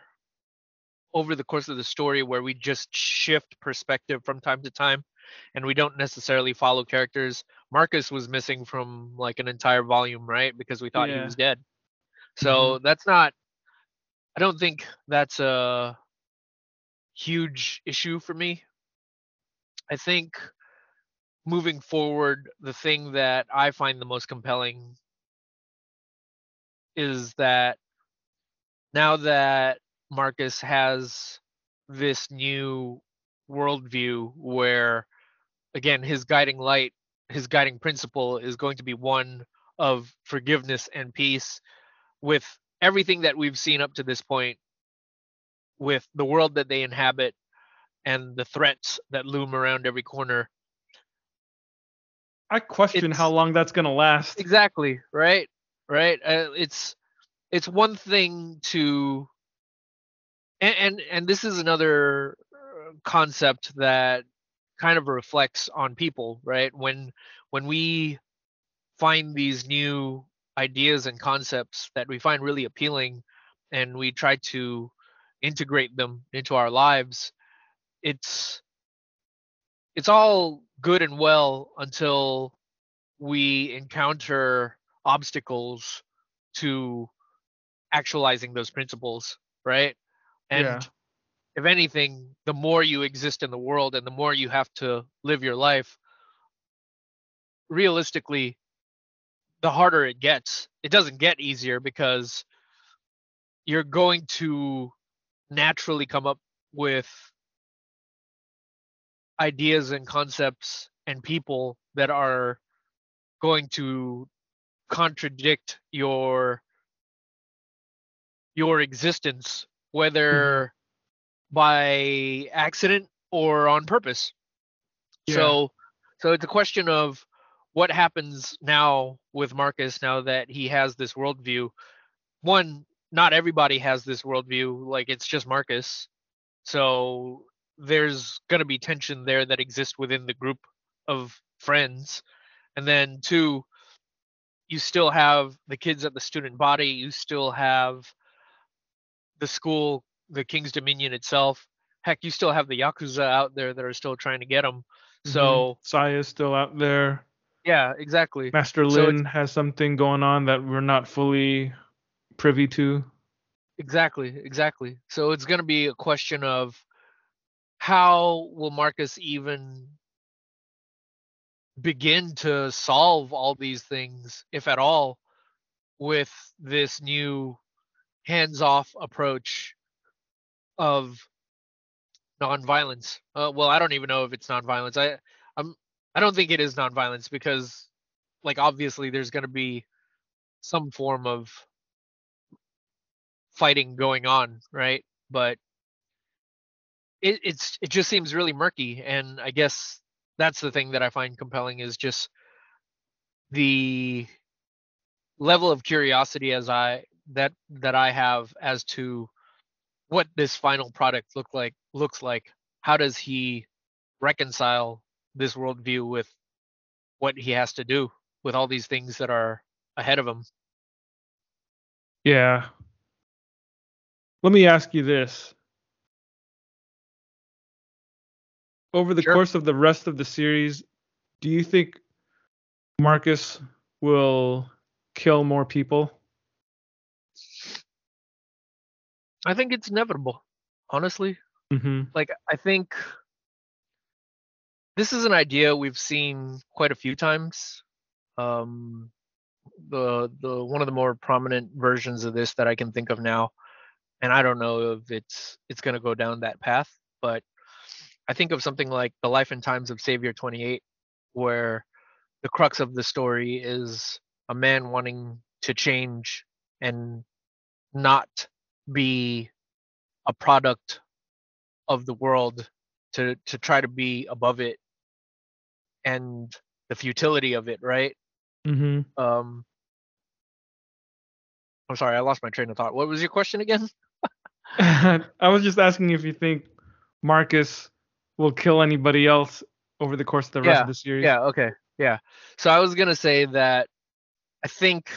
A: over the course of the story where we just shift perspective from time to time and we don't necessarily follow characters Marcus was missing from like an entire volume, right? Because we thought he was dead. So mm-hmm. that's not I don't think that's a huge issue for me. I think moving forward, the thing that I find the most compelling is that now that Marcus has this new worldview where again his guiding light his guiding principle is going to be one of forgiveness and peace. With everything that we've seen up to this point with the world that they inhabit and the threats that loom around every corner
B: I question
A: It's-
B: how long that's gonna last.
A: exactly right? Right? Uh, it's it's one thing to and, and and this is another uh, concept that kind of reflects on people right? When when we find these new ideas and concepts that we find really appealing and we try to integrate them into our lives it's it's all good and well until we encounter obstacles to actualizing those principles right and
B: Yeah.
A: if anything the more you exist in the world and the more you have to live your life realistically the harder it gets it doesn't get easier because you're going to naturally come up with ideas and concepts and people that are going to contradict your your existence whether mm-hmm. by accident or on purpose
B: Yeah.
A: so so it's a question of what happens now with Marcus now that he has this worldview. One, not everybody has this worldview, like it's just Marcus. So there's gonna be tension there that exists within the group of friends. And then two, you still have the kids at the student body, you still have the school, the King's Dominion itself. Heck, you still have the Yakuza out there that are still trying to get him. Mm-hmm. So
B: Saya's still out there.
A: yeah, exactly.
B: Master
A: So
B: Lin has something going on that we're not fully privy to.
A: Exactly, exactly. So it's going to be a question of how will Marcus even begin to solve all these things, if at all, with this new hands-off approach of nonviolence. Uh, well, I don't even know if it's nonviolence. I I'm I don't think it is nonviolence because like obviously there's going to be some form of fighting going on, right? But it, it's it just seems really murky, and I guess that's the thing that I find compelling is just the level of curiosity as I that that I have as to what this final product look like looks like. How does he reconcile this worldview with what he has to do with all these things that are ahead of him?
B: Yeah. Let me ask you this. Over the
A: Sure.
B: course of the rest of the series, do you think Marcus will kill more people?
A: I think it's inevitable, honestly.
B: Mm-hmm.
A: like I think this is an idea we've seen quite a few times. Um, the the one of the more prominent versions of this that I can think of now, and I don't know if it's it's going to go down that path, but I think of something like the life and times of Savior 28, where the crux of the story is a man wanting to change and not be a product of the world to to try to be above it and the futility of it right?
B: Mm-hmm.
A: um i'm sorry i lost my train of thought. What was your question again?
B: I was just asking if you think Marcus will kill anybody else over the course of the rest
A: Yeah,
B: of the series.
A: yeah okay yeah. So i was gonna say that i think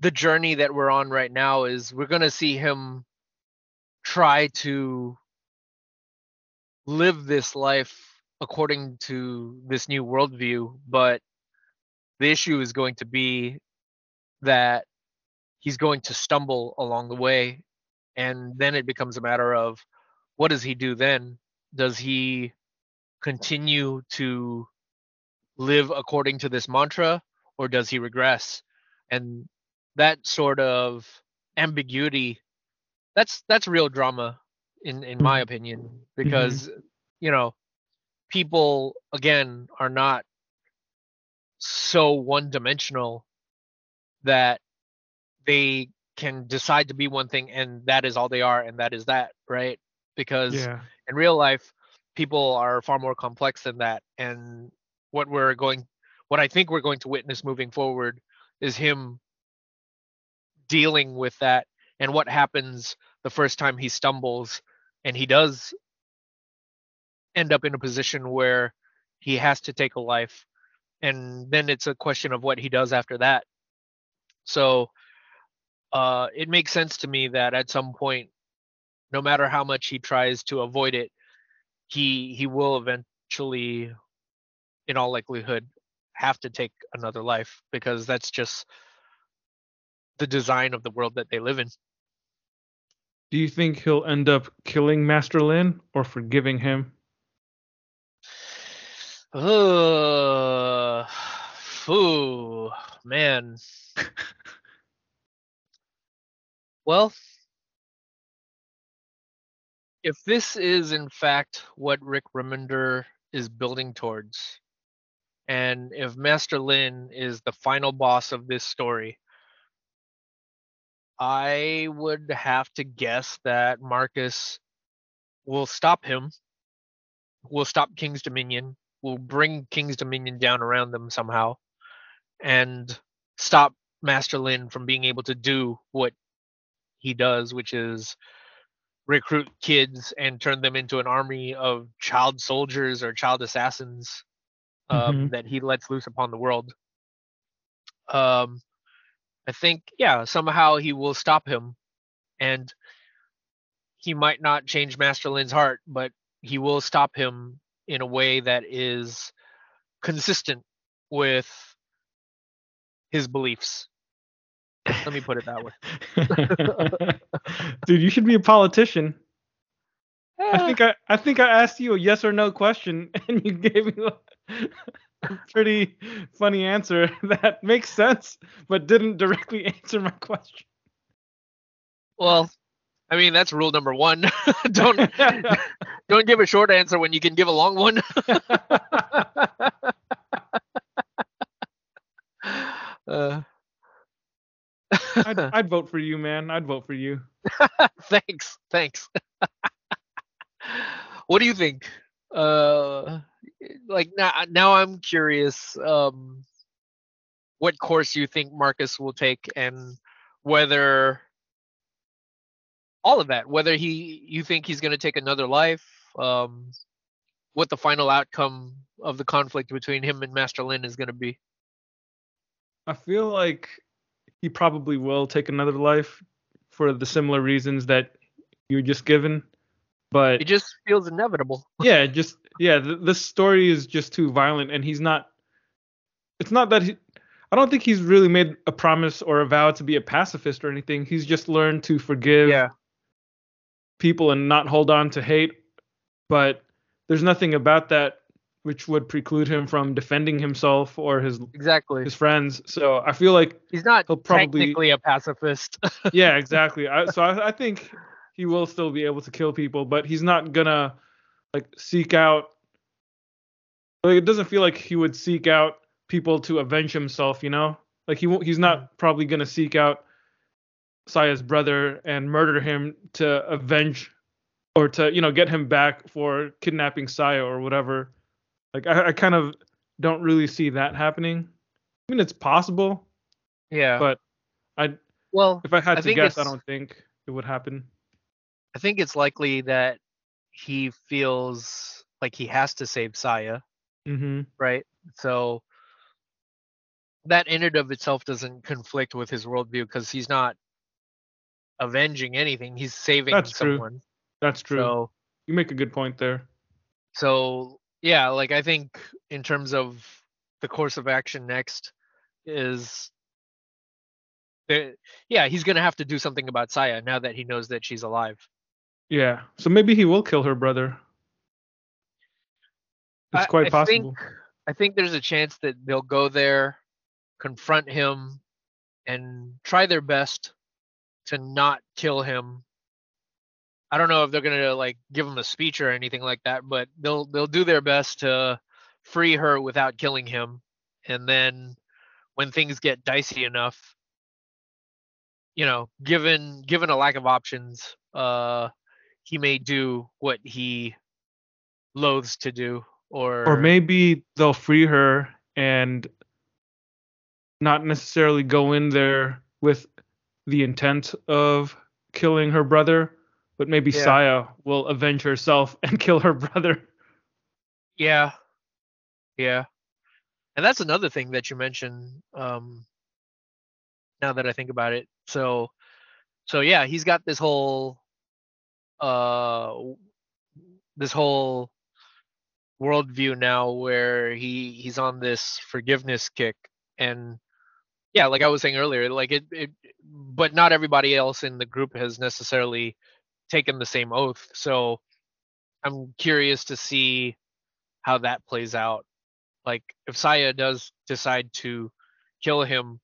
A: the journey that we're on right now is we're gonna see him try to live this life according to this new worldview but the issue is going to be that he's going to stumble along the way and then it becomes a matter of what does he do then? Does he continue to live according to this mantra or does he regress? And that sort of ambiguity that's that's real drama in in my mm-hmm. opinion mm-hmm. because you know people again are not so one dimensional that they can decide to be one thing and that is all they are and that is that right? Because
B: Yeah.
A: in real life people are far more complex than that. And what we're going what i think we're going to witness moving forward is him dealing with that and what happens the first time he stumbles and he does end up in a position where he has to take a life. And then it's a question of what he does after that. So uh it makes sense to me that at some point no matter how much he tries to avoid it he he will eventually in all likelihood have to take another life because that's just the design of the world that they live in
B: Do you think he'll end up killing Master Lin or forgiving him?
A: Ooh, man. well, if this is in fact what Rick Remender is building towards, and if Master Lin is the final boss of this story, I would have to guess that Marcus will stop him, will stop King's Dominion, will bring King's Dominion down around them somehow, and stop Master Lin from being able to do what he does, which is recruit kids and turn them into an army of child soldiers or child assassins um, that he lets loose upon the world. Um, I think, yeah, somehow he will stop him, and he might not change Master Lin's heart, but he will stop him in a way that is consistent with his beliefs. Let me put it that way.
B: Dude, you should be a politician. I
A: Eh,
B: think I, I think I asked you a yes or no question and you gave me. pretty funny answer that makes sense, but didn't directly answer my question.
A: Well, I mean that's rule number one. don't don't give a short answer when you can give a long one. uh,
B: I'd, I'd vote for you, man. I'd vote for you.
A: thanks, thanks. what do you think? Uh, like now, now I'm curious. Um, what course you think Marcus will take, and whether all of that, whether he you think he's going to take another life, um, what the final outcome of the conflict between him and Master Lin is going to be.
B: I feel like he probably will take another life for the similar reasons that you just given. But
A: it just feels inevitable.
B: yeah, just yeah, th- this story is just too violent, and he's not. It's not that he. I don't think he's really made a promise or a vow to be a pacifist or anything. He's just learned to forgive
A: Yeah,
B: people and not hold on to hate. But there's nothing about that which would preclude him from defending himself or his
A: exactly.
B: his friends. So I feel like
A: He's not
B: he'll probably-
A: technically a pacifist.
B: yeah, exactly. I, so I, I think he will still be able to kill people, but he's not gonna like seek out. Like it doesn't feel like he would seek out people to avenge himself. You know, like he won't, he's not mm-hmm. probably gonna seek out Saya's brother and murder him to avenge or to you know get him back for kidnapping Saya or whatever. Like I, I kind of don't really see that happening. I mean, it's possible,
A: yeah.
B: but I
A: well,
B: if I had
A: I
B: to guess, I don't think it would happen.
A: I think it's likely that he feels like he has to save Saya,
B: Mm-hmm.
A: right? So that in and of itself doesn't conflict with his worldview because he's not avenging anything. He's saving
B: That's true.
A: someone.
B: That's true.
A: So
B: you make a good point there.
A: so yeah, like I think in terms of the course of action next is yeah, he's gonna have to do something about Saya now that he knows that she's alive.
B: Yeah. So maybe he will kill her brother. It's
A: I-
B: quite
A: I
B: possible.
A: Think, I think there's a chance that they'll go there, confront him, and try their best to not kill him. I don't know if they're gonna like give him a speech or anything like that, but they'll they'll do their best to free her without killing him. And then when things get dicey enough, you know, given given a lack of options, uh he may do what he loathes to do or
B: or maybe they'll free her and not necessarily go in there with the intent of killing her brother, but maybe
A: Yeah.
B: Saya will avenge herself and kill her brother.
A: Yeah. Yeah. And that's another thing that you mentioned um now that I think about it. So so yeah, he's got this whole uh this whole worldview now where he he's on this forgiveness kick and yeah, like I was saying earlier, like it, it but not everybody else in the group has necessarily taken the same oath. So I'm curious to see how that plays out. Like if Saya does decide to kill him,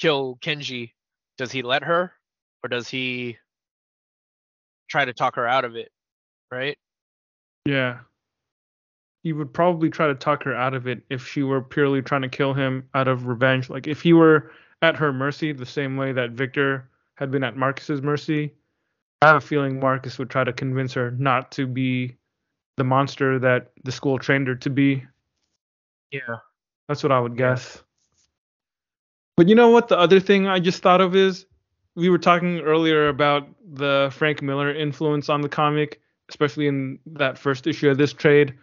A: kill Kenji, does he let her or does he try to talk her out of it? Right?
B: Yeah. He would probably try to talk her out of it if she were purely trying to kill him out of revenge. Like if he were at her mercy the same way that Victor had been at Marcus's mercy, I have a feeling Marcus would try to convince her not to be the monster that the school trained her to be.
A: Yeah.
B: That's what I would guess. But you know what? The other thing I just thought of is we were talking earlier about the Frank Miller influence on the comic, especially in that first issue of this trade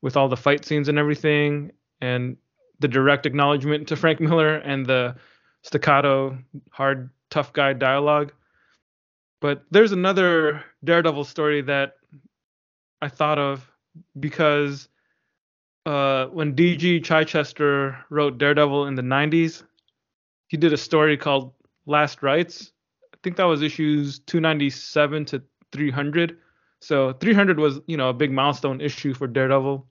B: with all the fight scenes and everything, and the direct acknowledgement to Frank Miller and the staccato, hard, tough guy dialogue. But there's another Daredevil story that I thought of because uh, when DG Chichester wrote Daredevil in the 90s, he did a story called Last Rites. I think that was issues 297 to 300. So 300 was, you know, a big milestone issue for Daredevil.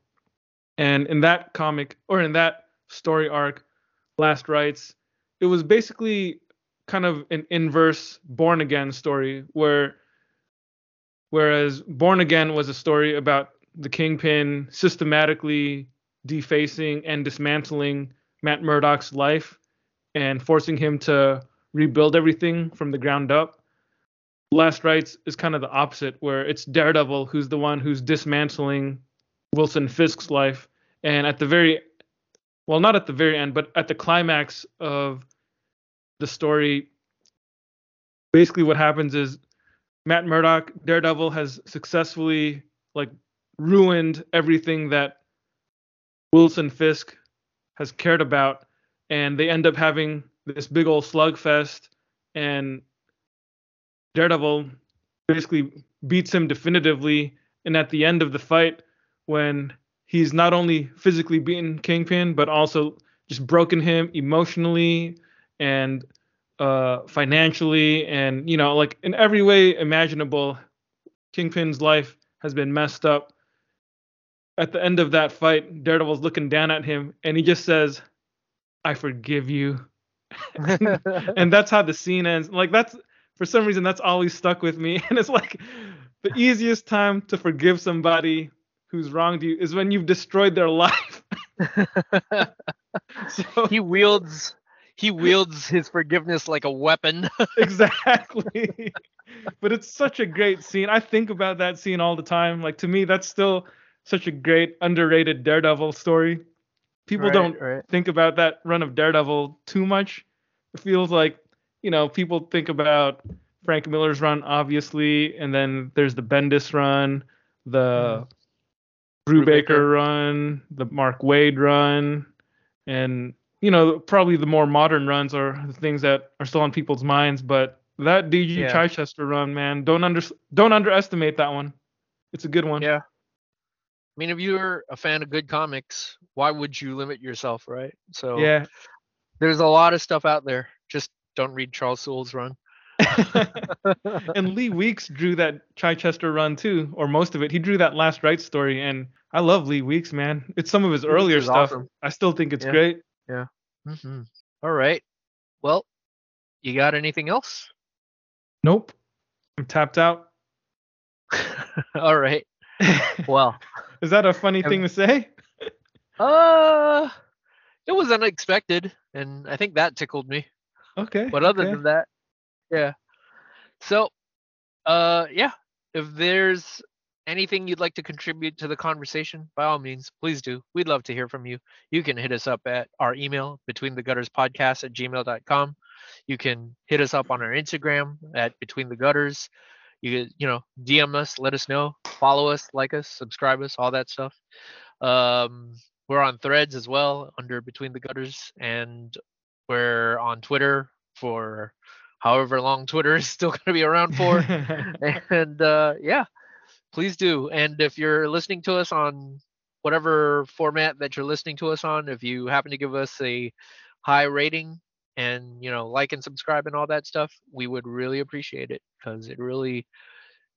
B: And in that comic or in that story arc, Last Rites, it was basically kind of an inverse Born Again story where whereas Born Again was a story about the Kingpin systematically defacing and dismantling Matt Murdock's life and forcing him to rebuild everything from the ground up. Last Rites is kind of the opposite, where it's Daredevil who's the one who's dismantling Wilson Fisk's life. And at the very, well, not at the very end, but at the climax of the story, basically what happens is Matt Murdock, Daredevil, has successfully like ruined everything that Wilson Fisk has cared about, and they end up having this big old slugfest, and Daredevil basically beats him definitively. And at the end of the fight, when he's not only physically beaten Kingpin, but also just broken him emotionally and uh, financially, and you know, like in every way imaginable, Kingpin's life has been messed up. At the end of that fight, Daredevil's looking down at him, and he just says, "I forgive you." and that's how the scene ends. Like that's for some reason that's always stuck with me, and it's like the easiest time to forgive somebody who's wronged you is when you've destroyed their life.
A: so, he wields he wields his forgiveness like a weapon.
B: exactly. but it's such a great scene. I think about that scene all the time. Like to me, that's still such a great underrated Daredevil story. People right, don't right. think about that run of Daredevil too much. It feels like, you know, people think about Frank Miller's run, obviously, and then there's the Bendis run, the mm. Brubaker, Brubaker run, the Mark Waid run, and you know, probably the more modern runs are the things that are still on people's minds. But that DG yeah. Chichester run, man, don't under don't underestimate that one. It's a good one.
A: Yeah. I mean, if you're a fan of good comics, why would you limit yourself, right? So
B: yeah,
A: there's a lot of stuff out there. Just don't read Charles Soule's run.
B: and Lee Weeks drew that Chichester run too, or most of it. He drew that last right story, and I love Lee Weeks, man. It's some of his earlier stuff. Awesome. I still think it's
A: yeah.
B: great.
A: Yeah. Mm-hmm. All right. Well, you got anything else?
B: Nope. I'm tapped out.
A: All right. Well,
B: is that a funny thing to say?
A: Uh, it was unexpected, and I think that tickled me.
B: Okay.
A: But other
B: okay.
A: than that, yeah. So, uh, yeah. If there's anything you'd like to contribute to the conversation, by all means, please do. We'd love to hear from you. You can hit us up at our email, between the gutters podcast at gmail.com. You can hit us up on our Instagram at between the gutters. You you know, DM us, let us know, follow us, like us, subscribe us, all that stuff. Um, we're on threads as well under between the gutters and we're on Twitter for however long Twitter is still going to be around for. and uh, yeah, please do. And if you're listening to us on whatever format that you're listening to us on, if you happen to give us a high rating and you know like and subscribe and all that stuff, we would really appreciate it because it really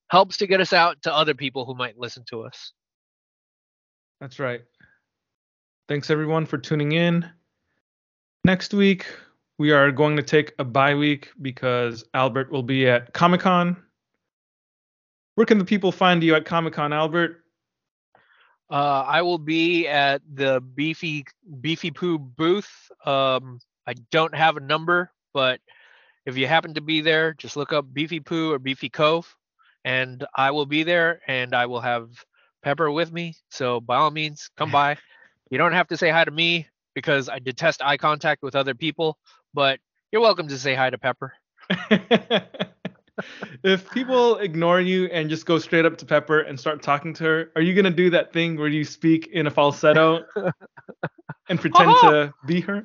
A: helps to get us out to other people who might listen to us.
B: That's right. Thanks everyone for tuning in. Next week we are going to take a bye week because Albert will be at Comic Con where can the people find you at Comic Con, Albert?
A: Uh, I will be at the Beefy Beefy Poo booth. Um, I don't have a number, but if you happen to be there, just look up Beefy Poo or Beefy Cove, and I will be there, and I will have Pepper with me. So by all means, come by. You don't have to say hi to me because I detest eye contact with other people, but you're welcome to say hi to Pepper.
B: if people ignore you and just go straight up to Pepper and start talking to her, are you gonna do that thing where you speak in a falsetto and pretend uh-huh. to be her?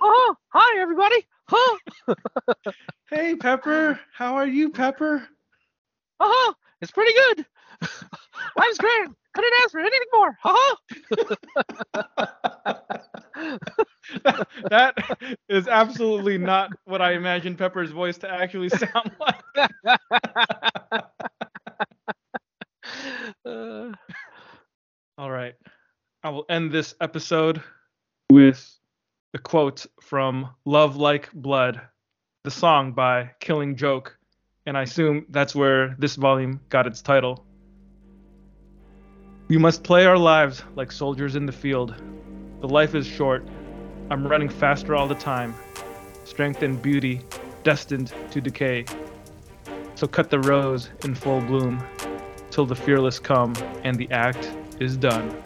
A: oh, hi everybody. Huh.
B: hey Pepper, how are you, Pepper?
A: Uh-huh. It's pretty good. Life's great. Couldn't ask for anything more. Uh-huh.
B: that is absolutely not what I imagined Pepper's voice to actually sound like. uh. All right. I will end this episode with the quote from Love Like Blood, the song by Killing Joke, and I assume that's where this volume got its title. We must play our lives like soldiers in the field. The life is short. I'm running faster all the time. Strength and beauty destined to decay. So cut the rose in full bloom till the fearless come and the act is done.